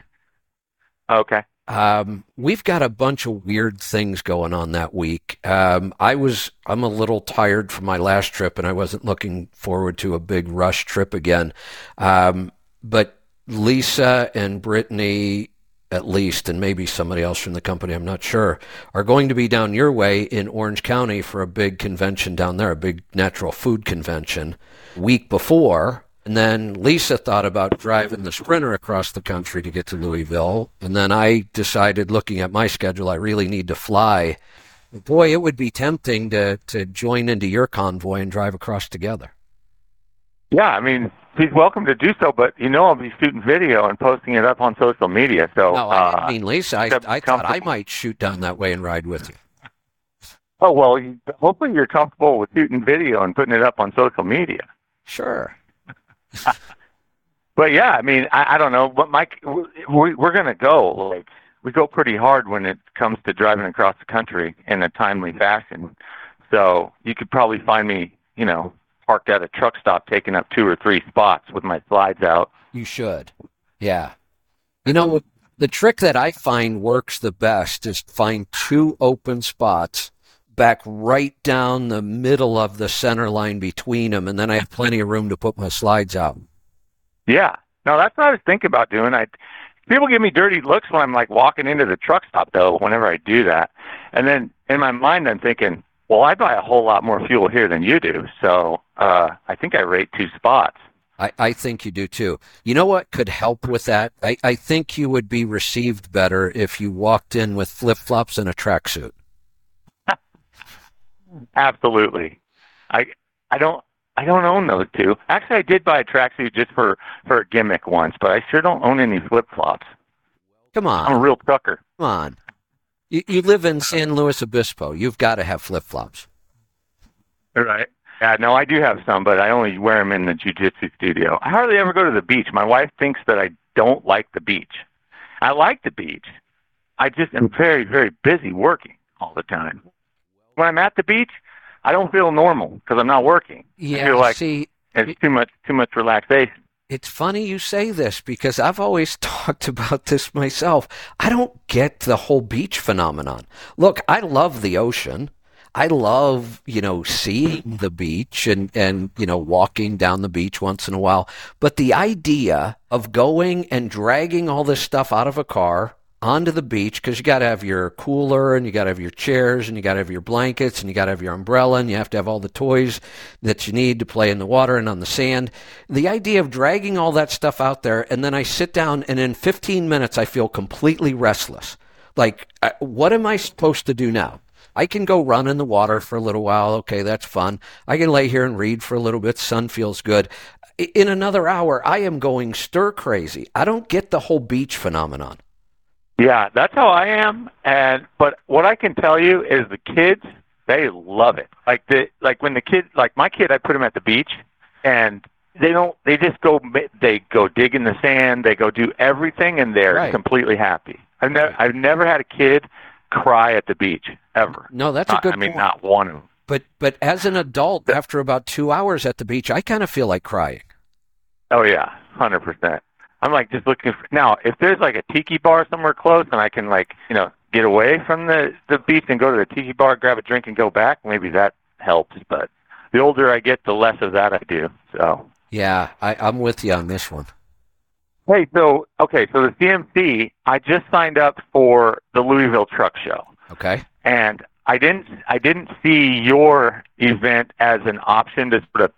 Okay. Um, we've got a bunch of weird things going on that week. Um, I was, I'm a little tired from my last trip and I wasn't looking forward to a big rush trip again. Um, but Lisa and Brittany, at least, and maybe somebody else from the company, I'm not sure, are going to be down your way in Orange County for a big convention down there, a big natural food convention week before. And then Lisa thought about driving the Sprinter across the country to get to Louisville. And then I decided, looking at my schedule, I really need to fly. Boy, it would be tempting to, to join into your convoy and drive across together. Yeah, I mean, he's welcome to do so, but you know I'll be shooting video and posting it up on social media. So, no, I uh, mean Lisa. I, I thought I might shoot down that way and ride with you. oh well, hopefully you're comfortable with shooting video and putting it up on social media. Sure. (laughs) But yeah, I mean, I, I don't know, but Mike, we, we're going to go. Like, we go pretty hard when it comes to driving across the country in a timely fashion. So you could probably find me, you know, parked at a truck stop, taking up two or three spots with my slides out. You should. Yeah. You know, the trick that I find works the best is find two open spots back right down the middle of the center line between them, and then I have plenty of room to put my slides out. Yeah. No, that's what I was thinking about doing. I people give me dirty looks when I'm like walking into the truck stop though, whenever I do that. And then in my mind I'm thinking, well, I buy a whole lot more fuel here than you do. So uh I think I rate two spots. I, I think you do too. You know what could help with that? I, I think you would be received better if you walked in with flip flops and a tracksuit. Absolutely. I I don't I don't own those two. Actually I did buy a tracksuit just for for a gimmick once, but I sure don't own any flip flops. Come on, I'm a real trucker. come on. You, you live in San Luis Obispo. You've got to have flip flops. Right. Yeah, no, I do have some, but I only wear them in the jujitsu studio. I hardly ever go to the beach. My wife thinks that I don't like the beach. I like the beach. I just am very, very busy working all the time. When I'm at the beach, I don't feel normal because I'm not working. I Yeah, feel like see, it's too much, too much relaxation. It's funny you say this because I've always (laughs) talked about this myself. I don't get the whole beach phenomenon. Look, I love the ocean. I love, you know, seeing the beach and, and, you know, walking down the beach once in a while. But the idea of going and dragging all this stuff out of a car onto the beach, because you got to have your cooler and you got to have your chairs and you got to have your blankets and you got to have your umbrella and you have to have all the toys that you need to play in the water and on the sand. The idea of dragging all that stuff out there and then I sit down and in 15 minutes I feel completely restless. Like, uh, what am I supposed to do now? I can go run in the water for a little while. Okay, that's fun. I can lay here and read for a little bit. Sun feels good. In another hour, I am going stir crazy. I don't get the whole beach phenomenon. Yeah, that's how I am. And but what I can tell you is the kids they love it. Like the like when the kid like my kid, I put him at the beach, and they don't. They just go. They go dig in the sand. They go do everything, and they're Right. completely happy. I've never I've never had a kid cry at the beach ever. No, that's a Not- good I mean, point. not one of them. But but as an adult, (laughs) after about two hours at the beach, I kind of feel like crying. Oh yeah, hundred percent. I'm like just looking for now. If there's like a tiki bar somewhere close, and I can like you know get away from the the beach and go to the tiki bar, grab a drink, and go back, maybe that helps. But the older I get, the less of that I do. So Yeah, I, I'm with you on this one. hey, so okay, so the CMC, I just signed up for the Louisville Truck Show, Okay. and I didn't I didn't see your event as an option to sort of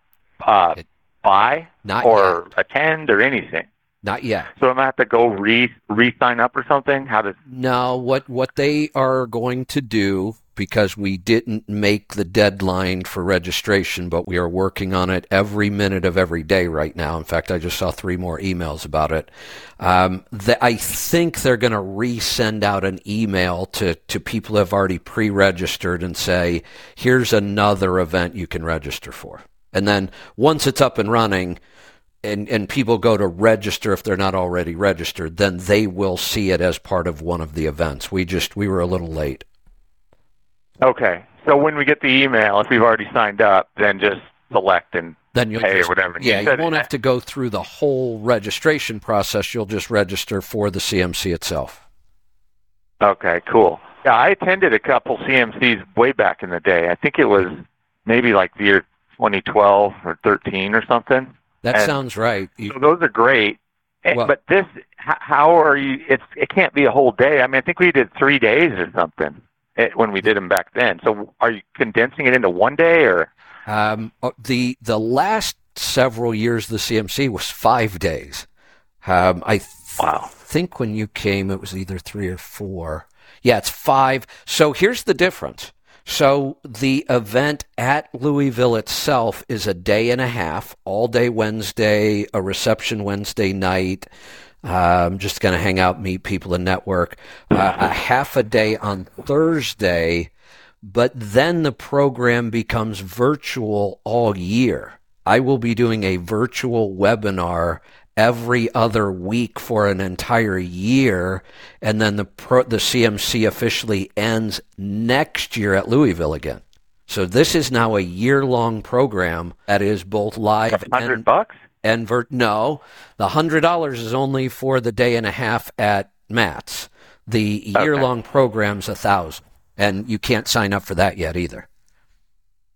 uh, It- buy or attend or anything. Not yet. So I'm gonna have to go re re sign up or something. How does? No, what what they are going to do because we didn't make the deadline for registration, but we are working on it every minute of every day right now. In fact, I just saw three more emails about it. Um, the, I think they're going to resend out an email to, to people who have already pre registered and say, here's another event you can register for. And then once it's up and running, and, and people go to register if they're not already registered, then they will see it as part of one of the events. We just we were a little late. Okay. So when we get the email, if we've already signed up, then just select and then you'll pay just, or whatever. Yeah, you, you won't have to go through the whole registration process. You'll just register for the CMC itself. Okay, cool. Yeah, I attended a couple CMCs way back in the day. I think it was maybe like the year 2012 or 13 or something. That And- sounds right. You- So those are great. Well- but this, how are you? It's it can't be a whole day. I mean, I think we did three days or something eh, when we did them back then. So are you condensing it into one day or? Um, uh, the the last several years of the CMC was five days. Um, I th- Wow. think when you came, it was either three or four. Yeah, it's five. So here's the difference. So the event at Louisville itself is a day and a half, all day Wednesday, a reception Wednesday night. Um, just going to hang out, meet people, and network. Uh, a half a day on Thursday, but then the program becomes virtual all year. I will be doing a virtual webinar every other week for an entire year, and then the pro, the CMC officially ends next year at Louisville again. So this is now a year long program that is both live hundred and bucks? and ver- no, the hundred dollars is only for the day and a half at MATS. The year long program's a thousand, and you can't sign up for that yet either.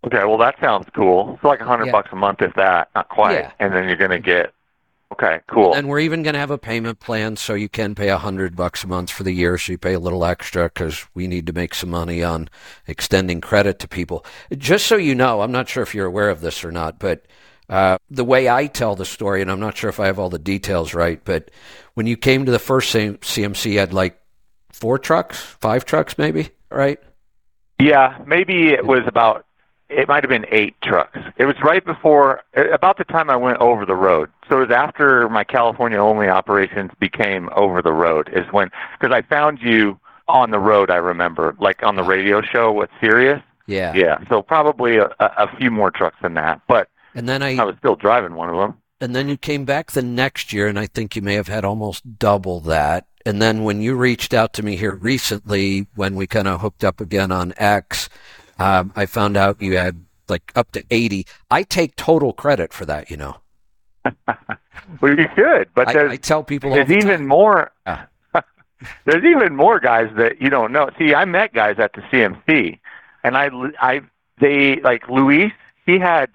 Okay, well that sounds cool. It's like a hundred Yeah. bucks a month, if that, not quite. Yeah. And then you're gonna get. Okay, cool. And we're even going to have a payment plan, so you can pay a hundred bucks a month for the year, so you pay a little extra because we need to make some money on extending credit to people. Just so you know, I'm not sure if you're aware of this or not, but uh, the way I tell the story, and I'm not sure if I have all the details right, but when you came to the first CMC, you had like four trucks, five trucks, maybe, right? Yeah, maybe it was about. It might have been eight trucks. It was right before, about the time I went over the road. So it was after my California only operations became over the road. Is when because I found you on the road. I remember, like on the radio show with Sirius. Yeah. Yeah. So probably a, a a few more trucks than that, but And then I, I was still driving one of them. And then you came back the next year, and I think you may have had almost double that. And then when you reached out to me here recently, when we kind of hooked up again on X, um, I found out you had like up to 80. I take total credit for that, you know. (laughs) Well, you should, but I, there's I tell people there's the even more. Yeah. (laughs) there's even more guys that you don't know. See, I met guys at the CMC, and I, I, they like Luis. He had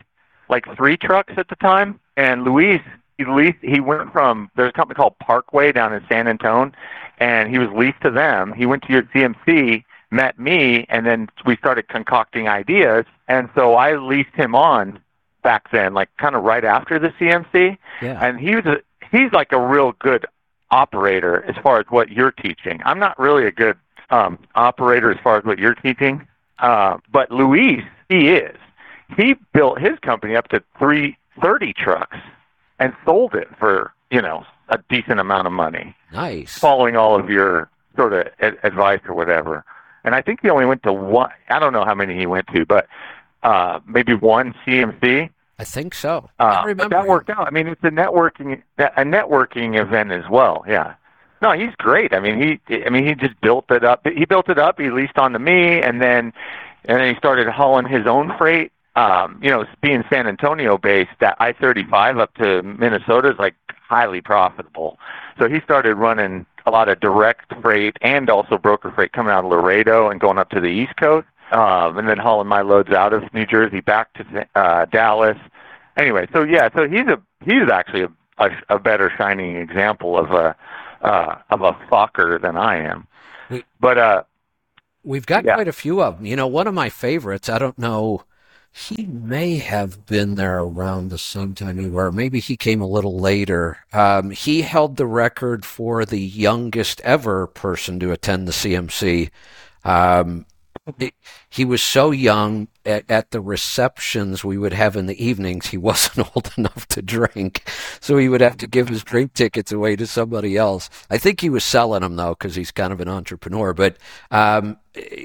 like three trucks at the time, and Luis, he leased. He went from there's a company called Parkway down in San Antonio, and he was leased to them. He went to your CMC, met me, and then we started concocting ideas. And so I leased him on back then, like kind of right after the CMC Yeah. and he was a, he's like a real good operator as far as what you're teaching. I'm not really a good um, operator as far as what you're teaching, uh, but Luis, he is. He built his company up to three thirty trucks and sold it for you know a decent amount of money, Nice. following all of your sort of ad- advice or whatever. And I think he only went to one. I don't know how many he went to, but uh, maybe one CMC. I think so. Uh, I but remember. that worked out. I mean, it's a networking a networking event as well. Yeah. No, he's great. I mean, he I mean he just built it up. He built it up. He leased on to me, and then and then he started hauling his own freight. Um, you know, being San Antonio based, that I thirty five up to Minnesota is like highly profitable. So he started running a lot of direct freight and also broker freight coming out of Laredo and going up to the East Coast, um, and then hauling my loads out of New Jersey back to uh, Dallas. Anyway, so yeah, so he's a he's actually a, a, a better shining example of a uh, of a fucker than I am. But uh, We've got Yeah. quite a few of them. You know, one of my favorites, I don't know He may have been there around the same time you were. Maybe he came a little later. Um, he held the record for the youngest ever person to attend the CMC. Um, he was so young at, at, the receptions we would have in the evenings he (laughs) wasn't old enough to drink. So he would have to give his drink tickets away to somebody else. I think he was selling them though because he's kind of an entrepreneur. But um,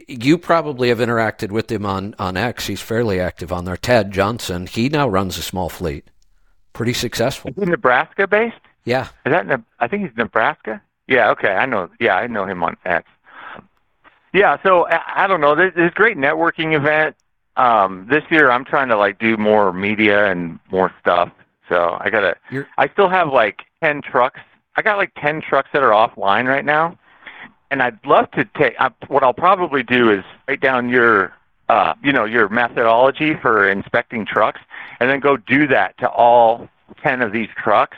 you probably have interacted with him on, on x. He's fairly active on there. Ted johnson he now runs a small fleet. Pretty successful. Is he nebraska based yeah. Is that i think he's nebraska? Yeah okay i know yeah i know him on x yeah, so I don't know. There's a great networking event. Um, this year, I'm trying to like do more media and more stuff. So I gotta. You're... I still have like ten trucks. I got like ten trucks that are offline right now, and I'd love to take. I, what I'll probably do is write down your, uh, you know, your methodology for inspecting trucks, and then go do that to all ten of these trucks,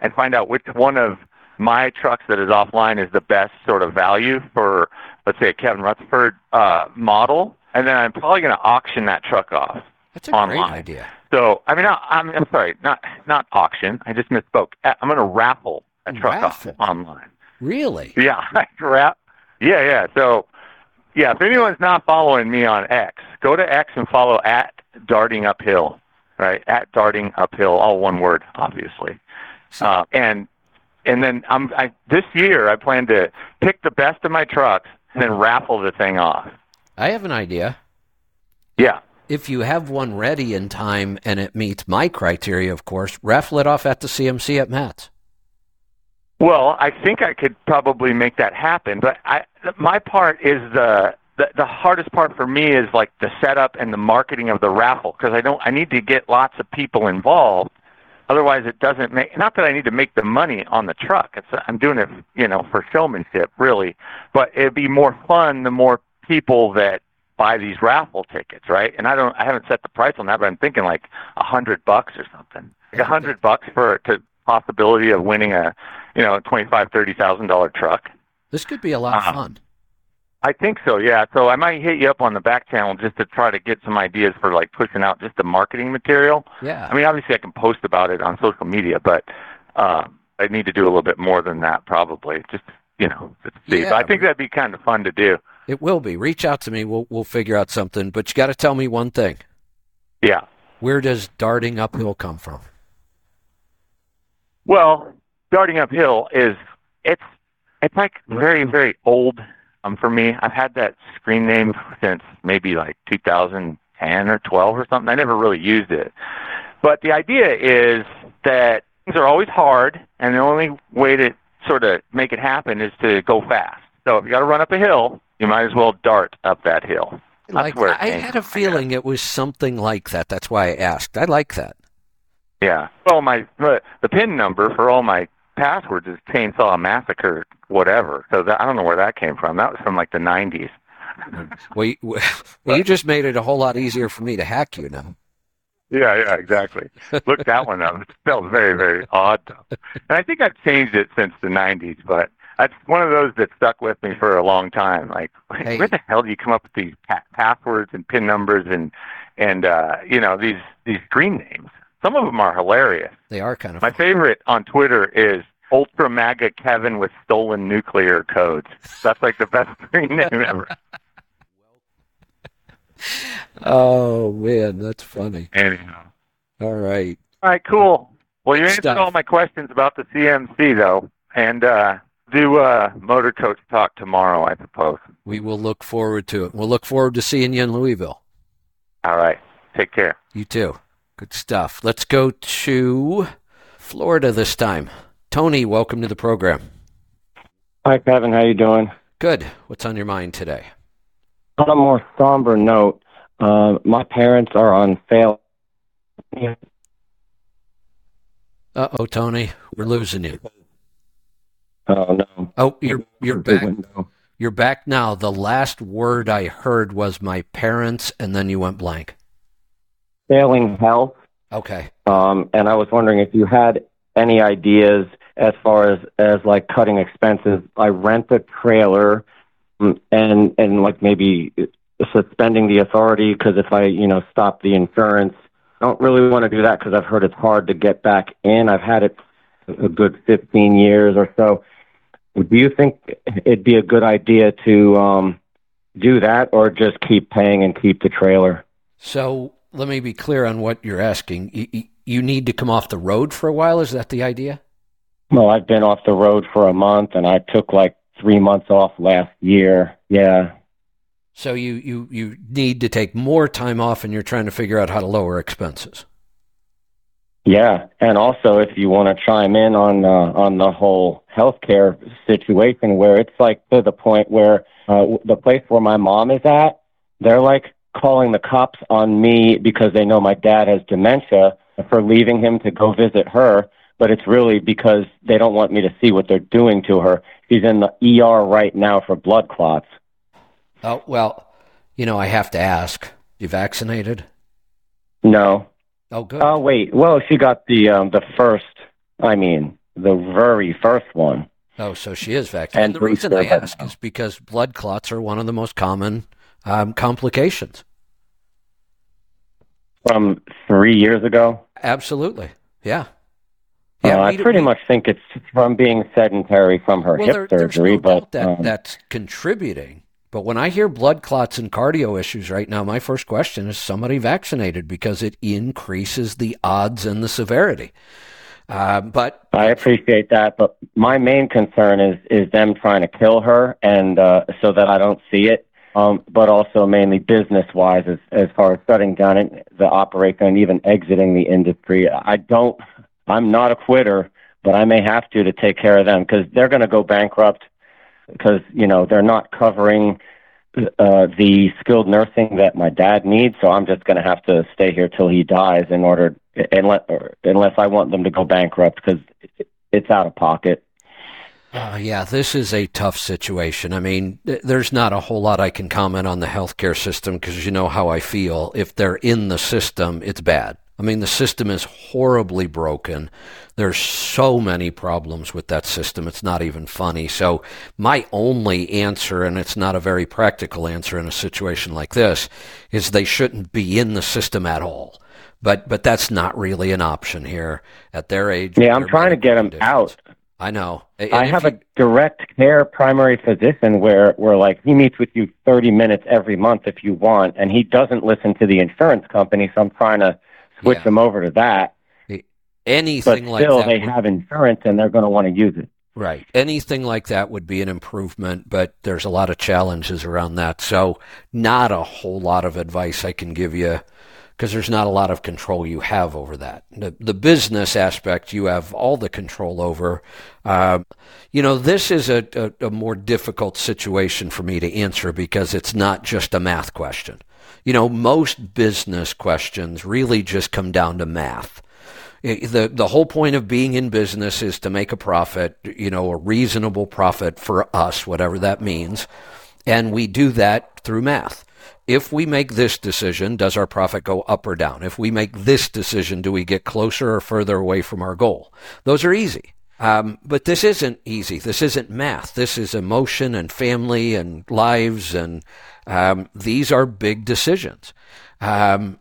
and find out which one of my trucks that is offline is the best sort of value for let's say a Kevin Rutherford uh, model, and then I'm probably going to auction that truck off. That's a online. great idea. So I mean, I'm I'm sorry, not not auction. I just misspoke. I'm going to raffle a truck raffle. off online. Really? Yeah, (laughs) rap. Yeah, yeah. So yeah, if anyone's not following me on X, go to X and follow at darting uphill. Right at darting uphill, all one word, obviously. Uh, and and then I'm I, this year I plan to pick the best of my trucks and then raffle the thing off. I have an idea. Yeah. If you have one ready in time and it meets my criteria, of course, raffle it off at the CMC at MATS. Well, I think I could probably make that happen, but I my part is the the, the hardest part for me is like the setup and the marketing of the raffle because I don't I need to get lots of people involved Otherwise, it doesn't make. Not that I need to make the money on the truck. It's I'm doing it, you know, for showmanship, really. But it'd be more fun the more people that buy these raffle tickets, right? And I don't, I haven't set the price on that, but I'm thinking like a hundred bucks or something. Like a hundred bucks for to possibility of winning a, you know, twenty five, thirty thousand dollar truck. This could be a lot of uh-huh. fun. I think so, yeah. So I might hit you up on the back channel just to try to get some ideas for like pushing out just the marketing material. Yeah. I mean, obviously I can post about it on social media, but uh, I need to do a little bit more than that probably. Just you know, see. Yeah, but I think that'd be kind of fun to do. It will be. Reach out to me. We'll we'll figure out something. But you got to tell me one thing. Yeah. Where does darting uphill come from? Well, darting uphill is it's it's like very very old um, for me. I've had that screen name (laughs) since maybe like 2010 or 12 or something. I never really used it. But the idea is that things are always hard, and the only way to sort of make it happen is to go fast. So if you got to run up a hill, you might as well dart up that hill. Like, I had a feeling it was something like that. That's why I asked. I like that. Yeah. Well, my the pin number for all my passwords is Chainsaw Massacre, whatever. So that, I don't know where that came from. That was from like the '90s. (laughs) well, you, (laughs) well, you just made it a whole lot easier for me to hack you now. Yeah, yeah, exactly. Look that one up. It spelled very, very odd, though. And I think I've changed it since the '90s, but that's one of those that stuck with me for a long time. Like, hey. where the hell do you come up with these pa- passwords and pin numbers and and uh, you know these these screen names? Some of them are hilarious. They are kind of. My favorite on Twitter is Ultra MAGA Kevin with stolen nuclear codes. That's like the best (laughs) screen name ever. (laughs) oh man, that's funny. Anyhow. All right. All right, cool. Well, you answered all my questions about the CMC though, and uh, do uh, Motor Coach talk tomorrow, I suppose. We will look forward to it. We'll look forward to seeing you in Louisville. All right. Take care. You too. Good stuff. Let's go to Florida this time. Tony, welcome to the program. Hi, Kevin. How you doing? Good. What's on your mind today? On a more somber note, uh, my parents are on fail. Uh oh, Tony, we're losing you. Oh no! Oh, you're you're back. You're back now. The last word I heard was my parents, and then you went blank failing health. Okay. Um, and I was wondering if you had any ideas as far as as like cutting expenses. I rent a trailer, mm, and and like maybe suspending the authority because if I, you know, stop the insurance, I don't really want to do that because I've heard it's hard to get back in. I've had it a good 15 years or so. Do you think it'd be a good idea to um, do that or just keep paying and keep the trailer? So let me be clear on what you're asking. You, you need to come off the road for a while. Is that the idea? Well, I've been off the road for a month and I took like three months off last year. Yeah. So you, you, you need to take more time off and you're trying to figure out how to lower expenses. Yeah, and also if you want to chime in on uh, on the whole healthcare situation, where it's like to the point where uh, the place where my mom is at, they're like calling the cops on me because they know my dad has dementia for leaving him to go visit her, but it's really because they don't want me to see what they're doing to her. She's in the ER right now for blood clots. Oh well, you know I have to ask. You vaccinated? No. Oh, good. Oh, wait. Well, she got the um, the first. I mean, the very first one. Oh, so she is vaccinated. And the reason I ask is because blood clots are one of the most common um, complications. From three years ago. Absolutely. Yeah. Yeah, uh, I pretty we, much think it's from being sedentary from her well, hip there, surgery, no but that, um, that's contributing. But when I hear blood clots and cardio issues right now, my first question is somebody vaccinated because it increases the odds and the severity. Uh, but I appreciate that, but my main concern is is them trying to kill her, and uh, so that I don't see it. Um, but also mainly business wise, as as far as shutting down the operation and even exiting the industry. I don't. I'm not a quitter, but I may have to take care of them because they're going to go bankrupt because you know they're not covering uh, the skilled nursing that my dad needs. So I'm just going to have to stay here till he dies in order unless unless I want them to go bankrupt because it's out of pocket. Uh, yeah, this is a tough situation. I mean, th- there's not a whole lot I can comment on the healthcare system because you know how I feel. If they're in the system, it's bad. I mean, the system is horribly broken. There's so many problems with that system. It's not even funny. So my only answer, and it's not a very practical answer in a situation like this, is they shouldn't be in the system at all. But but that's not really an option here at their age. Yeah, I'm trying to get them out. I know. And I have you, a direct care primary physician where where like he meets with you 30 minutes every month if you want, and he doesn't listen to the insurance company. So I'm trying to switch yeah. them over to that. Anything but like still, that. they would, have insurance and they're going to want to use it. Right. Anything like that would be an improvement, but there's a lot of challenges around that. So, not a whole lot of advice I can give you because there's not a lot of control you have over that. The, the business aspect you have all the control over. Uh, you know, this is a, a, a more difficult situation for me to answer because it's not just a math question. You know, most business questions really just come down to math. The, the whole point of being in business is to make a profit, you know, a reasonable profit for us, whatever that means. And we do that through math. If we make this decision, does our profit go up or down? If we make this decision, do we get closer or further away from our goal? Those are easy. Um, but this isn't easy. This isn't math. This is emotion and family and lives, and um, these are big decisions. Um,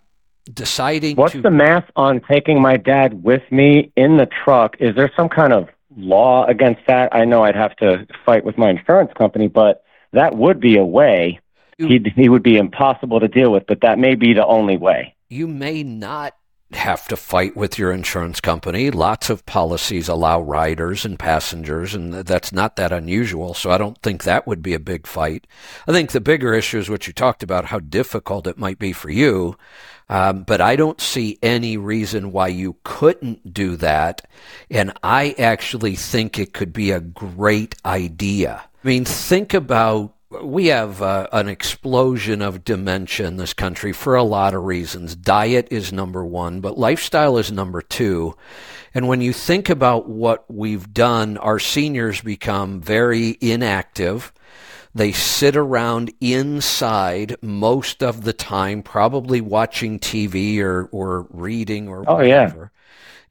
deciding. What's to, the math on taking my dad with me in the truck? Is there some kind of law against that? I know I'd have to fight with my insurance company, but that would be a way. He he would be impossible to deal with, but that may be the only way. You may not have to fight with your insurance company. Lots of policies allow riders and passengers, and that's not that unusual. So I don't think that would be a big fight. I think the bigger issue is what you talked about, how difficult it might be for you. Um, but I don't see any reason why you couldn't do that. And I actually think it could be a great idea. I mean, think about we have uh, an explosion of dementia in this country for a lot of reasons. Diet is number one, but lifestyle is number two. And when you think about what we've done, our seniors become very inactive. They sit around inside most of the time, probably watching TV or, or reading or oh, whatever. Yeah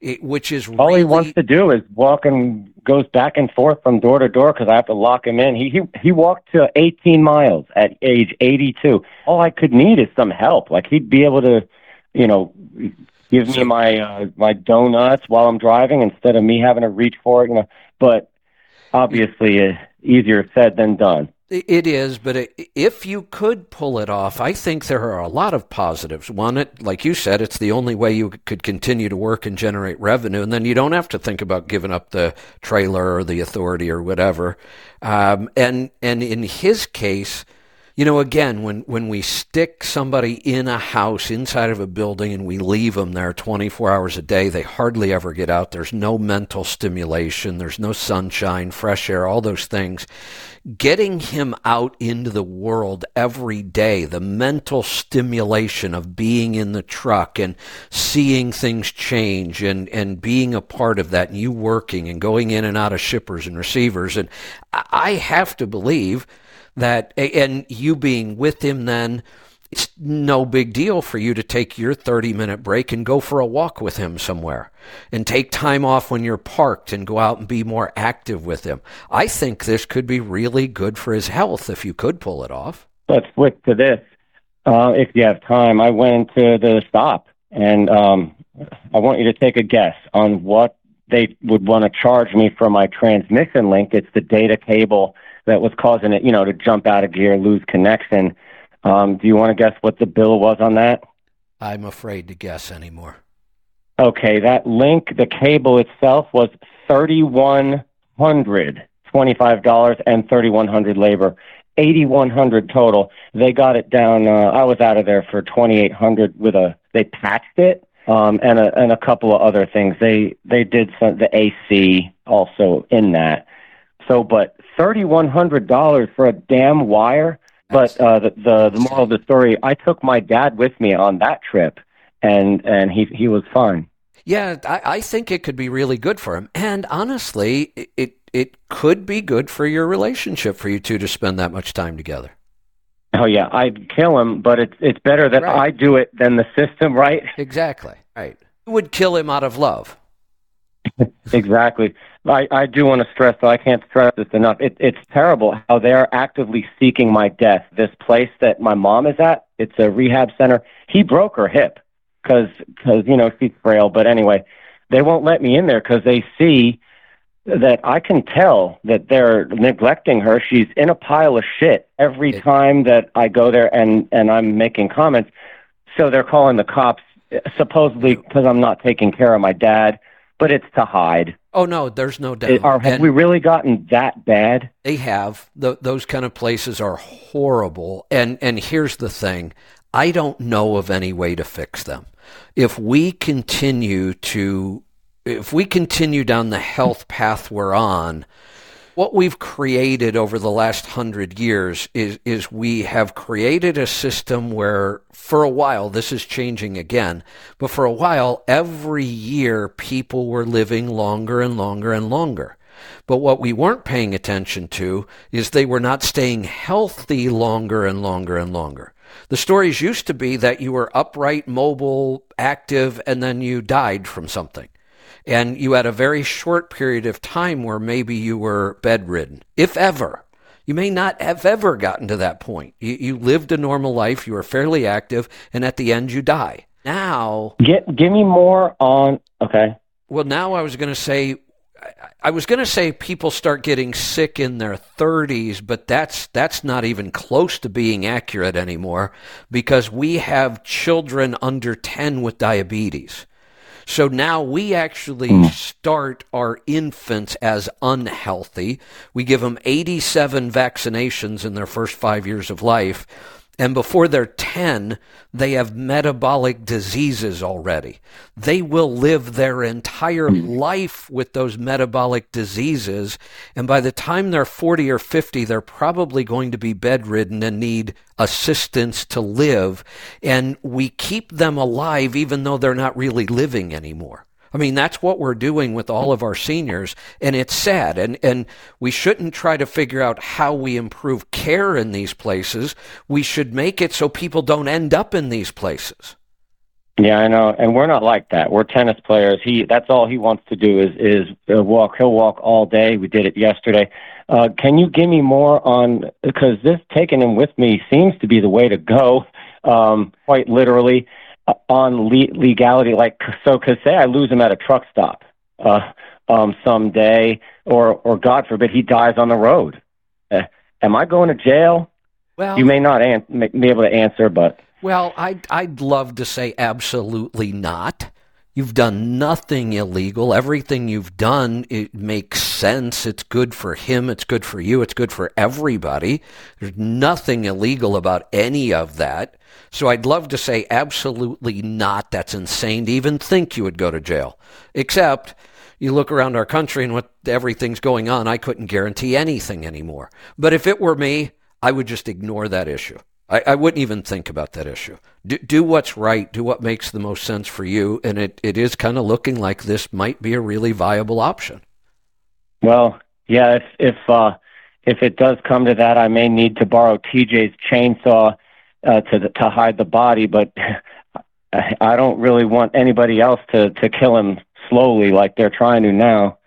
it, which is all really, he wants to do is walk and goes back and forth from door to door because I have to lock him in. He he he walked to 18 miles at age 82. All I could need is some help. Like he'd be able to, you know, give me my uh, my donuts while I'm driving instead of me having to reach for it. You know, but obviously uh, easier said than done. It is, but if you could pull it off, I think there are a lot of positives. One, it, like you said, it's the only way you could continue to work and generate revenue, and then you don't have to think about giving up the trailer or the authority or whatever. Um, and and in his case, you know, again, when, when we stick somebody in a house inside of a building and we leave them there 24 hours a day, they hardly ever get out. There's no mental stimulation. There's no sunshine, fresh air, all those things. Getting him out into the world every day, the mental stimulation of being in the truck and seeing things change and, and being a part of that and you working and going in and out of shippers and receivers. And I have to believe that, and you being with him then, it's no big deal for you to take your 30 minute break and go for a walk with him somewhere and take time off when you're parked and go out and be more active with him. I think this could be really good for his health if you could pull it off. Let's flip to this. Uh, if you have time, I went to the stop and um, I want you to take a guess on what they would want to charge me for my transmission link. It's the data cable that was causing it, you know, to jump out of gear, lose connection. Um, do you want to guess what the bill was on that? I'm afraid to guess anymore. Okay, that link, the cable itself was thirty-one hundred twenty-five dollars and thirty-one hundred labor, eighty-one hundred total. They got it down. Uh, I was out of there for twenty-eight hundred with a. They patched it um, and a and a couple of other things. They they did some the AC also in that. So, but thirty one hundred dollars for a damn wire. But uh, the, the the moral of the story, I took my dad with me on that trip, and and he he was fine. Yeah, I, I think it could be really good for him, and honestly, it, it it could be good for your relationship for you two to spend that much time together. Oh yeah, I'd kill him, but it's it's better that right. I do it than the system, right? Exactly. Right. You would kill him out of love. (laughs) exactly. I, I do want to stress, though, I can't stress this enough. It, it's terrible how they are actively seeking my death. This place that my mom is at, it's a rehab center. He broke her hip because, cause, you know, she's frail. But anyway, they won't let me in there because they see that I can tell that they're neglecting her. She's in a pile of shit every time that I go there and, and I'm making comments. So they're calling the cops supposedly because I'm not taking care of my dad but it's to hide. Oh no, there's no doubt. It, are, have and we really gotten that bad? They have. The, those kind of places are horrible. And and here's the thing: I don't know of any way to fix them. If we continue to, if we continue down the health path we're on, what we've created over the last hundred years is, is we have created a system where for a while, this is changing again, but for a while, every year people were living longer and longer and longer. But what we weren't paying attention to is they were not staying healthy longer and longer and longer. The stories used to be that you were upright, mobile, active, and then you died from something and you had a very short period of time where maybe you were bedridden, if ever. You may not have ever gotten to that point. You, you lived a normal life, you were fairly active, and at the end you die. Now, get give me more on. Okay. Well, now I was going to say, I was going to say people start getting sick in their 30s, but that's that's not even close to being accurate anymore because we have children under 10 with diabetes. So now we actually mm. start our infants as unhealthy. We give them 87 vaccinations in their first five years of life. And before they're 10, they have metabolic diseases already. They will live their entire hmm. life with those metabolic diseases. And by the time they're 40 or 50, they're probably going to be bedridden and need assistance to live. And we keep them alive even though they're not really living anymore. I mean, that's what we're doing with all of our seniors, and it's sad. And, and we shouldn't try to figure out how we improve care in these places. We should make it so people don't end up in these places. Yeah, I know, and we're not like that. We're tennis players. He that's all he wants to do is is uh, walk. He'll walk all day. We did it yesterday. Uh, can you give me more on because this taking him with me seems to be the way to go, um, quite literally, on le- legality. Like so, because say I lose him at a truck stop uh, um, someday, or or God forbid he dies on the road. Uh, am I going to jail? Well, You may not an- may be able to answer, but Well, I'd, I'd love to say absolutely not. You've done nothing illegal. Everything you've done, it makes sense. It's good for him. It's good for you. It's good for everybody. There's nothing illegal about any of that. So I'd love to say absolutely not. That's insane to even think you would go to jail. Except you look around our country and what everything's going on, I couldn't guarantee anything anymore. But if it were me, I would just ignore that issue. I, I wouldn't even think about that issue. Do, do what's right. Do what makes the most sense for you. And it, it is kind of looking like this might be a really viable option. Well, yeah, if if uh, if it does come to that, I may need to borrow TJ's chainsaw uh, to to hide the body, but (laughs) I don't really want anybody else to to kill him slowly like they're trying to now.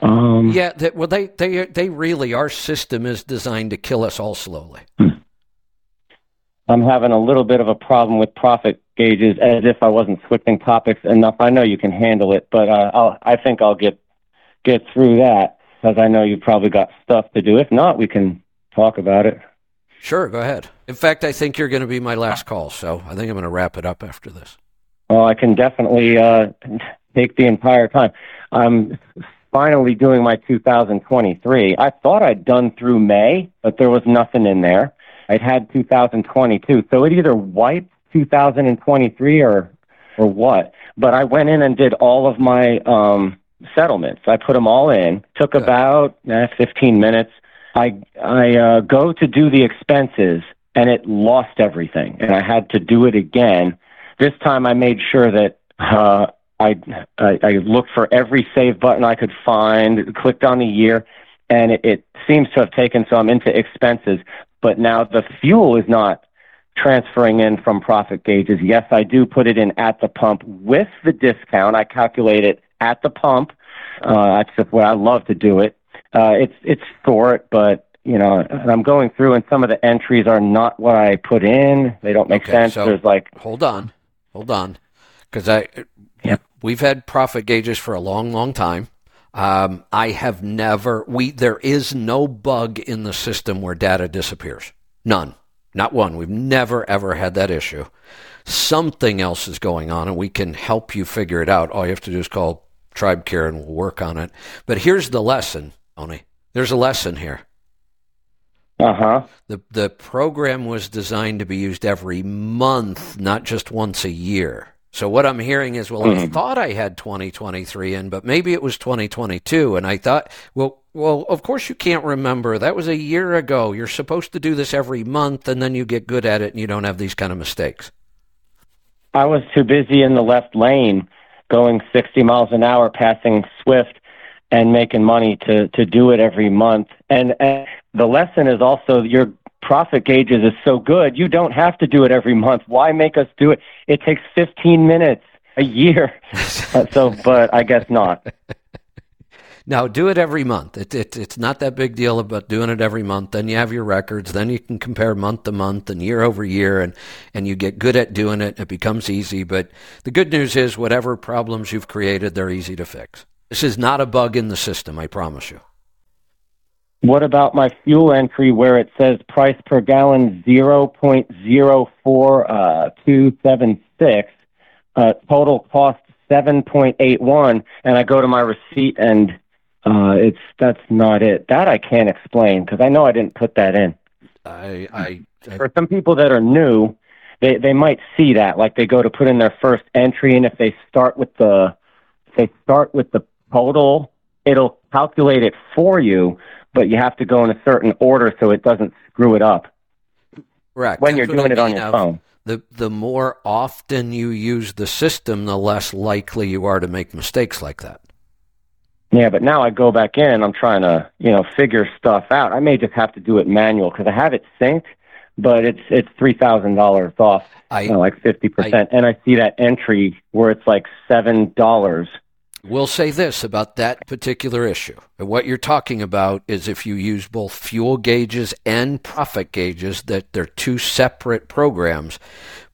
Um, Yeah, that, well, they, they, they really, our system is designed to kill us all slowly. I'm having a little bit of a problem with profit gauges, as if I wasn't switching topics enough. I know you can handle it, but uh, I'll, I think I'll get get through that because I know you've probably got stuff to do. If not, we can talk about it. Sure, go ahead. In fact, I think you're going to be my last call, so I think I'm going to wrap it up after this. Well, I can definitely uh, take the entire time. I'm finally doing my 2023. I thought I'd done through May, but there was nothing in there. I'd had 2022, so it either wiped 2023 or or what. But I went in and did all of my um, settlements. I put them all in. Took about eh, 15 minutes. I I uh, go to do the expenses, and it lost everything, and I had to do it again. This time, I made sure that uh, I, I I looked for every save button I could find, clicked on the year, and it, it seems to have taken some into expenses. But now the fuel is not transferring in from profit gauges. Yes, I do put it in at the pump with the discount. I calculate it at the pump. Uh, that's what I love to do it. Uh, it's it's short, but you know, and I'm going through, and some of the entries are not what I put in. They don't make Okay, sense. so- There's like Hold on, hold on, because I Yep. we've had profit gauges for a long, long time. Um, I have never we there is no bug in the system where data disappears. None, not one. We've never ever had that issue. Something else is going on, and we can help you figure it out. All you have to do is call Tribe Care, and we'll work on it. But here's the lesson, Tony. There's a lesson here. uh huh. The the program was designed to be used every month, not just once a year. So what I'm hearing is, well, I Mhm. thought I had 2023 in, but maybe it was 2022, and I thought, well, well, of course you can't remember. That was a year ago. You're supposed to do this every month, and then you get good at it, and you don't have these kind of mistakes. I was too busy in the left lane, going 60 miles an hour, passing Swift, and making money to to do it every month. And, and the lesson is also your profit gauges is so good, you don't have to do it every month. Why make us do it? It takes 15 minutes a year. (laughs) Uh, so, but I guess not. (laughs) Now, do it every month. It, it, it's not that big deal about doing it every month. Then you have your records. Then you can compare month to month and year over year, and, and you get good at doing it. It becomes easy. But the good news is, whatever problems you've created, they're easy to fix. This is not a bug in the system, I promise you. What about my fuel entry where it says price per gallon 0.04276, uh, total cost 7.81, and I go to my receipt and uh, it's that's not it. That I can't explain because I know I didn't put that in. I, I, I For some people that are new, they they might see that like they go to put in their first entry, and if they start with the if they start with the total, it'll calculate it for you, but you have to go in a certain order so it doesn't screw it up correct. when you're doing I it on your of phone. The, the more often you use the system, the less likely you are to make mistakes like that. Yeah, but now I go back in. I'm trying to, you know, figure stuff out. I may just have to do it manual because I have it synced, but it's it's three thousand dollars off, I you know, like fifty percent. And I see that entry where it's like seven dollars. Will say this about that particular issue. What you're talking about is if you use both fuel gauges and profit gauges, that they're two separate programs.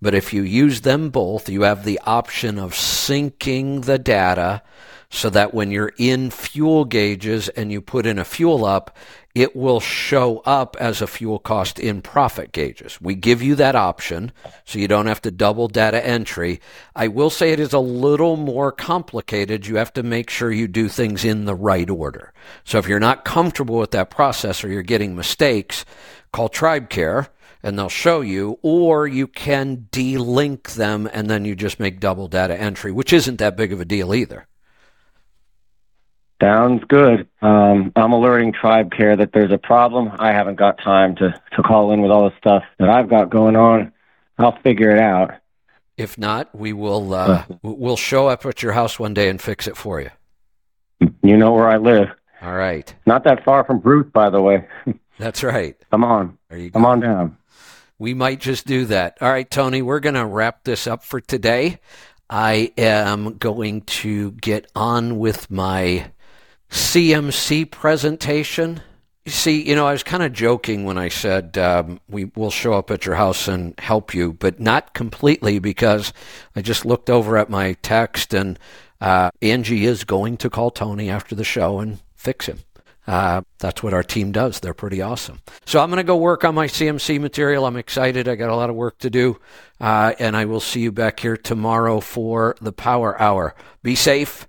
But if you use them both, you have the option of syncing the data so that when you're in fuel gauges and you put in a fuel up, it will show up as a fuel cost in profit gauges. We give you that option so you don't have to double data entry. I will say it is a little more complicated. You have to make sure you do things in the right order. So if you're not comfortable with that process or you're getting mistakes, call TribeCare and they'll show you, or you can delink them and then you just make double data entry, which isn't that big of a deal either. Sounds good. Um, I'm alerting Tribe Care that there's a problem. I haven't got time to, to call in with all the stuff that I've got going on. I'll figure it out. If not, we will uh, we'll show up at your house one day and fix it for you. You know where I live. All right, Not that far from Bruce, by the way. (laughs) that's right. Come on. There you go. Come on down. We might just do that. All right, Tony, we're going to wrap this up for today. I am going to get on with my CMC presentation. You see, you know, I was kind of joking when I said um, we will show up at your house and help you, but not completely because I just looked over at my text and uh, Angie is going to call Tony after the show and fix him. Uh, that's what our team does. They're pretty awesome. So I'm going to go work on my CMC material. I'm excited. I got a lot of work to do. Uh, and I will see you back here tomorrow for the Power Hour. Be safe,